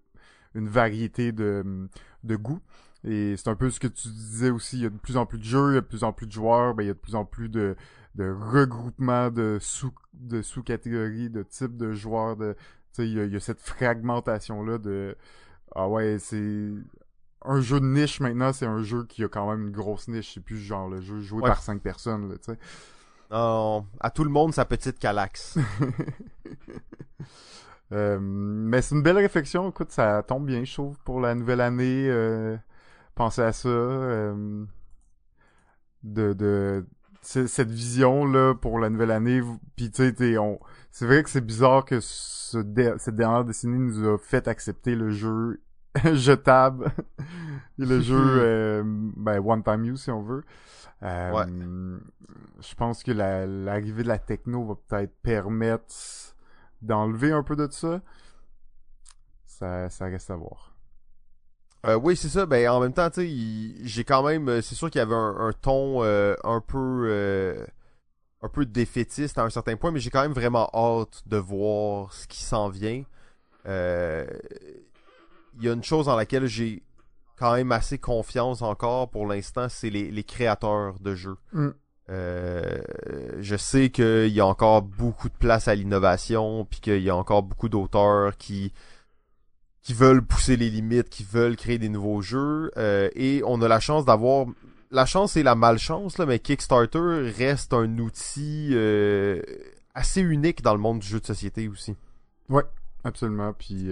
une variété de, de goûts. Et c'est un peu ce que tu disais aussi, il y a de plus en plus de jeux, il y a de plus en plus de joueurs, ben il y a de plus en plus de, de regroupements de sous de sous-catégories, de types de joueurs, de tu sais, il, y a cette fragmentation là de ah ouais, c'est un jeu de niche maintenant, c'est un jeu qui a quand même une grosse niche, c'est plus genre le jeu joué par cinq personnes, tu sais à tout le monde sa petite calax. (laughs) Euh, mais c'est une belle réflexion. Écoute, ça tombe bien, je trouve, pour la nouvelle année. Euh, penser à ça. Euh, de, de cette vision là pour la nouvelle année. Puis tu sais, c'est vrai que c'est bizarre que ce cette dernière décennie nous a fait accepter le jeu (laughs) jetable (laughs) et le jeu ben one time use si on veut. Euh, je pense que l'arrivée de la techno va peut-être permettre d'enlever un peu de ça. Ça, ça reste à voir. Euh, oui, c'est ça. Ben, en même temps, tu sais, j'ai quand même. Euh, c'est sûr qu'il y avait un, ton un peu. un peu défaitiste à un certain point, mais j'ai quand même vraiment hâte de voir ce qui s'en vient. Il y a une chose dans laquelle j'ai quand même assez confiance encore pour l'instant, c'est les, les, créateurs de jeux. Mm. Euh, je sais qu'il y a encore beaucoup de place à l'innovation, puis qu'il y a encore beaucoup d'auteurs qui qui veulent pousser les limites, qui veulent créer des nouveaux jeux, euh, et on a la chance d'avoir la chance et la malchance là, mais Kickstarter reste un outil euh, assez unique dans le monde du jeu de société aussi. Ouais, absolument. Puis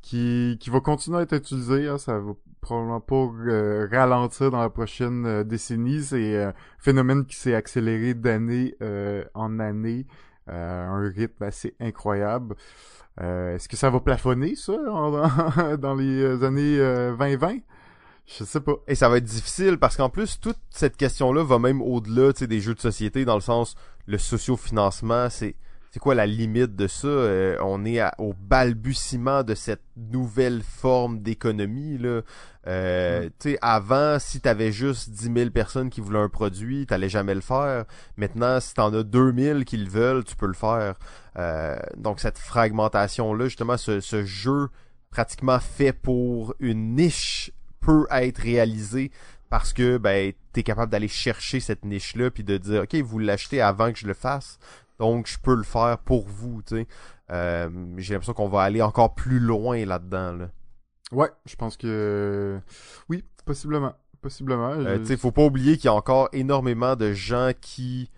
qui, qui va continuer à être utilisé. Hein, ça va probablement pas euh, ralentir dans la prochaine euh, décennie. C'est un phénomène qui s'est accéléré d'année euh, en année à un rythme assez incroyable. Est-ce que ça va plafonner, ça, (laughs) dans les années 2020? Je sais pas. Et ça va être difficile parce qu'en plus, toute cette question-là va même au-delà des jeux de société, dans le sens, le sociofinancement, c'est c'est quoi la limite de ça? Euh, On est au balbutiement de cette nouvelle forme d'économie là. Euh, mm. Tu sais, avant, si t'avais juste 10 000 personnes qui voulaient un produit, t'allais jamais le faire. Maintenant, si t'en as 2000 qui le veulent, tu peux le faire. Euh, donc cette fragmentation là, justement, ce, ce jeu pratiquement fait pour une niche peut être réalisé parce que ben t'es capable d'aller chercher cette niche là puis de dire ok vous l'achetez avant que je le fasse donc je peux le faire pour vous tu sais euh, j'ai l'impression qu'on va aller encore plus loin là-dedans là. Ouais, je pense que oui, possiblement, possiblement. Euh, Je- tu sais, faut pas oublier qu'il y a encore énormément de gens qui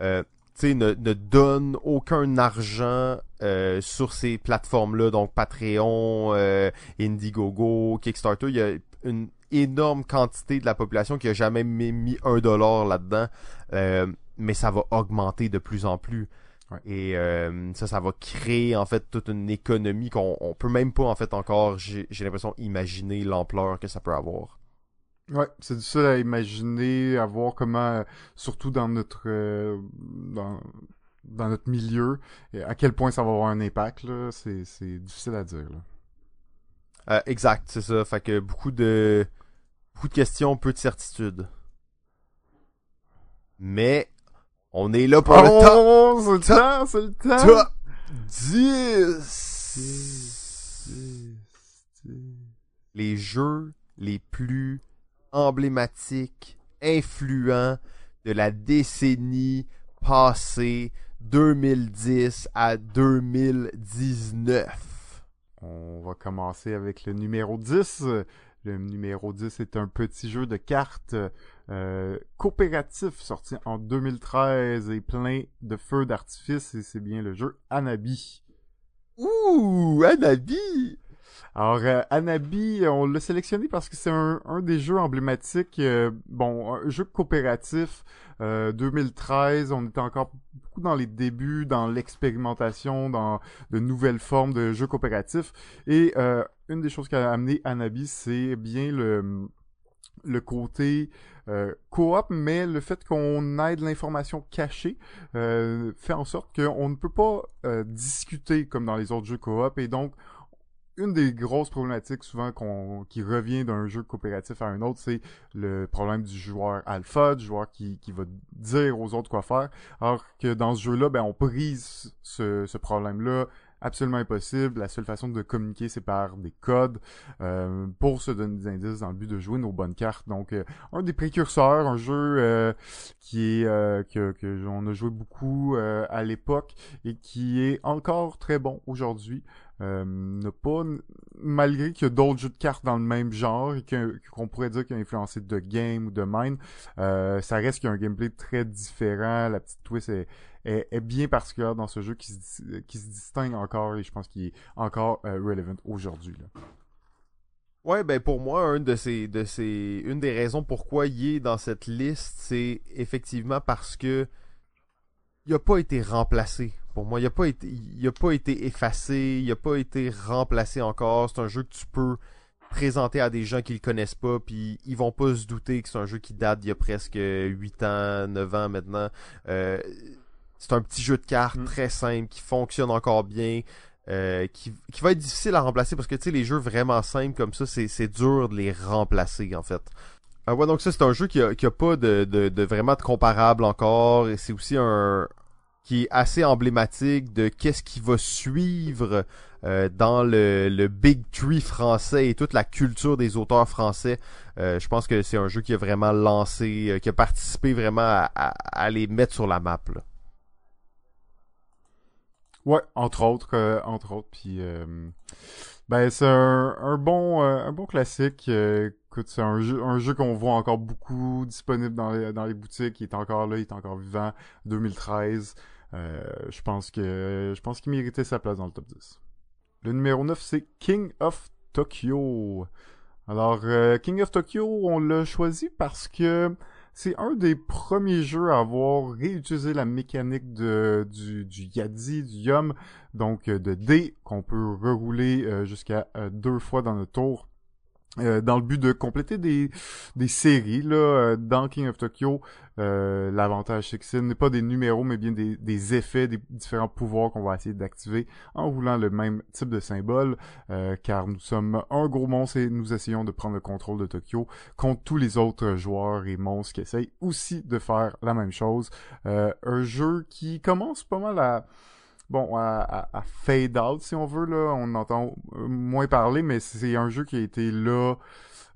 euh, tu sais, ne, ne donnent aucun argent euh, sur ces plateformes-là, donc Patreon, euh, Indiegogo, Kickstarter. Il y a une énorme quantité de la population qui a jamais mis, mis un dollar là-dedans, euh, mais ça va augmenter de plus en plus. Ouais. Et euh, ça, ça va créer en fait toute une économie qu'on on peut même pas en fait encore, j'ai l'impression, imaginer l'ampleur que ça peut avoir. Ouais, c'est difficile à imaginer, à voir comment, euh, surtout dans notre euh, dans, dans notre milieu, à quel point ça va avoir un impact là. C'est c'est difficile à dire. Là. Euh, exact, c'est ça. Fait que beaucoup de beaucoup de questions, peu de certitudes. Mais on est là pour le temps. (laughs) C'est le temps, c'est le temps. Top 10 Les jeux les plus emblématiques, influents de la décennie passée 2010 à 2019. On va commencer avec le numéro 10. Le numéro 10 est un petit jeu de cartes euh, coopératif sorti en 2013 et plein de feux d'artifice et c'est bien le jeu Anabi. Ouh, Anabi! Alors, euh, Anabi, on l'a sélectionné parce que c'est un, un des jeux emblématiques. euh, bon, un jeu coopératif. euh, 2013, on était encore beaucoup dans les débuts, dans l'expérimentation, dans de nouvelles formes de jeux coopératifs. Et euh, une des choses qui a amené Anabi, c'est bien le le côté euh, coop, mais le fait qu'on ait de l'information cachée euh, fait en sorte qu'on ne peut pas euh, discuter comme dans les autres jeux coop, et donc une des grosses problématiques souvent qui revient d'un jeu coopératif à un autre, c'est le problème du joueur alpha, du joueur qui, qui va dire aux autres quoi faire. Alors que dans ce jeu-là, ben on brise ce problème-là absolument impossible. La seule façon de communiquer, c'est par des codes euh, pour se donner des indices dans le but de jouer nos bonnes cartes. Donc, euh, un des précurseurs, un jeu euh, qui est euh, que, que on a joué beaucoup euh, à l'époque et qui est encore très bon aujourd'hui. Euh, n'a pas, malgré qu'il y a d'autres jeux de cartes dans le même genre et qu'on pourrait dire qu'il a influencé de game ou de mine, euh, ça reste qu'il y a un gameplay très différent. La petite twist est, bien particulière dans ce jeu qui se, distingue encore et je pense qu'il est encore euh, relevant aujourd'hui. Ouais, ben pour moi, une des raisons pourquoi il est dans cette liste, c'est effectivement parce que il a pas été remplacé. Pour moi, il a pas été, il a pas été effacé, il a pas été remplacé encore. C'est un jeu que tu peux présenter à des gens qui le connaissent pas, puis ils vont pas se douter que c'est un jeu qui date d'il y a presque 8 ans, 9 ans maintenant. Euh, c'est un petit jeu de cartes Mm. très simple qui fonctionne encore bien. euh, qui, qui va être difficile à remplacer parce que tu sais les jeux vraiment simples comme ça c'est c'est dur de les remplacer en fait ah ouais donc ça c'est un jeu qui a, qui a pas de, de, de vraiment de comparable encore et c'est aussi un qui est assez emblématique de qu'est-ce qui va suivre euh, dans le, le Big Tree français et toute la culture des auteurs français. Euh, je pense que c'est un jeu qui a vraiment lancé, euh, qui a participé vraiment à, à, à les mettre sur la map. Là. Ouais, entre autres, euh, entre autres. Puis, euh, ben c'est un, un bon, euh, un bon classique. Écoute, c'est un jeu, un jeu qu'on voit encore beaucoup disponible dans les, dans les boutiques. Il est encore là, il est encore vivant. 2013. Euh, je pense que, je pense qu'il méritait sa place dans le top 10. Le numéro 9, c'est King of Tokyo. Alors, euh, King of Tokyo, on l'a choisi parce que c'est un des premiers jeux à avoir réutilisé la mécanique de, du, du Yadi, du Yum, donc euh, de dés qu'on peut rerouler euh, jusqu'à euh, deux fois dans notre tour. Euh, dans le but de compléter des, des séries là euh, dans King of Tokyo euh, l'avantage c'est que ce n'est pas des numéros mais bien des, des effets des différents pouvoirs qu'on va essayer d'activer en roulant le même type de symbole euh, car nous sommes un gros monstre et nous essayons de prendre le contrôle de Tokyo contre tous les autres joueurs et monstres qui essayent aussi de faire la même chose. Euh, un jeu qui commence pas mal à bon à, à- à fade out si on veut là, on entend euh, moins parler, mais c'est un jeu qui a été là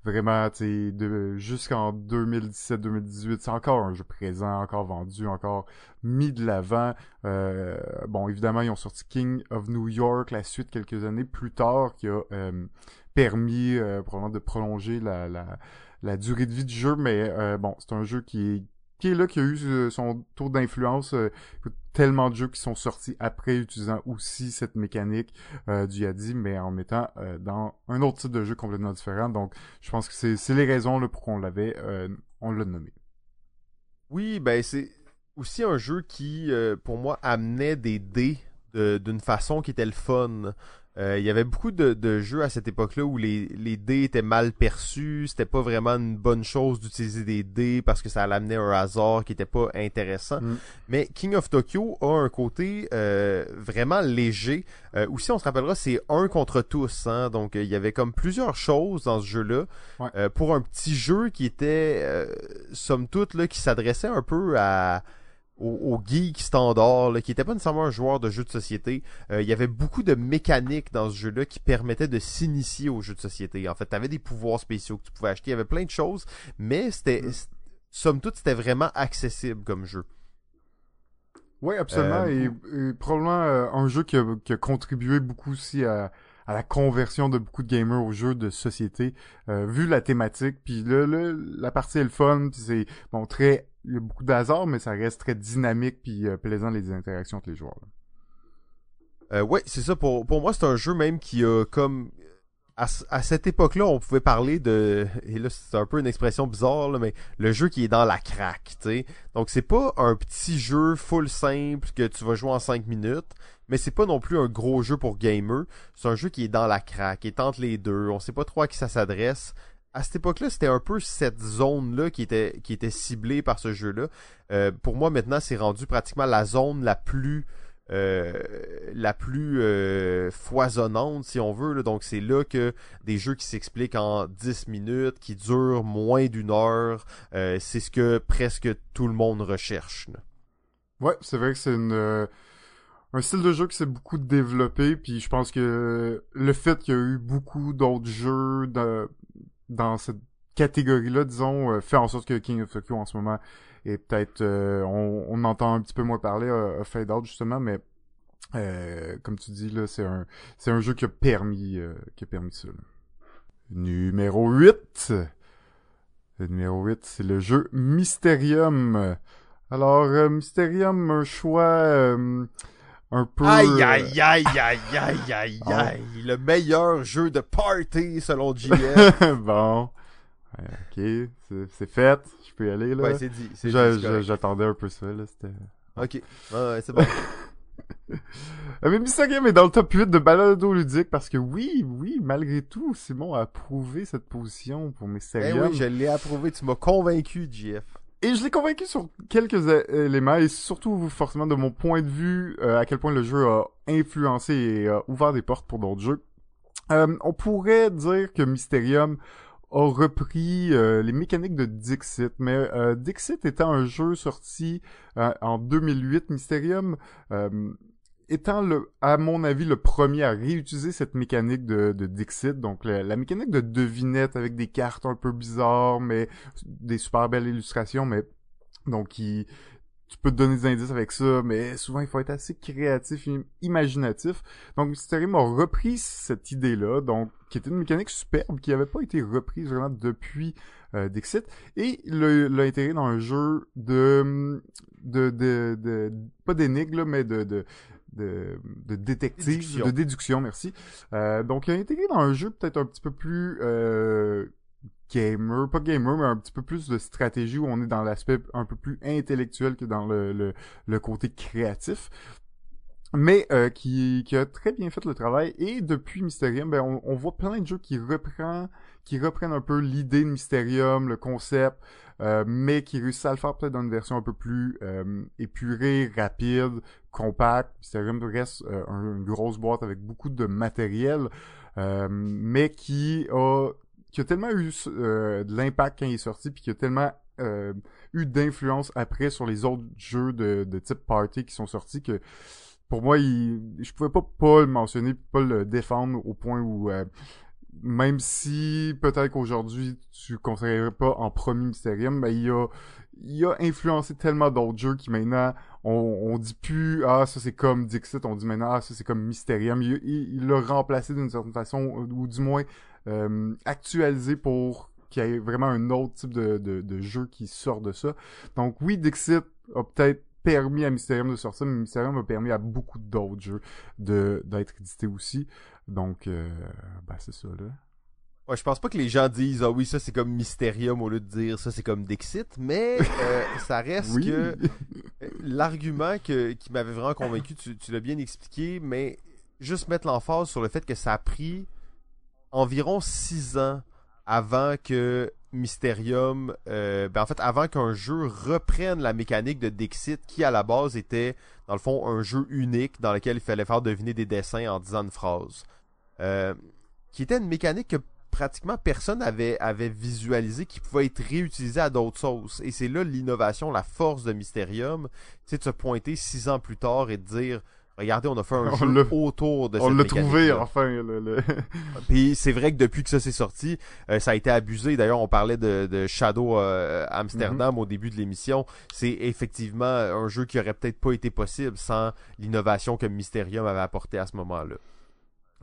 vraiment, tu sais, jusqu'en 2017-2018, c'est encore un jeu présent, encore vendu, encore mis de l'avant. Euh, bon, évidemment, ils ont sorti King of New York, la suite quelques années plus tard, qui a euh, permis probablement de prolonger la, la, la, durée de vie du jeu, mais bon, c'est un jeu qui est qui est là, qui a eu euh, son tour d'influence. Euh, tellement de jeux qui sont sortis après utilisant aussi cette mécanique euh, du Yadi, mais en mettant dans un autre type de jeu complètement différent. Donc, je pense que c'est les raisons là, pour qu'on l'avait, on l'a nommé. Oui, ben c'est aussi un jeu qui, pour moi, amenait des dés d'une façon qui était le fun. Euh, il y avait beaucoup de, jeux à cette époque-là où les, les dés étaient mal perçus, c'était pas vraiment une bonne chose d'utiliser des dés parce que ça l'amenait un hasard qui était pas intéressant. Mm. Mais King of Tokyo a un côté euh, vraiment léger. Euh, aussi, on se rappellera, c'est un contre tous. Hein? donc, il y avait comme plusieurs choses dans ce jeu-là pour un petit jeu qui était, somme toute, là, qui s'adressait un peu à au, geek standard, qui n'était pas nécessairement un joueur de jeux de société. Euh, il y avait beaucoup de mécaniques dans ce jeu-là qui permettaient de s'initier aux jeux de société. En fait, tu avais des pouvoirs spéciaux que tu pouvais acheter. Il y avait plein de choses, mais c'était, mm. somme toute, c'était vraiment accessible comme jeu. Oui, absolument. Euh, et, probablement euh, un jeu qui a, contribué beaucoup aussi à, la conversion de beaucoup de gamers aux jeux de société, vu la thématique. Puis là, la partie est le fun, puis c'est bon très il y a beaucoup d'hasard, mais ça reste très dynamique puis euh, plaisant les interactions entre les joueurs. Euh, ouais, c'est ça. Pour, pour moi, c'est un jeu même qui a comme à, cette époque-là, on pouvait parler de et là c'est un peu une expression bizarre mais le jeu qui est dans la craque, tu sais. Donc c'est pas un petit jeu full simple que tu vas jouer en 5 minutes, mais c'est pas non plus un gros jeu pour gamer. C'est un jeu qui est dans la craque, et tente les deux. On sait pas trop à qui ça s'adresse, à cette époque-là, c'était un peu cette zone-là qui était, qui était ciblée par ce jeu-là. Euh, pour moi, maintenant, c'est rendu pratiquement la zone la plus euh, la plus euh, foisonnante, si on veut. Donc, c'est là que des jeux qui s'expliquent en 10 minutes, qui durent moins d'une heure, c'est ce que presque tout le monde recherche. Ouais, c'est vrai que c'est un style de jeu qui s'est beaucoup développé, puis je pense que le fait qu'il y a eu beaucoup d'autres jeux dans cette catégorie-là, disons, euh, fait en sorte que King of Tokyo en ce moment est peut-être, euh, on, on, entend un petit peu moins parler, euh, Fade Out justement, mais comme tu dis là, c'est un, c'est un jeu qui a permis, qui a permis ça. Numéro 8. Le numéro 8, c'est le jeu Mysterium. Alors, Mysterium, un choix un peu... Aïe, aïe, aïe, aïe, aïe, aïe, oh. (laughs) aïe. Le meilleur jeu de party selon JF. (laughs) bon. Ok, c'est fait. Je peux y aller, là. Ouais, c'est dit. J'attendais un peu ça, là. C'était... Ok. ouais, c'est bon. Ah, (laughs) mais Game est dans le top 8 de balado ludique parce que oui, oui, malgré tout, Simon a approuvé cette position pour Mysterium. Eh oui, je l'ai approuvé. Tu m'as convaincu, JF. Et je l'ai convaincu sur quelques éléments, et surtout forcément de mon point de vue, euh, à quel point le jeu a influencé et a ouvert des portes pour d'autres jeux. Euh, on pourrait dire que Mysterium a repris euh, les mécaniques de Dixit, mais Dixit étant un jeu sorti en 2008, Mysterium étant à mon avis, le premier à réutiliser cette mécanique de, de Dixit, donc la, mécanique de devinette avec des cartes un peu bizarres, mais des super belles illustrations, mais donc qui tu peux te donner des indices avec ça, mais souvent il faut être assez créatif et imaginatif. Donc Mysterium a repris cette idée-là, donc qui était une mécanique superbe, qui n'avait pas été reprise vraiment depuis euh, Dixit, et l'a intégré dans un jeu de de, de, de pas d'énigmes, mais de, de de, de détective, de déduction, merci. Euh, donc, il a intégré dans un jeu peut-être un petit peu plus euh, gamer, pas gamer, mais un petit peu plus de stratégie où on est dans l'aspect un peu plus intellectuel que dans le, le, le côté créatif mais euh, qui, qui a très bien fait le travail. Et depuis Mysterium, ben, on, on voit plein de jeux qui reprennent, qui reprennent un peu l'idée de Mysterium, le concept, euh, mais qui réussissent à le faire peut-être dans une version un peu plus euh, épurée, rapide, compacte. Mysterium reste euh, une grosse boîte avec beaucoup de matériel, mais qui a qui a tellement eu de l'impact quand il est sorti, puis qui a tellement eu d'influence après sur les autres jeux de, de type party qui sont sortis que pour moi, il, je pouvais pas pas le mentionner, pas le défendre au point où même si peut-être qu'aujourd'hui tu conseillerais pas en premier Mysterium, ben il a il a influencé tellement d'autres jeux qui maintenant on, on dit plus ah ça c'est comme Dixit, on dit maintenant ah ça c'est comme Mysterium. Il l'a remplacé d'une certaine façon ou du moins euh, actualisé pour qu'il y ait vraiment un autre type de, de, de jeu qui sort de ça. Donc oui, Dixit a peut-être permis à Mysterium de sortir, mais Mysterium a permis à beaucoup d'autres jeux de d'être édités aussi. Donc, euh, ben c'est ça, là. Ouais, je pense pas que les gens disent ah oui ça c'est comme Mysterium au lieu de dire ça c'est comme Dixit, mais euh, (laughs) ça reste que euh, l'argument que qui m'avait vraiment convaincu, tu, tu l'as bien expliqué, mais juste mettre l'emphase sur le fait que ça a pris environ six ans avant que Mysterium, euh, ben en fait avant qu'un jeu reprenne la mécanique de Dixit qui à la base était dans le fond un jeu unique dans lequel il fallait faire deviner des dessins en disant une phrase, euh, qui était une mécanique que pratiquement personne avait, avait visualisé qui pouvait être réutilisé à d'autres sauces. Et c'est là l'innovation, la force de Mysterium, c'est de se pointer six ans plus tard et de dire Regardez, on a fait un (laughs) jeu autour de on cette On l'a trouvé enfin. Le, le... (laughs) Puis c'est vrai que depuis que ça s'est sorti, euh, ça a été abusé. D'ailleurs, on parlait de, de Shadow euh, Amsterdam mm-hmm. au début de l'émission. C'est effectivement un jeu qui aurait peut-être pas été possible sans l'innovation que Mysterium avait apporté à ce moment-là.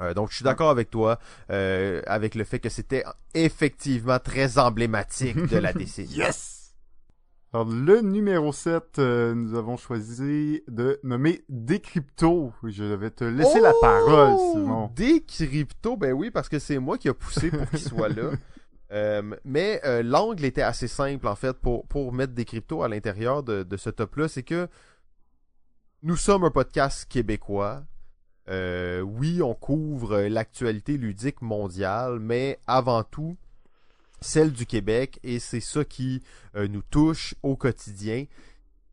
Euh, donc je suis d'accord avec toi, avec le fait que c'était effectivement très emblématique de la (laughs) décennie. yes! Alors, le numéro 7, euh, nous avons choisi de nommer Décrypto. Je vais te laisser la parole, oh! Simon. Décrypto, ben oui, parce que c'est moi qui a poussé pour qu'il soit là. (laughs) Euh, mais euh, l'angle était assez simple, en fait, pour, pour mettre Décrypto à l'intérieur de, de ce top-là. C'est que nous sommes un podcast québécois. oui, on couvre l'actualité ludique mondiale, mais avant tout, celle du Québec et c'est ça qui euh, nous touche au quotidien.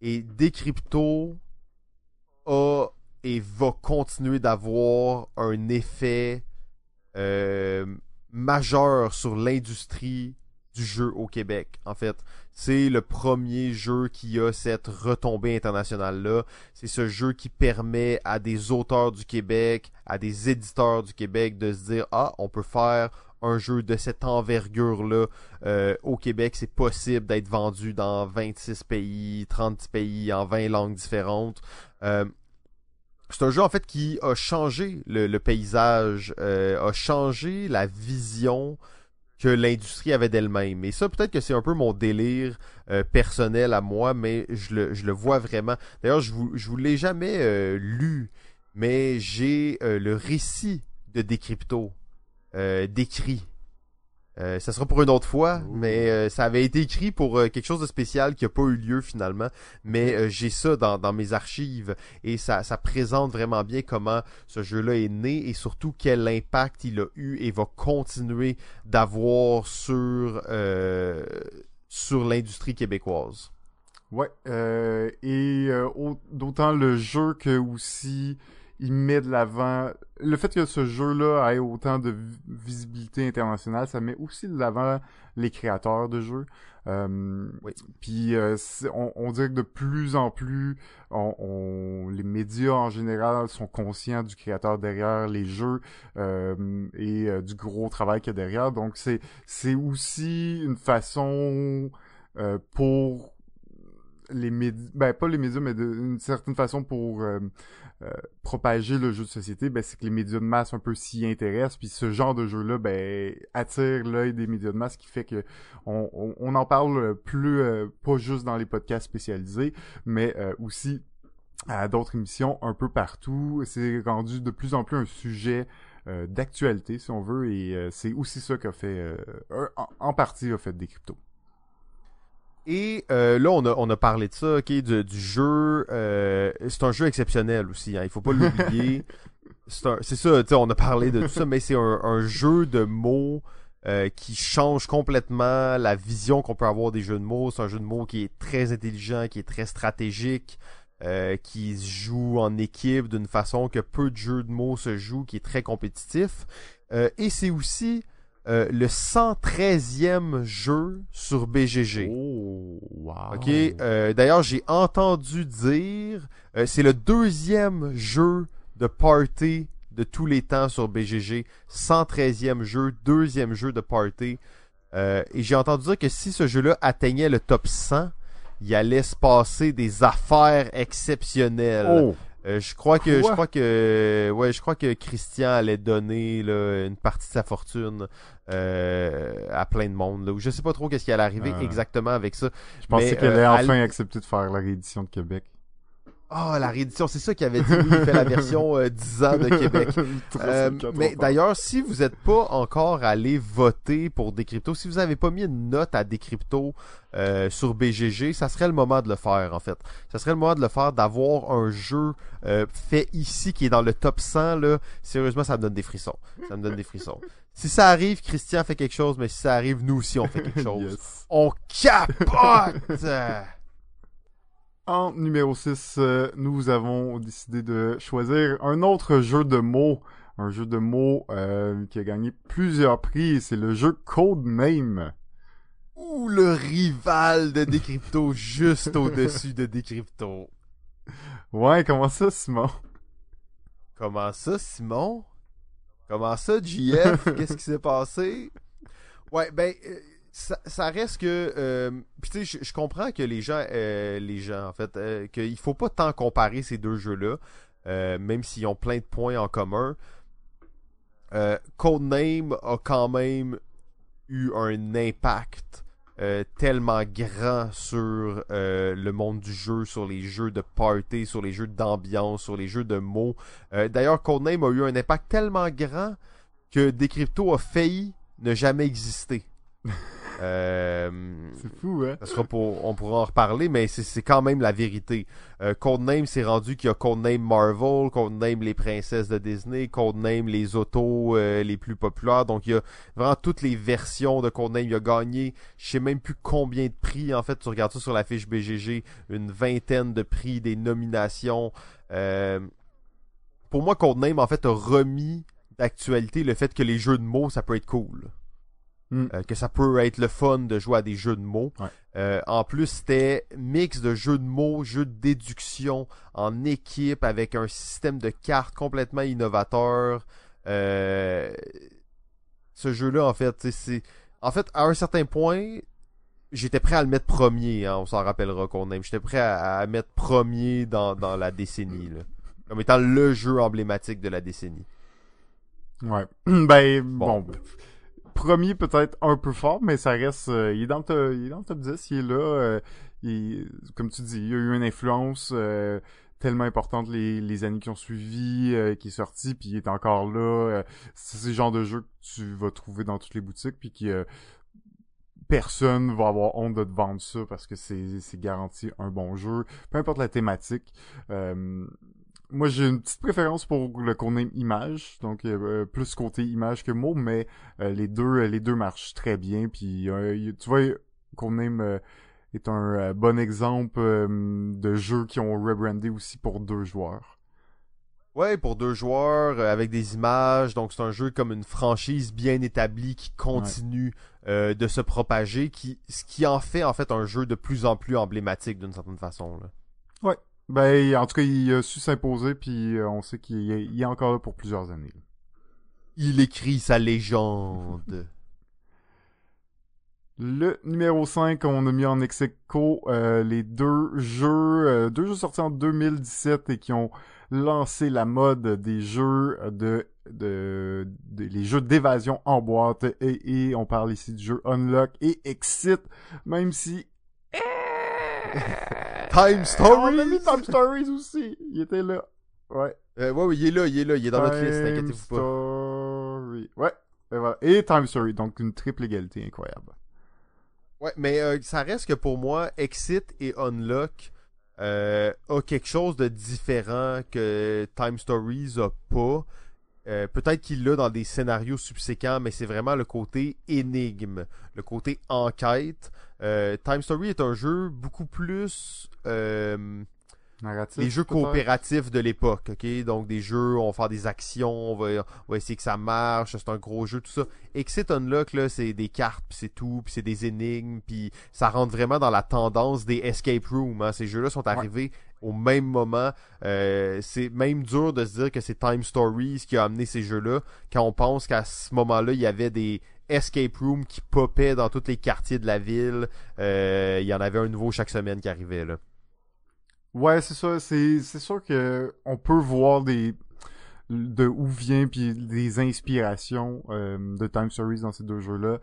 Et Decrypto a et va continuer d'avoir un effet euh, majeur sur l'industrie du jeu au Québec. En fait, c'est le premier jeu qui a cette retombée internationale-là. C'est ce jeu qui permet à des auteurs du Québec, à des éditeurs du Québec de se dire, ah, on peut faire un jeu de cette envergure-là euh, au Québec, c'est possible d'être vendu dans 26 pays, 30 pays, en 20 langues différentes. Euh, c'est un jeu en fait qui a changé le, paysage, euh, a changé la vision que l'industrie avait d'elle-même. Et ça, peut-être que c'est un peu mon délire personnel à moi, mais je le, je le vois vraiment. D'ailleurs, je vous, je vous l'ai jamais lu, mais j'ai le récit de Decrypto euh, décrit. Euh, ça sera pour une autre fois, mais euh, ça avait été écrit pour quelque chose de spécial qui n'a pas eu lieu finalement. Mais j'ai ça dans, dans, mes archives et ça, ça présente vraiment bien comment ce jeu-là est né et surtout quel impact il a eu et va continuer d'avoir sur, sur l'industrie québécoise. Ouais, et d'autant le jeu que aussi il met de l'avant le fait que ce jeu-là ait autant de visibilité internationale, ça met aussi de l'avant les créateurs de jeux. Euh, oui. Puis euh, on, on, dirait que de plus en plus, on, les médias en général sont conscients du créateur derrière les jeux euh, et euh, du gros travail qu'il y a derrière. Donc c'est c'est aussi une façon euh, pour les médias, ben pas les médias, mais d'une certaine façon pour euh, euh, propager le jeu de société, ben c'est que les médias de masse un peu s'y intéressent, puis ce genre de jeu-là, ben attire l'œil des médias de masse, qui fait que on, on, en parle plus euh, pas juste dans les podcasts spécialisés, mais aussi à d'autres émissions un peu partout. C'est rendu de plus en plus un sujet d'actualité, si on veut, et c'est aussi ça qu'a fait, en, en, partie, a fait des cryptos. Et euh, là, on a, on a parlé de ça, ok, du, du jeu. Euh, c'est un jeu exceptionnel aussi, hein, il faut pas l'oublier. (laughs) c'est ça, tu on a parlé de tout ça, mais c'est un, un, jeu de mots euh, qui change complètement la vision qu'on peut avoir des jeux de mots. C'est un jeu de mots qui est très intelligent, qui est très stratégique, qui se joue en équipe d'une façon que peu de jeux de mots se jouent, qui est très compétitif. Et c'est aussi euh, le 113e jeu sur BGG. Oh, wow. Ok. Euh, D'ailleurs, j'ai entendu dire, euh, c'est le deuxième jeu de party de tous les temps sur BGG, 113e jeu, deuxième jeu de party. Et j'ai entendu dire que si ce jeu-là atteignait le top 100, il allait se passer des affaires exceptionnelles. Oh! Euh, je crois que je crois que ouais, je crois que Christian allait donner là, une partie de sa fortune euh, à plein de monde. Là. Je sais pas trop qu'est-ce qui allait arriver Ah. exactement avec ça. Je pensais qu'elle euh, allait enfin accepter de faire la réédition de Québec. Ah, la réédition, c'est ça qu'il avait dit. Oui, il fait la version euh, 10 ans de Québec. (laughs) Euh, mais d'ailleurs, si vous n'êtes pas encore allé voter pour Décrypto, si vous n'avez pas mis une note à Décrypto euh, sur BGG, ça serait le moment de le faire, en fait. Ça serait le moment de le faire, d'avoir un jeu euh, fait ici qui est dans le top 100, là. Sérieusement, ça me donne des frissons. Ça me donne des frissons. Si ça arrive, Christian fait quelque chose, mais si ça arrive, nous aussi, on fait quelque (laughs) chose. Yes. On capote! En numéro 6, nous avons décidé de choisir un autre jeu de mots. Un jeu de mots euh, qui a gagné plusieurs prix. C'est le jeu Codename. Ou le rival de Décrypto (laughs) juste au-dessus de Décrypto. Ouais, comment ça, Simon? Comment ça, Simon? Comment ça, JF? (laughs) Qu'est-ce qui s'est passé? Ouais, ben, euh, ça, reste que... Euh, tu sais, je- comprends que les gens, euh, les gens, en fait, euh, qu'il faut pas tant comparer ces deux jeux-là, euh, même s'ils ont plein de points en commun. Euh, Codename a quand même eu un impact tellement grand sur le monde du jeu, sur les jeux de party, sur les jeux d'ambiance, sur les jeux de mots. D'ailleurs, Codename a eu un impact tellement grand que Decrypto a failli ne jamais exister. (laughs) Euh, C'est fou, hein? ça sera pour, on pourra en reparler, mais c'est c'est quand même la vérité. Euh, Codename s'est rendu qu'il y a Codename Marvel, Codename les princesses de Disney, Codename les autos euh, les plus populaires. Donc il y a vraiment toutes les versions de Codename. Il a gagné, je sais même plus combien de prix. En fait, tu regardes ça sur la fiche BGG, une vingtaine de prix, des nominations. Euh, pour moi, Codename en fait a remis d'actualité le fait que les jeux de mots ça peut être cool. Mm. Euh, que ça peut être le fun de jouer à des jeux de mots. Ouais. Euh, en plus, c'était mix de jeux de mots, jeux de déduction en équipe avec un système de cartes complètement innovateur. Euh, ce jeu-là, en fait, c'est. En fait, à un certain point, j'étais prêt à le mettre premier, hein, on s'en rappellera qu'on aime. J'étais prêt à, à mettre premier dans, dans la décennie, là. Comme étant le jeu emblématique de la décennie. Ouais. (clears throat) ben, bon. Bon. Premier peut-être un peu fort, mais ça reste... euh, il, est dans le il est dans top 10, il est là. euh, il- comme tu dis, il a eu une influence euh, tellement importante les, les années qui ont suivi, qui est sorti, puis il est encore là. c'est le genre de jeu que tu vas trouver dans toutes les boutiques, puis qui... personne va avoir honte de te vendre ça parce que c'est garanti un bon jeu. Peu importe la thématique. Moi, j'ai une petite préférence pour le codename image, donc euh, plus côté image que mot, mais euh, les deux euh, les deux marchent très bien. Puis euh, tu vois, codename euh, est un euh, bon exemple euh, de jeu qui ont rebrandé aussi pour deux joueurs. Ouais, pour deux joueurs, euh, avec des images, donc c'est un jeu comme une franchise bien établie qui continue euh, de se propager, qui, ce qui en fait en fait un jeu de plus en plus emblématique d'une certaine façon. Là. Ben, en tout cas, il a su s'imposer, puis euh, on sait qu'il est, il est encore là pour plusieurs années. là. Il écrit sa légende. Le numéro 5, on a mis en ex euh, les deux jeux, euh, deux jeux sortis en 2017 et qui ont lancé la mode des jeux de, de, de- les jeux d'évasion en boîte et, et on parle ici du jeu Unlock et Exit, même si (laughs) Time Stories! on a mis Time Stories aussi, il était là. Ouais. Euh, ouais, ouais, il est là, il est là, il est dans notre liste, Time inquiétez-vous pas. Story. Ouais. Et, voilà. et Time Story, donc une triple égalité incroyable. Ouais, mais euh, ça reste que pour moi, Exit et Unlock euh, a quelque chose de différent que Time Stories a pas. Euh, Peut-être qu'il l'a dans des scénarios subséquents, mais c'est vraiment le côté énigme, le côté enquête. Euh, Time Story est un jeu beaucoup plus... euh, Narratif, les jeux coopératifs de l'époque, ok? Donc des jeux, on va faire des actions, on va, on va essayer que ça marche, c'est un gros jeu, tout ça. Exit Unlock, là, c'est des cartes, puis c'est tout, puis c'est des énigmes, puis ça rentre vraiment dans la tendance des escape rooms. hein. Ces jeux-là sont arrivés au même moment. Euh, c'est même dur de se dire que c'est Time Stories qui a amené ces jeux-là, quand on pense qu'à ce moment-là, il y avait des escape rooms qui popaient dans tous les quartiers de la ville. Euh, il y en avait un nouveau chaque semaine qui arrivait, là. Ouais, c'est ça. C'est c'est sûr que on peut voir des de où vient puis des inspirations euh, de Time Stories dans ces deux jeux-là.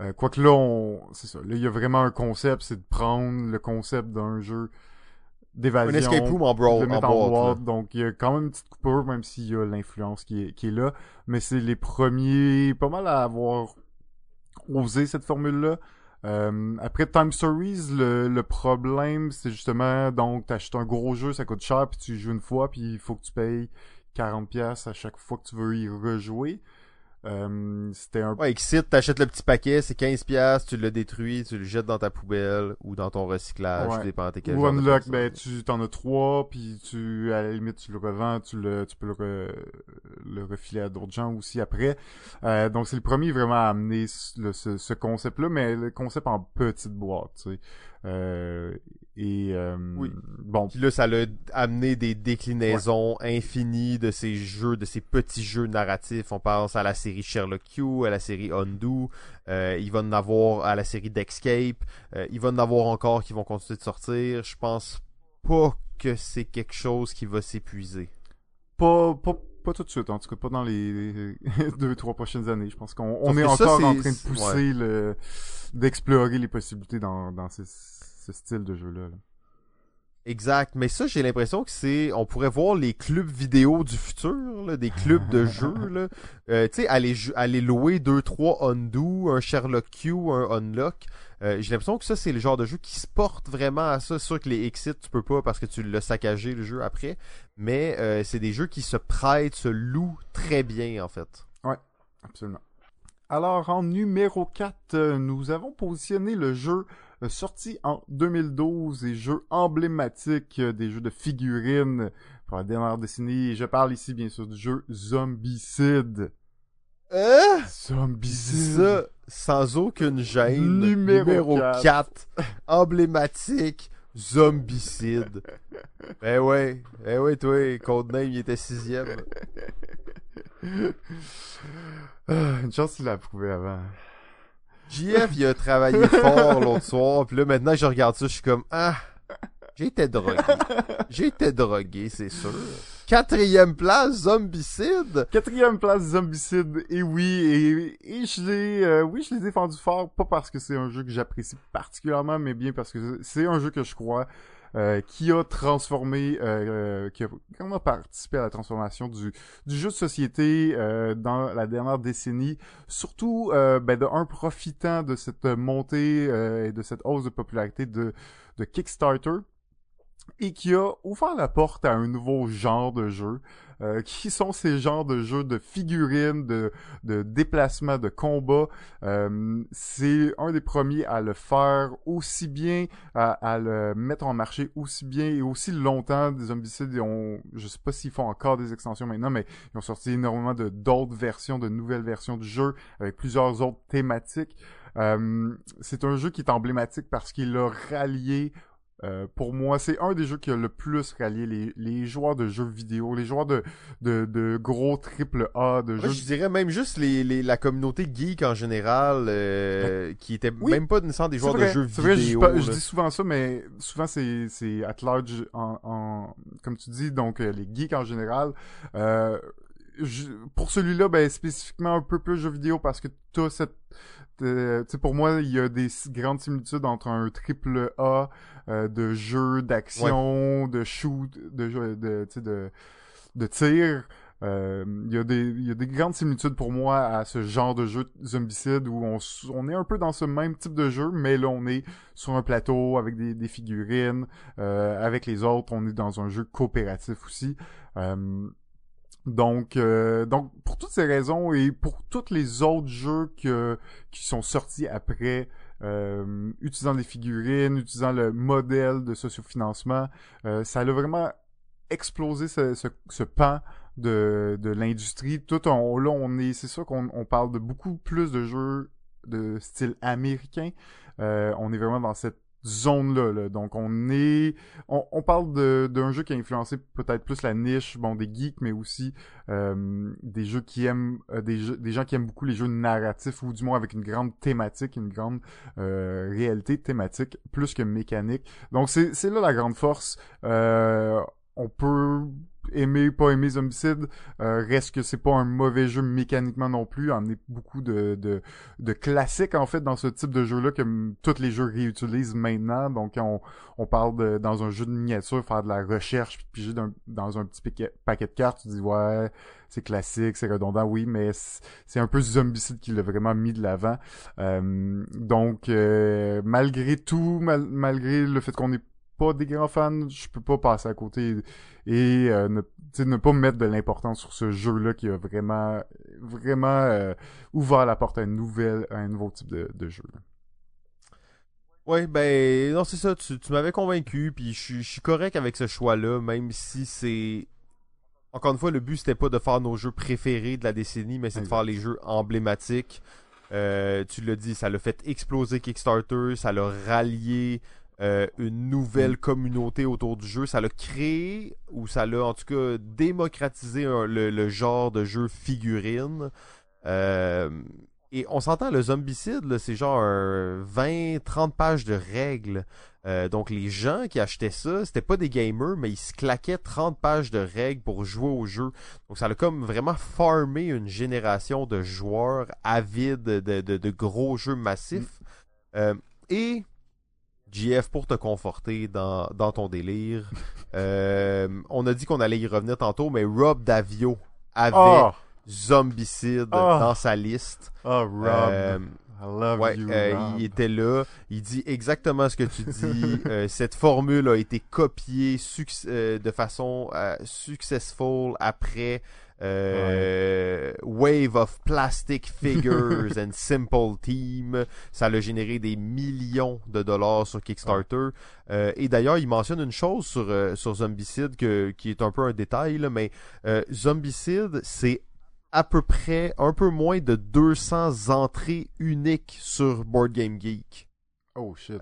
Euh, Quoique là, on c'est ça. Là, il y a vraiment un concept, c'est de prendre le concept d'un jeu Un d'évasion, escape room en, brawl, mettre en en boîte, là. boîte. Donc, il y a quand même une petite coupure, même s'il y a l'influence qui est, qui est là. Mais c'est les premiers, pas mal à avoir osé cette formule-là. Euh, après Time Stories, le, le problème, c'est justement, donc, t'achètes un gros jeu, ça coûte cher, puis tu joues une fois, puis il faut que tu payes 40$ à chaque fois que tu veux y rejouer. Euh, c'était un Ouais, Exit, t'achètes le petit paquet, c'est 15$, tu le détruis, tu le jettes dans ta poubelle ou dans ton recyclage, Ouais. dépend quel Ou Unlock, ben tu t'en as trois, puis tu à la limite tu le revends, tu le tu peux le, re- le refiler à d'autres gens aussi après. Euh, donc c'est le premier vraiment à amener le- ce, ce concept-là, mais le concept en petite boîte, tu sais. Euh, et euh, Oui. bon, Puis là, ça l'a amené des déclinaisons infinies de ces jeux, de ces petits jeux narratifs. On pense à la série Sherlock Q, à la série Undo. Euh, il va en avoir à la série d'Escape. Euh, il va en avoir encore qui vont continuer de sortir. Je pense pas que c'est quelque chose qui va s'épuiser. pas pas pas tout de suite, en tout cas pas dans les (laughs) deux trois prochaines années. Je pense qu'on on est ça, encore en train de pousser le d'explorer les possibilités dans dans ce, ce style de jeu là. Exact, mais ça j'ai l'impression que c'est, on pourrait voir les clubs vidéo du futur, là, des clubs de (laughs) jeux, là. Euh, tu sais, aller, louer 2-3 Undo, un Sherlock Q, un Unlock. Euh, j'ai l'impression que ça c'est le genre de jeu qui se porte vraiment à ça. Sûr que les Exit tu peux pas parce que tu l'as saccagé le jeu après, mais euh, c'est des jeux qui se prêtent, se louent très bien en fait. Absolument. Alors, en numéro 4, euh, nous avons positionné le jeu sorti en 2012 et jeu emblématique euh, des jeux de figurines pour la dernière décennie. Et je parle ici, bien sûr, du jeu Zombicide. Euh, Zombicide. ça, sans aucune gêne. Numéro quatre. quatre. emblématique. Zombicide. ben ouais, ben ouais, toi, Codename, il était sixième. Ah, une chance qu'il l'a approuvé avant. JF, il a travaillé (laughs) fort l'autre soir, puis là, maintenant, je regarde ça, je suis comme, ah, j'ai été drogué. J'ai été drogué, c'est sûr. Quatrième place, Zombicide. Quatrième place, Zombicide. Et oui, et, et je l'ai, euh, oui, je l'ai défendu fort, pas parce que c'est un jeu que j'apprécie particulièrement, mais bien parce que c'est un jeu que je crois euh, qui a transformé, euh, euh, qui a vraiment participé à la transformation du, du jeu de société euh, dans la dernière décennie. Surtout, euh, ben, de un profitant de cette montée et de cette hausse de popularité de, de Kickstarter et qui a ouvert la porte à un nouveau genre de jeu, euh, qui sont ces genres de jeux de figurines, de, de déplacements, de combats? Euh, c'est un des premiers à le faire aussi bien, à, à le mettre en marché aussi bien et aussi longtemps. Des Zombicides, ont, je sais pas s'ils font encore des extensions maintenant, mais ils ont sorti énormément de d'autres versions, de nouvelles versions du jeu avec plusieurs autres thématiques. Euh, c'est un jeu qui est emblématique parce qu'il a rallié euh, pour moi, c'est un des jeux qui a le plus rallié les, les joueurs de jeux vidéo, les joueurs de, de, de gros triple A, de Moi, jeux... je dirais même juste les, les- la communauté geek en général, euh, qui était Oui. même pas nécessairement des joueurs vrai, de jeux c'est vrai, je, vidéo. dis souvent ça, mais souvent c'est, c'est at large, en, en, comme tu dis, donc euh, les geeks en général. Euh, je- pour celui-là, ben spécifiquement un peu plus jeux vidéo parce que t'as cette... euh, pour moi, il y a des grandes similitudes entre un triple A euh, de jeux d'action, de shoot, de jeux de, de, de tir. Euh, Il y, a des- il y a des grandes similitudes pour moi à ce genre de jeu zombicide où on, on est un peu dans ce même type de jeu, mais là on est sur un plateau avec des, des figurines, euh, avec les autres, on est dans un jeu coopératif aussi. Euh, donc, euh, donc pour toutes ces raisons et pour tous les autres jeux que, qui sont sortis après euh, utilisant des figurines, utilisant le modèle de sociofinancement. Euh, ça a vraiment explosé ce, ce, ce pan de, de l'industrie. Tout on, là, on est, c'est sûr qu'on on parle de beaucoup plus de jeux de style américain. Euh, on est vraiment dans cette zone-là. Là. Donc, on est... On, on parle d'un jeu qui a influencé peut-être plus la niche, bon, des geeks, mais aussi euh, des jeux qui aiment... Euh, des, des gens qui aiment beaucoup les jeux narratifs, ou du moins avec une grande thématique, une grande euh, réalité thématique, plus que mécanique. Donc, c'est là la grande force. On peut aimer, pas aimer Zombicide, euh, reste que c'est pas un mauvais jeu mécaniquement non plus. On est beaucoup de, de, de classiques en fait dans ce type de jeu-là que tous les jeux réutilisent maintenant. Donc on, on parle de dans un jeu de miniature, faire de la recherche, puis piger dans un petit paquet, de cartes, tu dis ouais, c'est classique, c'est redondant, oui, mais c'est un peu Zombicide qui l'a vraiment mis de l'avant. Euh, donc euh, malgré tout, malgré le fait qu'on est pas des grands fans, je peux pas passer à côté et euh, ne, ne pas mettre de l'importance sur ce jeu-là qui a vraiment, vraiment euh, ouvert la porte à, une nouvelle, à un nouveau type de, de jeu. Ouais, ben non, c'est ça, tu, tu m'avais convaincu, puis je suis correct avec ce choix-là, même si c'est... Encore une fois, le but c'était pas de faire nos jeux préférés de la décennie, mais c'est de faire les jeux emblématiques. Euh, tu l'as dit, ça l'a fait exploser Kickstarter, ça l'a rallié euh, une nouvelle mm. communauté autour du jeu. Ça l'a créé, ou ça l'a en tout cas démocratisé le, genre de jeu figurine. Euh, et on s'entend, le zombicide, c'est genre 20-30 pages de règles. Euh, donc les gens qui achetaient ça, c'était pas des gamers, mais ils se claquaient 30 pages de règles pour jouer au jeu. Donc ça a comme vraiment farmé une génération de joueurs avides de, de, gros jeux massifs. Mm. et GF pour te conforter dans, dans ton délire. (laughs) Euh, on a dit qu'on allait y revenir tantôt, mais Rob Davio avait oh! Zombicide oh! dans sa liste. Oh, Rob. Euh, I love you, euh, il était là. Il dit exactement ce que tu dis. (laughs) cette formule a été copiée de façon successful après euh, Wave of Plastic Figures (laughs) and Simple Team. Ça a généré des millions de dollars sur Kickstarter. Euh, et d'ailleurs, il mentionne une chose sur, euh, sur Zombicide que, qui est un peu un détail, là, mais Zombicide, c'est à peu près un peu moins de 200 entrées uniques sur Board Game Geek. Oh shit.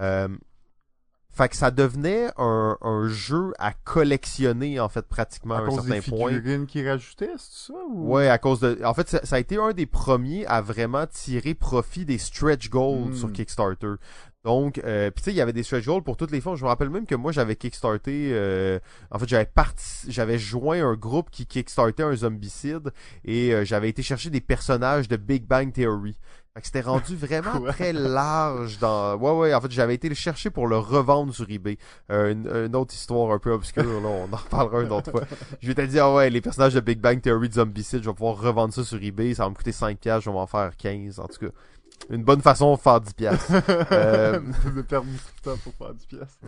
Fait que ça devenait un, un, jeu à collectionner, en fait, pratiquement à, un certain cause des figurines qui rajoutaient, c'est ça? Ou... Ouais, à cause de... En fait, ça, a été un des premiers à vraiment tirer profit des stretch goals sur hmm. Kickstarter. Donc, euh, puis tu sais, il y avait des stretch goals pour toutes les fonds. Je me rappelle même que moi, j'avais kickstarté... Euh, en fait, j'avais parti, j'avais joint un groupe qui kickstartait un zombicide et euh, j'avais été chercher des personnages de Big Bang Theory. Fait que c'était rendu (laughs) vraiment très large dans. Ouais, ouais, en fait, j'avais été le chercher pour le revendre sur eBay. Euh, une, autre histoire un peu obscure, là, on en reparlera une autre fois. (laughs) Je vais dire, ah ouais, les personnages de Big Bang Theory de Zombicide, je vais pouvoir revendre ça sur eBay, ça va me coûter 5$, je vais m'en faire 15, en tout cas une bonne façon de faire 10 pièces. (laughs) Euh... de perdre de temps pour faire 10 pièces.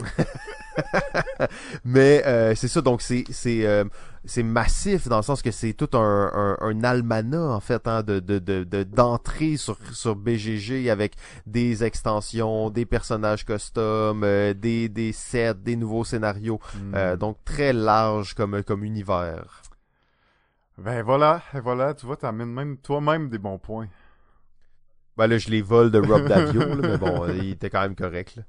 (laughs) Mais euh, c'est ça, donc c'est c'est euh, c'est massif dans le sens que c'est tout un, un, un almanach en fait hein, de de de d'entrée sur sur BGG avec des extensions, des personnages custom, des des sets, des nouveaux scénarios. Hmm. donc très large comme comme univers. Ben voilà, voilà, tu vois, t'amènes même toi-même des bons points. Ben là, je les vole de Rob Davio, mais bon, (laughs) il était quand même correct. Là.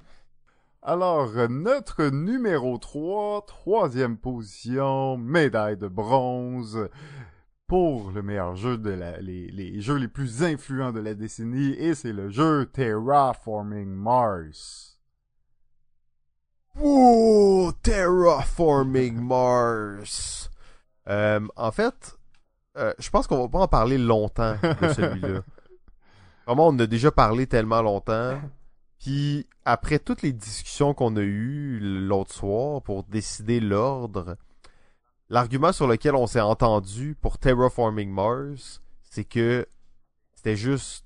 Alors, notre numéro 3, troisième position, médaille de bronze pour le meilleur jeu de la, les, les jeux les plus influents de la décennie, et c'est le jeu Terraforming Mars. Ouh, Terraforming Mars. Euh, en fait, euh, je pense qu'on va pas en parler longtemps de (laughs) celui-là. Vraiment, on a déjà parlé tellement longtemps. (laughs) Puis après toutes les discussions qu'on a eues l'autre soir pour décider l'ordre, l'argument sur lequel on s'est entendu pour Terraforming Mars, c'est que c'était juste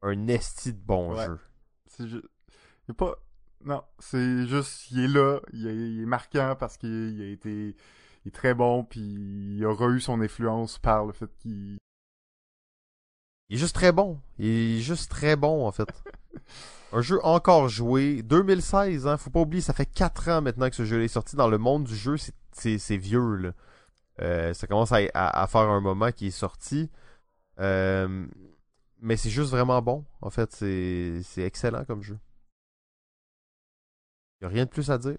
un esti de bon jeu. C'est juste... pas... Non, c'est juste, il est là, il est, marquant parce qu'il a été il est très bon, puis il aura eu son influence par le fait qu'il il est juste très bon. Il est juste très bon, en fait. (laughs) Un jeu encore joué. 2016, hein. Faut pas oublier, ça fait 4 ans maintenant que ce jeu est sorti. Dans le monde du jeu, c'est vieux, là. Euh, ça commence à, à, faire un moment qui est sorti. Euh, mais c'est juste vraiment bon. En fait, c'est excellent comme jeu. Y a rien de plus à dire.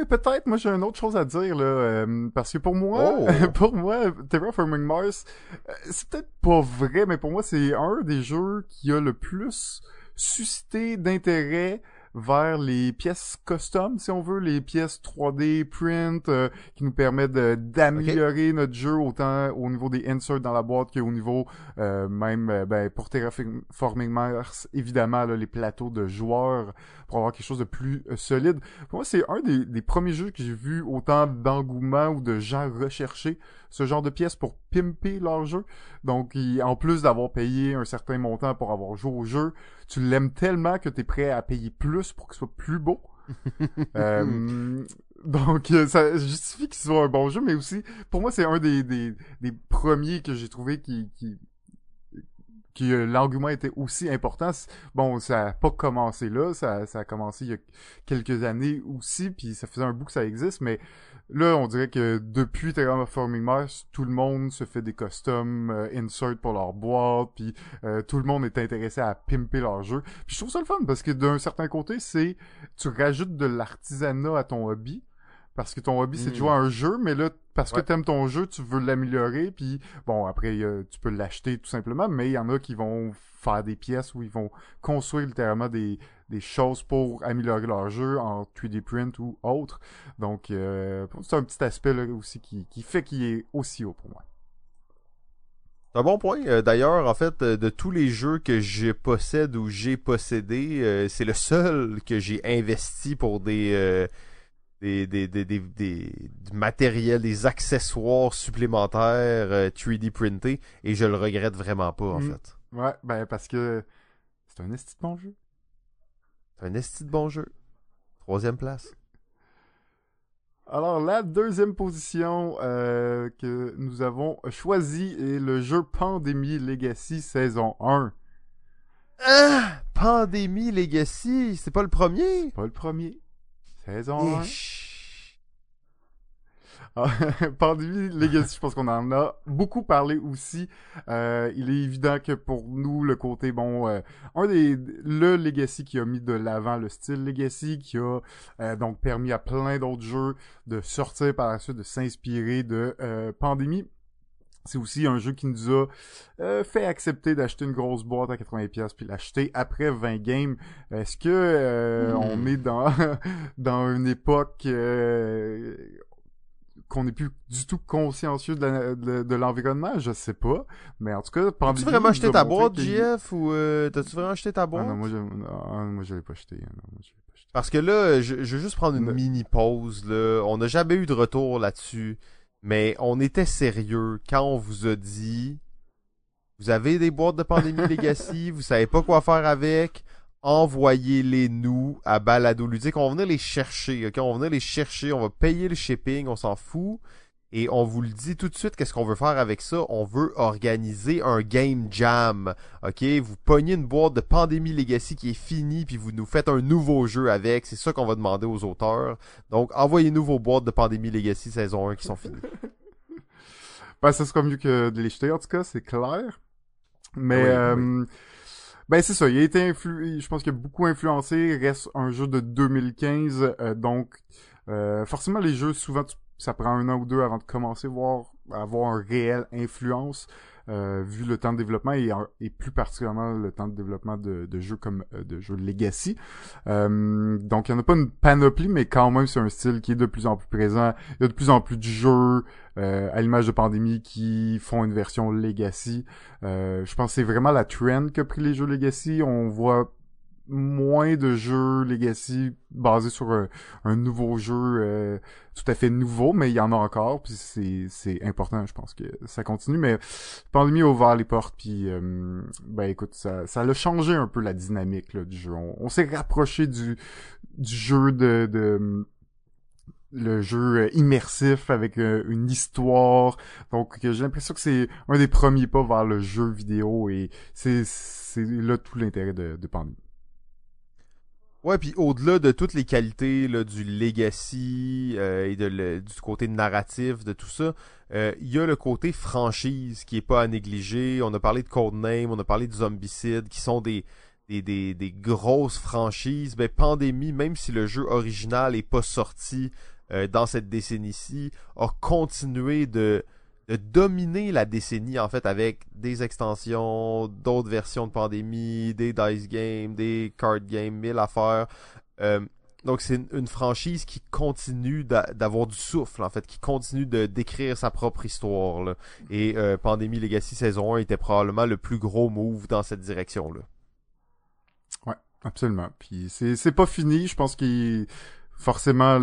Mais peut-être, moi j'ai une autre chose à dire là, euh, parce que pour moi, oh. (laughs) pour moi, Terraforming Mars, euh, c'est peut-être pas vrai, mais pour moi c'est un des jeux qui a le plus suscité d'intérêt vers les pièces custom, si on veut, les pièces 3D print euh, qui nous permettent d'améliorer notre jeu autant au niveau des inserts dans la boîte qu'au niveau euh, même euh, ben, pour Terraforming Mars, évidemment les plateaux de joueurs pour avoir quelque chose de plus solide. Pour moi, c'est un des, des, premiers jeux que j'ai vu autant d'engouement ou de gens rechercher ce genre de pièces pour pimper leur jeu. Donc, en plus d'avoir payé un certain montant pour avoir joué au jeu, tu l'aimes tellement que tu es prêt à payer plus pour qu'il soit plus beau. (laughs) euh, donc, euh, ça justifie qu'il soit un bon jeu, mais aussi, pour moi, c'est un des, des, des premiers que j'ai trouvé qui, qui, qui euh, l'argument était aussi important. Bon, ça a pas commencé là, ça, a commencé il y a quelques années aussi, puis ça faisait un bout que ça existe, mais Là, on dirait que depuis Terraforming Mars, tout le monde se fait des custom euh, insert pour leur boîte, puis euh, tout le monde est intéressé à pimper leur jeu. Puis je trouve ça le fun parce que d'un certain côté, c'est tu rajoutes de l'artisanat à ton hobby. Parce que ton hobby, c'est de jouer à un jeu, mais là, parce que t'aimes ton jeu, tu veux l'améliorer, puis bon, après, tu peux l'acheter tout simplement, mais il y en a qui vont faire des pièces où ils vont construire littéralement des, des choses pour améliorer leur jeu en 3D print ou autre. Donc, euh, c'est un petit aspect là, aussi qui, qui fait qu'il est aussi haut pour moi. C'est un bon point. Euh, d'ailleurs, en fait, euh, de tous les jeux que je possède ou j'ai possédé, c'est le seul que j'ai investi pour des, des, des, des, des, des, matériels, des accessoires supplémentaires 3D printés et je le regrette vraiment pas, en mm. fait. Ouais, ben parce que c'est un esti de bon jeu. Un esti de bon jeu. Troisième place. Alors, la deuxième position euh, que nous avons choisi est le jeu Pandémie Legacy saison 1. Ah! Pandémie Legacy, c'est pas le premier? Pas le premier. Saison 1. (laughs) Pandémie Legacy, je pense qu'on en a beaucoup parlé aussi. Euh, il est évident que pour nous, le côté, bon, euh, un des, le Legacy qui a mis de l'avant le style Legacy, qui a euh, donc permis à plein d'autres jeux de sortir par la suite, de s'inspirer de Pandémie. C'est aussi un jeu qui nous a fait accepter d'acheter une grosse boîte à 80$ puis l'acheter après 20 games. Est-ce que on hmm. est dans (laughs) dans une époque qu'on n'est plus du tout consciencieux de l'environnement, je sais pas. Mais en tout cas, pendant T'as-tu vraiment acheté ta boîte, JF, ou euh, t'as-tu vraiment acheté ta boîte? Ah non, moi, je, ah, moi, je l'ai pas acheté. Parce que là, je, je, veux juste prendre une mini pause, là. On n'a jamais eu de retour là-dessus. Mais on était sérieux quand on vous a dit, vous avez des boîtes de pandémie Legacy, (laughs) vous savez pas quoi faire avec, envoyez-les nous à Balado Ludique. On va venir les chercher, ok? On va venir les chercher, on va payer le shipping, on s'en fout. Et on vous le dit tout de suite, qu'est-ce qu'on veut faire avec ça? On veut organiser un game jam. OK? Vous pognez une boîte de Pandémie Legacy qui est finie, puis vous nous faites un nouveau jeu avec. C'est ça qu'on va demander aux auteurs. Donc, envoyez-nous vos boîtes de Pandémie Legacy saison 1 qui sont finies. (laughs) ben, ça sera mieux que de les jeter, en tout cas, c'est clair. Mais, euh, ben c'est ça, il a été influ... je pense qu'il a beaucoup influencé, reste un jeu de 2015, euh, donc euh, forcément les jeux souvent ça prend un an ou deux avant de commencer à voir avoir une réelle influence. Euh, vu le temps de développement et, plus particulièrement le temps de développement de, de jeux comme euh, de jeux Legacy. Euh, donc il n'y en a pas une panoplie, mais quand même c'est un style qui est de plus en plus présent. Il y a de plus en plus de jeux à l'image de Pandémie qui font une version Legacy. je pense que c'est vraiment la trend a pris les jeux Legacy. On voit moins de jeux Legacy basés sur un, nouveau jeu euh, tout à fait nouveau, mais il y en a encore, puis c'est, c'est important, je pense que ça continue, mais Pandémie a ouvert les portes, puis euh, ben écoute, ça, ça a changé un peu la dynamique là, du jeu. On, s'est rapproché du, du jeu de, de le jeu immersif avec euh, une histoire. Donc j'ai l'impression que c'est un des premiers pas vers le jeu vidéo et c'est, c'est là tout l'intérêt de, de Pandémie. Ouais, puis au-delà de toutes les qualités là, du legacy euh, et du côté narratif de tout ça, euh, il y a le côté franchise qui est pas à négliger. On a parlé de Codename, on a parlé de Zombicide, qui sont des, des, des, des grosses franchises. Ben, Pandémie, même si le jeu original est pas sorti euh, dans cette décennie-ci, a continué de, de dominer la décennie en fait avec des extensions, d'autres versions de Pandémie, des dice games, des card games, mille affaires. Euh, donc c'est une, franchise qui continue d'a- d'avoir du souffle en fait, qui continue de d'écrire sa propre histoire. Et euh, Pandémie Legacy saison 1 était probablement le plus gros move dans cette direction là. Absolument. Puis c'est pas fini. Je pense qu'il forcément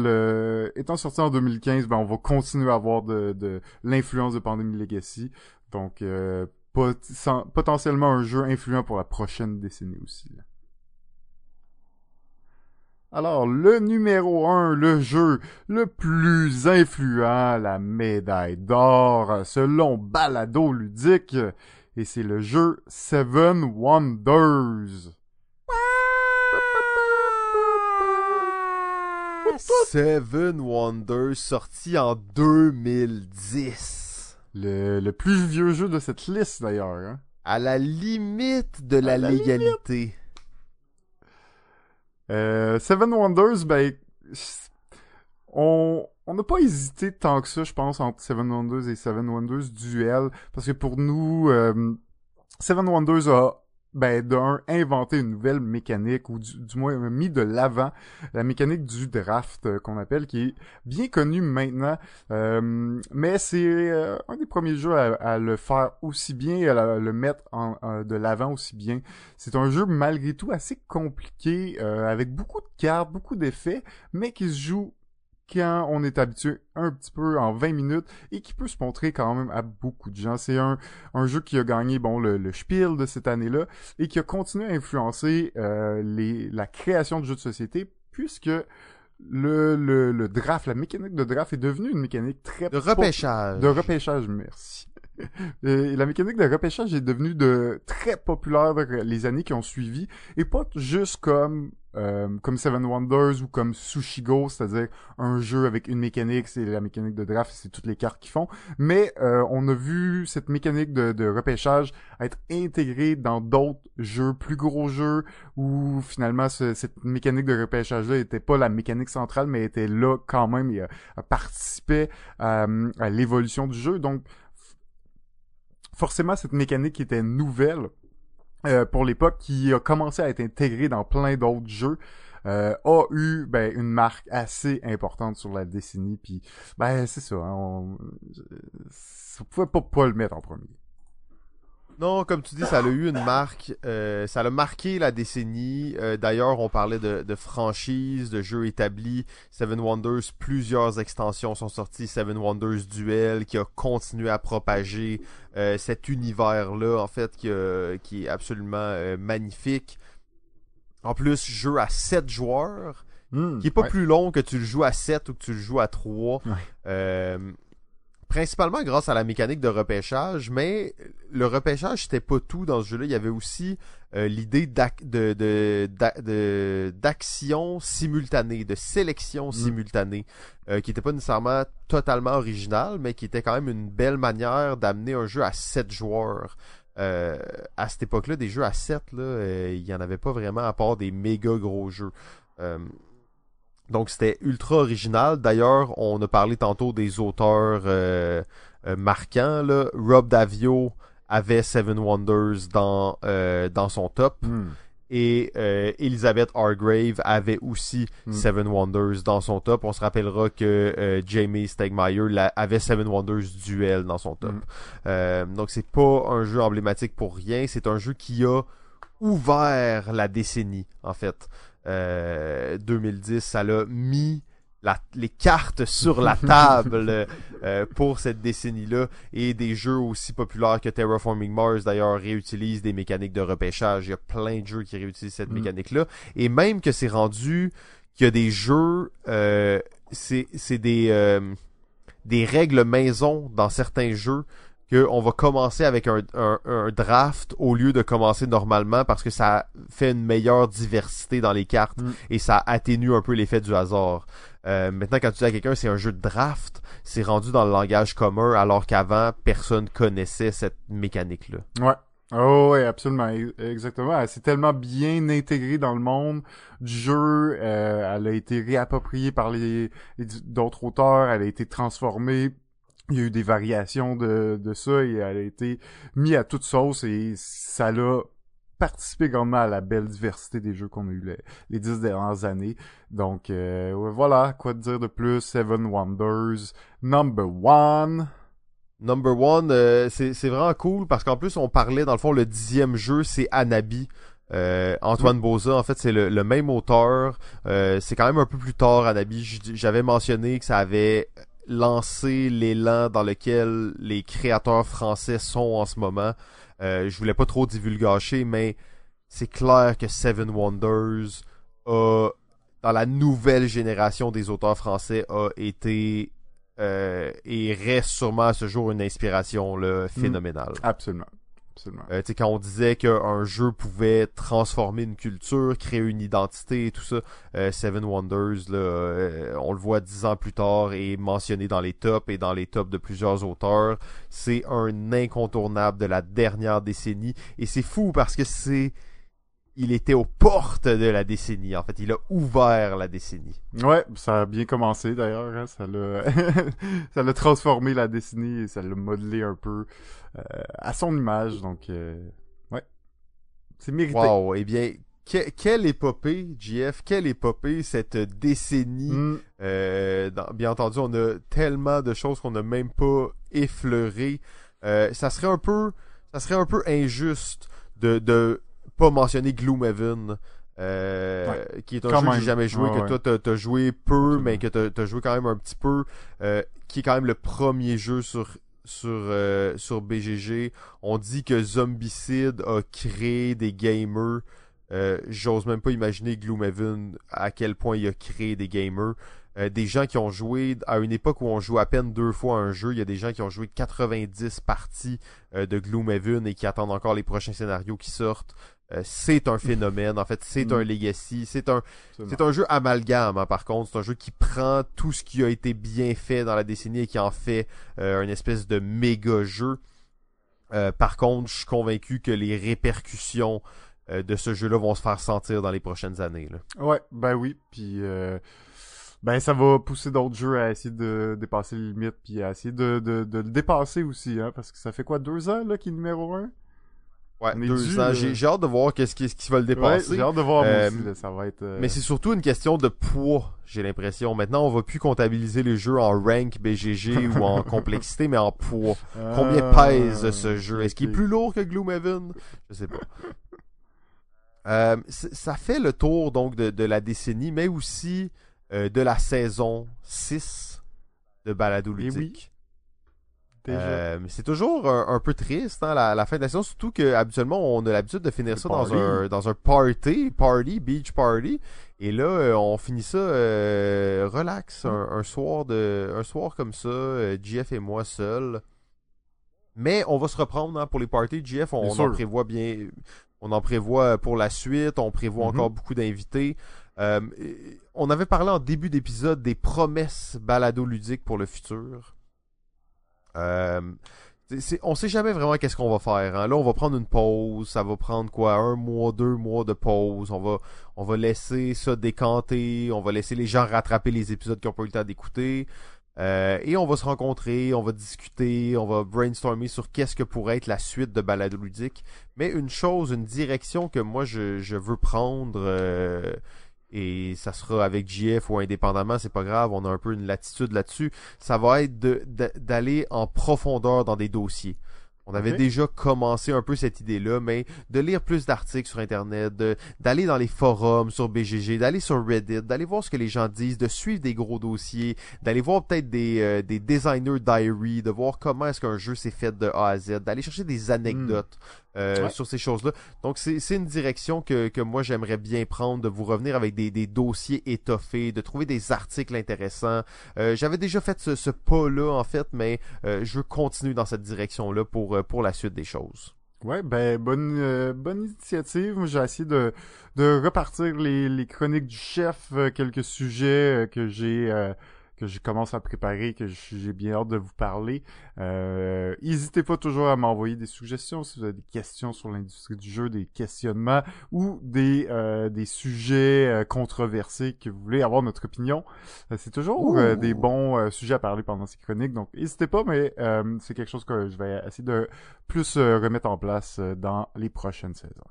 étant sorti en 2015, ben on va continuer à avoir de, l'influence de Pandemic Legacy. Donc euh, potentiellement un jeu influent pour la prochaine décennie aussi. Alors, le numéro 1, le jeu le plus influent, la médaille d'or, selon Balado Ludique, et c'est le jeu Seven Wonders. Seven Wonders sorti en 2010. Le, le plus vieux jeu de cette liste d'ailleurs. Hein? À la limite de la, À la légalité. Euh, Seven Wonders, ben, on on n'a pas hésité tant que ça, je pense, entre Seven Wonders et Seven Wonders Duel, parce que pour nous, euh, Seven Wonders a ben d'un inventé une nouvelle mécanique ou du, moins mis de l'avant la mécanique du draft euh, qu'on appelle qui est bien connue maintenant. Euh, mais c'est euh, un des premiers jeux à, le faire aussi bien à le mettre en, de l'avant aussi bien. C'est un jeu malgré tout assez compliqué euh, avec beaucoup de cartes beaucoup d'effets mais qui se joue quand on est habitué un petit peu en 20 minutes et qui peut se montrer quand même à beaucoup de gens. C'est un, un jeu qui a gagné bon le, le Spiel de cette année-là et qui a continué à influencer euh, les, la création de jeux de société puisque le, le, le draft, la mécanique de draft est devenue une mécanique très De repêchage. de repêchage, merci. (laughs) Et la mécanique de repêchage est devenue de très populaire les années qui ont suivi, et pas juste comme euh, comme Seven Wonders ou comme Sushigo, c'est-à-dire un jeu avec une mécanique, c'est la mécanique de draft, c'est toutes les cartes qu'ils font. Mais euh, on a vu cette mécanique de, de repêchage être intégrée dans d'autres jeux, plus gros jeux, où finalement ce- cette mécanique de repêchage-là était pas la mécanique centrale, mais était là quand même et euh, participait à, à l'évolution du jeu. Donc forcément cette mécanique était nouvelle euh, pour l'époque, qui a commencé à être intégrée dans plein d'autres jeux, euh, a eu ben, une marque assez importante sur la décennie. Puis ben c'est ça, hein, on, on pouvait pas pas le mettre en premier. Non, comme tu dis, ça a eu une marque, euh, ça a marqué la décennie. Euh, D'ailleurs, on parlait de, de franchise, de jeux établis. Seven Wonders, plusieurs extensions sont sorties. Seven Wonders Duel, qui a continué à propager euh, cet univers-là, en fait, qui, est absolument magnifique. En plus, jeu à 7 joueurs, Hmm, qui est pas ouais. plus long que tu le joues à 7 ou que tu le joues à 3. Ouais. Principalement grâce à la mécanique de repêchage, mais le repêchage c'était pas tout dans ce jeu-là. Il y avait aussi euh, l'idée d'action simultanée, de sélection simultanée, euh, qui était pas nécessairement totalement original, mais qui était quand même une belle manière d'amener un jeu à 7 joueurs. Euh, à cette époque-là, des jeux à 7, là, il y en avait pas vraiment à part des méga gros jeux. Donc c'était ultra original. D'ailleurs, on a parlé tantôt des auteurs euh, euh, marquants. Là. Rob Davio avait Seven Wonders dans, euh, dans son top. Hmm. Et euh, Elizabeth Hargrave avait aussi Mm. Seven Wonders dans son top. On se rappellera que euh, Jamie Stegmaier la- avait Seven Wonders Duel dans son top. Mm. Euh, donc c'est pas un jeu emblématique pour rien. C'est un jeu qui a ouvert la décennie, en fait. Euh, 2010, ça l'a mis la- les cartes sur la table (laughs) euh, pour cette décennie-là et des jeux aussi populaires que Terraforming Mars d'ailleurs réutilisent des mécaniques de repêchage. Il y a plein de jeux qui réutilisent cette Mm. mécanique-là et même que c'est rendu qu'il y a des jeux, euh, c'est des euh, des règles maison dans certains jeux qu'on va commencer avec un, un, draft au lieu de commencer normalement parce que ça fait une meilleure diversité dans les cartes Mm. et ça atténue un peu l'effet du hasard. Euh, maintenant, quand tu dis à quelqu'un c'est un jeu de draft, c'est rendu dans le langage commun alors qu'avant, personne connaissait cette mécanique-là. Ouais. Oh ouais, absolument, exactement. Elle s'est tellement bien intégrée dans le monde du jeu. euh, elle a été réappropriée par les, les- d'autres auteurs. Elle a été transformée. Il y a eu des variations de, de ça et elle a été mise à toute sauce et ça l'a participé grandement à la belle diversité des jeux qu'on a eu les, les dix dernières années. Donc euh, voilà, quoi te dire de plus? Seven Wonders, number one. Number One, euh, c'est c'est vraiment cool parce qu'en plus, on parlait, dans le fond, le dixième jeu, c'est Anabi. Euh, Antoine Boza, en fait, c'est le, le même auteur. Euh, c'est quand même un peu plus tard, Anabi. J'avais mentionné que ça avait lancé l'élan dans lequel les créateurs français sont en ce moment. Euh, je voulais pas trop divulgacher, mais c'est clair que Seven Wonders a, dans la nouvelle génération des auteurs français, a été euh, et reste sûrement à ce jour une inspiration là, phénoménale. Absolument. Euh, quand on disait qu'un jeu pouvait transformer une culture, créer une identité et tout ça, euh, Seven Wonders, là, euh, on le voit dix ans plus tard et mentionné dans les tops et dans les tops de plusieurs auteurs. C'est un incontournable de la dernière décennie et c'est fou parce que c'est il était aux portes de la décennie. En fait, il a ouvert la décennie. Ouais, ça a bien commencé d'ailleurs. hein, Ça l'a, (laughs) ça l'a transformé la décennie et ça l'a modelé un peu euh, à son image. Donc, euh, ouais, c'est mérité. Wow, eh bien, que- quelle épopée, JF, quelle épopée cette décennie. Mm, Euh, dans- bien entendu, on a tellement de choses qu'on n'a même pas effleurées. Ça serait un peu, ça serait un peu injuste de de pas mentionner Gloomhaven. Euh, qui est un Quand jeu que j'ai jamais joué, Ouais, que ouais. toi t'as, t'as joué peu, mais que t'as, t'as joué quand même un petit peu, euh, qui est quand même le premier jeu sur sur euh, sur BGG. On dit que Zombicide a créé des gamers. Euh, j'ose même pas imaginer Gloomhaven à quel point il a créé des gamers. Euh, des gens qui ont joué à une époque où on joue à peine deux fois un jeu, il y a des gens qui ont joué 90 parties euh, de Gloomhaven et qui attendent encore les prochains scénarios qui sortent. Euh, c'est un phénomène, en fait, c'est Mm. un legacy, c'est un c'est un jeu amalgame, hein, par contre. C'est un jeu qui prend tout ce qui a été bien fait dans la décennie et qui en fait euh, une espèce de méga jeu. Euh, par contre, je suis convaincu que les répercussions euh, de ce jeu-là vont se faire sentir dans les prochaines années. là. Ouais, ben oui, puis ben ça va pousser d'autres jeux à essayer de dépasser les limites, puis à essayer de, de, de le dépasser aussi, hein, parce que ça fait quoi, deux ans là qu'il est numéro un? Ouais, J'ai j'ai hâte de voir qu'est-ce qui, ce qui va le Ouais, dépasser. j'ai hâte de voir Euh, moi aussi, là, ça va être... euh, Mais c'est surtout une question de poids, j'ai l'impression. Maintenant, on va plus comptabiliser les jeux en rank BGG ou en (laughs) complexité, mais en poids. Combien Ah, pèse ce jeu? Est-ce qu'il est plus lourd que Gloomhaven? Je sais pas. (laughs) Euh, ça fait le tour donc de, de la décennie, mais aussi euh, de la saison 6 de Balado Eh Ludique. Euh, c'est toujours un, un peu triste, hein, la, la fin de la saison, surtout que habituellement on a l'habitude de finir ça dans un, dans un party, party, beach party, et là euh, on finit ça euh, relax, un, un soir de, un soir comme ça, euh, GF et moi seuls. Mais on va se reprendre hein, pour les parties, GF, on, en prévoit bien, on en prévoit pour la suite, on prévoit Mhm. encore beaucoup d'invités. Euh, on avait parlé en début d'épisode des promesses balado ludiques pour le futur. Euh, on sait jamais vraiment qu'est-ce qu'on va faire. hein. Là, on va prendre une pause. Ça va prendre quoi, un mois, deux mois de pause. On va, laisser ça décanter. On va laisser les gens rattraper les épisodes qui n'ont pas eu le temps d'écouter. Euh, et on va se rencontrer, on va discuter, on va brainstormer sur qu'est-ce que pourrait être la suite de Balado Ludique. Mais une chose, une direction que moi je, je veux prendre, euh, et ça sera avec JF ou indépendamment, c'est pas grave, on a un peu une latitude là-dessus, ça va être d'aller en profondeur dans des dossiers. On avait déjà commencé un peu cette idée-là, mais de lire plus d'articles sur Internet, de- d'aller dans les forums sur BGG, d'aller sur Reddit, d'aller voir ce que les gens disent, de suivre des gros dossiers, d'aller voir peut-être des, euh, des designer diary, de voir comment est-ce qu'un jeu s'est fait de A à Z, d'aller chercher des anecdotes euh, sur ces choses-là. Donc c'est une direction que, que moi j'aimerais bien prendre, de vous revenir avec des, des dossiers étoffés, de trouver des articles intéressants. Euh, j'avais déjà fait ce, ce pas-là en fait, mais euh, je veux continuer dans cette direction-là pour, pour la suite des choses. Ouais, ben bonne bonne initiative. J'ai essayé de, de repartir les, les chroniques du chef, quelques sujets que j'ai que je commence à préparer, que j'ai bien hâte de vous parler. Euh, n'hésitez pas toujours à m'envoyer des suggestions si vous avez des questions sur l'industrie du jeu, des questionnements ou des, euh, des sujets euh, controversés que vous voulez avoir notre opinion. c'est toujours des bons sujets à parler pendant ces chroniques, donc n'hésitez pas, mais c'est quelque chose que je vais essayer de plus remettre en place dans les prochaines saisons.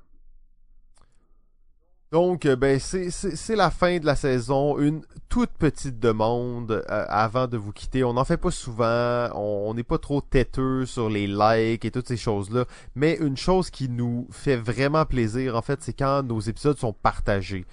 Donc, euh, ben, c'est la fin de la saison. Une toute petite demande euh, avant de vous quitter. On n'en fait pas souvent. On n'est pas trop têteux sur les likes et toutes ces choses-là. Mais une chose qui nous fait vraiment plaisir, en fait, c'est quand nos épisodes sont partagés.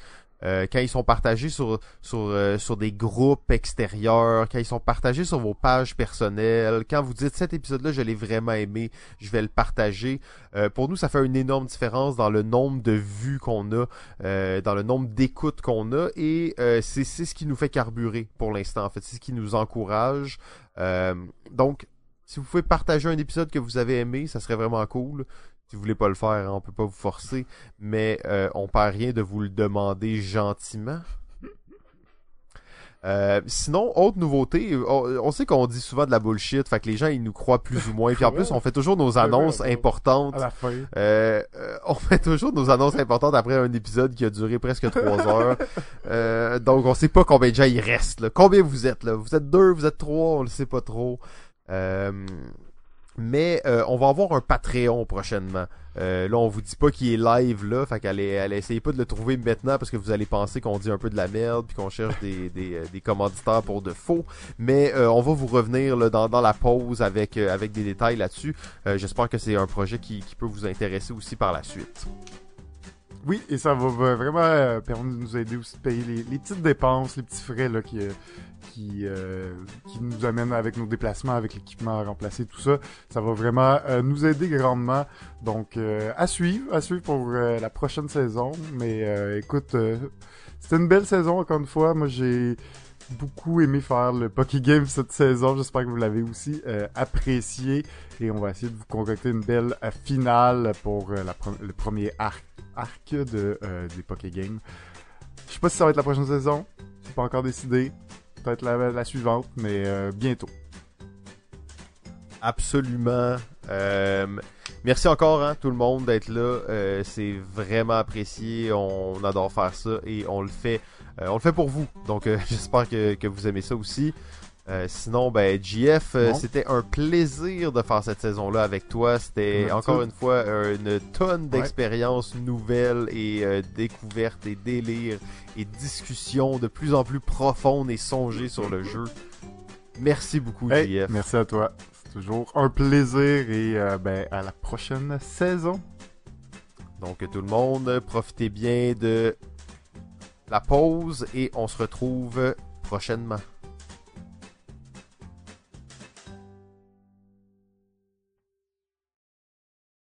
Euh, quand ils sont partagés sur sur euh, sur des groupes extérieurs, quand ils sont partagés sur vos pages personnelles, quand vous dites cet épisode-là, je l'ai vraiment aimé, je vais le partager. Euh, pour nous, ça fait une énorme différence dans le nombre de vues qu'on a, dans le nombre d'écoutes qu'on a, et c'est c'est ce qui nous fait carburer pour l'instant. En fait, c'est ce qui nous encourage. donc, si vous pouvez partager un épisode que vous avez aimé, ça serait vraiment cool. Si vous voulez pas le faire, on peut pas vous forcer, mais euh, on perd rien de vous le demander gentiment. Euh, sinon, autre nouveauté, on, sait qu'on dit souvent de la bullshit, fait que les gens ils nous croient plus ou moins. (laughs) Puis en plus, on fait toujours nos annonces importantes. Euh, on fait toujours nos annonces importantes après un épisode qui a duré presque trois (laughs) heures. donc on sait pas combien de gens il reste. Combien vous êtes là? Vous êtes deux, vous êtes trois, on le sait pas trop. Euh, mais euh, on va avoir un Patreon prochainement. Euh, là, on vous dit pas qu'il est live là, fait qu'elle elle essayez pas de le trouver maintenant parce que vous allez penser qu'on dit un peu de la merde puis qu'on cherche des, (laughs) des, euh, des, commanditaires pour de faux. Mais on va vous revenir là, dans, dans la pause avec, avec des détails là-dessus. J'espère que c'est un projet qui, qui peut vous intéresser aussi par la suite. Oui, et ça va vraiment permettre de nous aider aussi de payer les, les petites dépenses, les petits frais là, qui, qui, euh, qui nous amène avec nos déplacements, avec l'équipement à remplacer, tout ça. Ça va vraiment euh, nous aider grandement. Donc, euh, à suivre, à suivre pour la prochaine saison. Mais écoute, c'était une belle saison, encore une fois. Moi, j'ai beaucoup aimé faire le Poké Game cette saison. J'espère que vous l'avez aussi apprécié. Et on va essayer de vous concocter une belle finale pour le premier arc, arc de, des Poké Games. Je sais pas si ça va être la prochaine saison. C'est pas encore décidé peut-être la, suivante, mais euh, bientôt. Absolument. Euh, merci encore, hein, tout le monde, d'être là. Euh, c'est vraiment apprécié. On, adore faire ça et on le fait. pour vous. Donc, (laughs) j'espère que, vous aimez ça aussi. Euh, sinon, ben, GF, euh, c'était un plaisir de faire cette saison-là avec toi. C'était encore une fois une tonne d'expériences nouvelles et euh, découvertes et délires et discussions de plus en plus profondes et songées sur le jeu. Merci beaucoup, GF. Merci à toi. C'est toujours un plaisir et ben, à la prochaine saison. Donc, tout le monde, profitez bien de la pause et on se retrouve prochainement.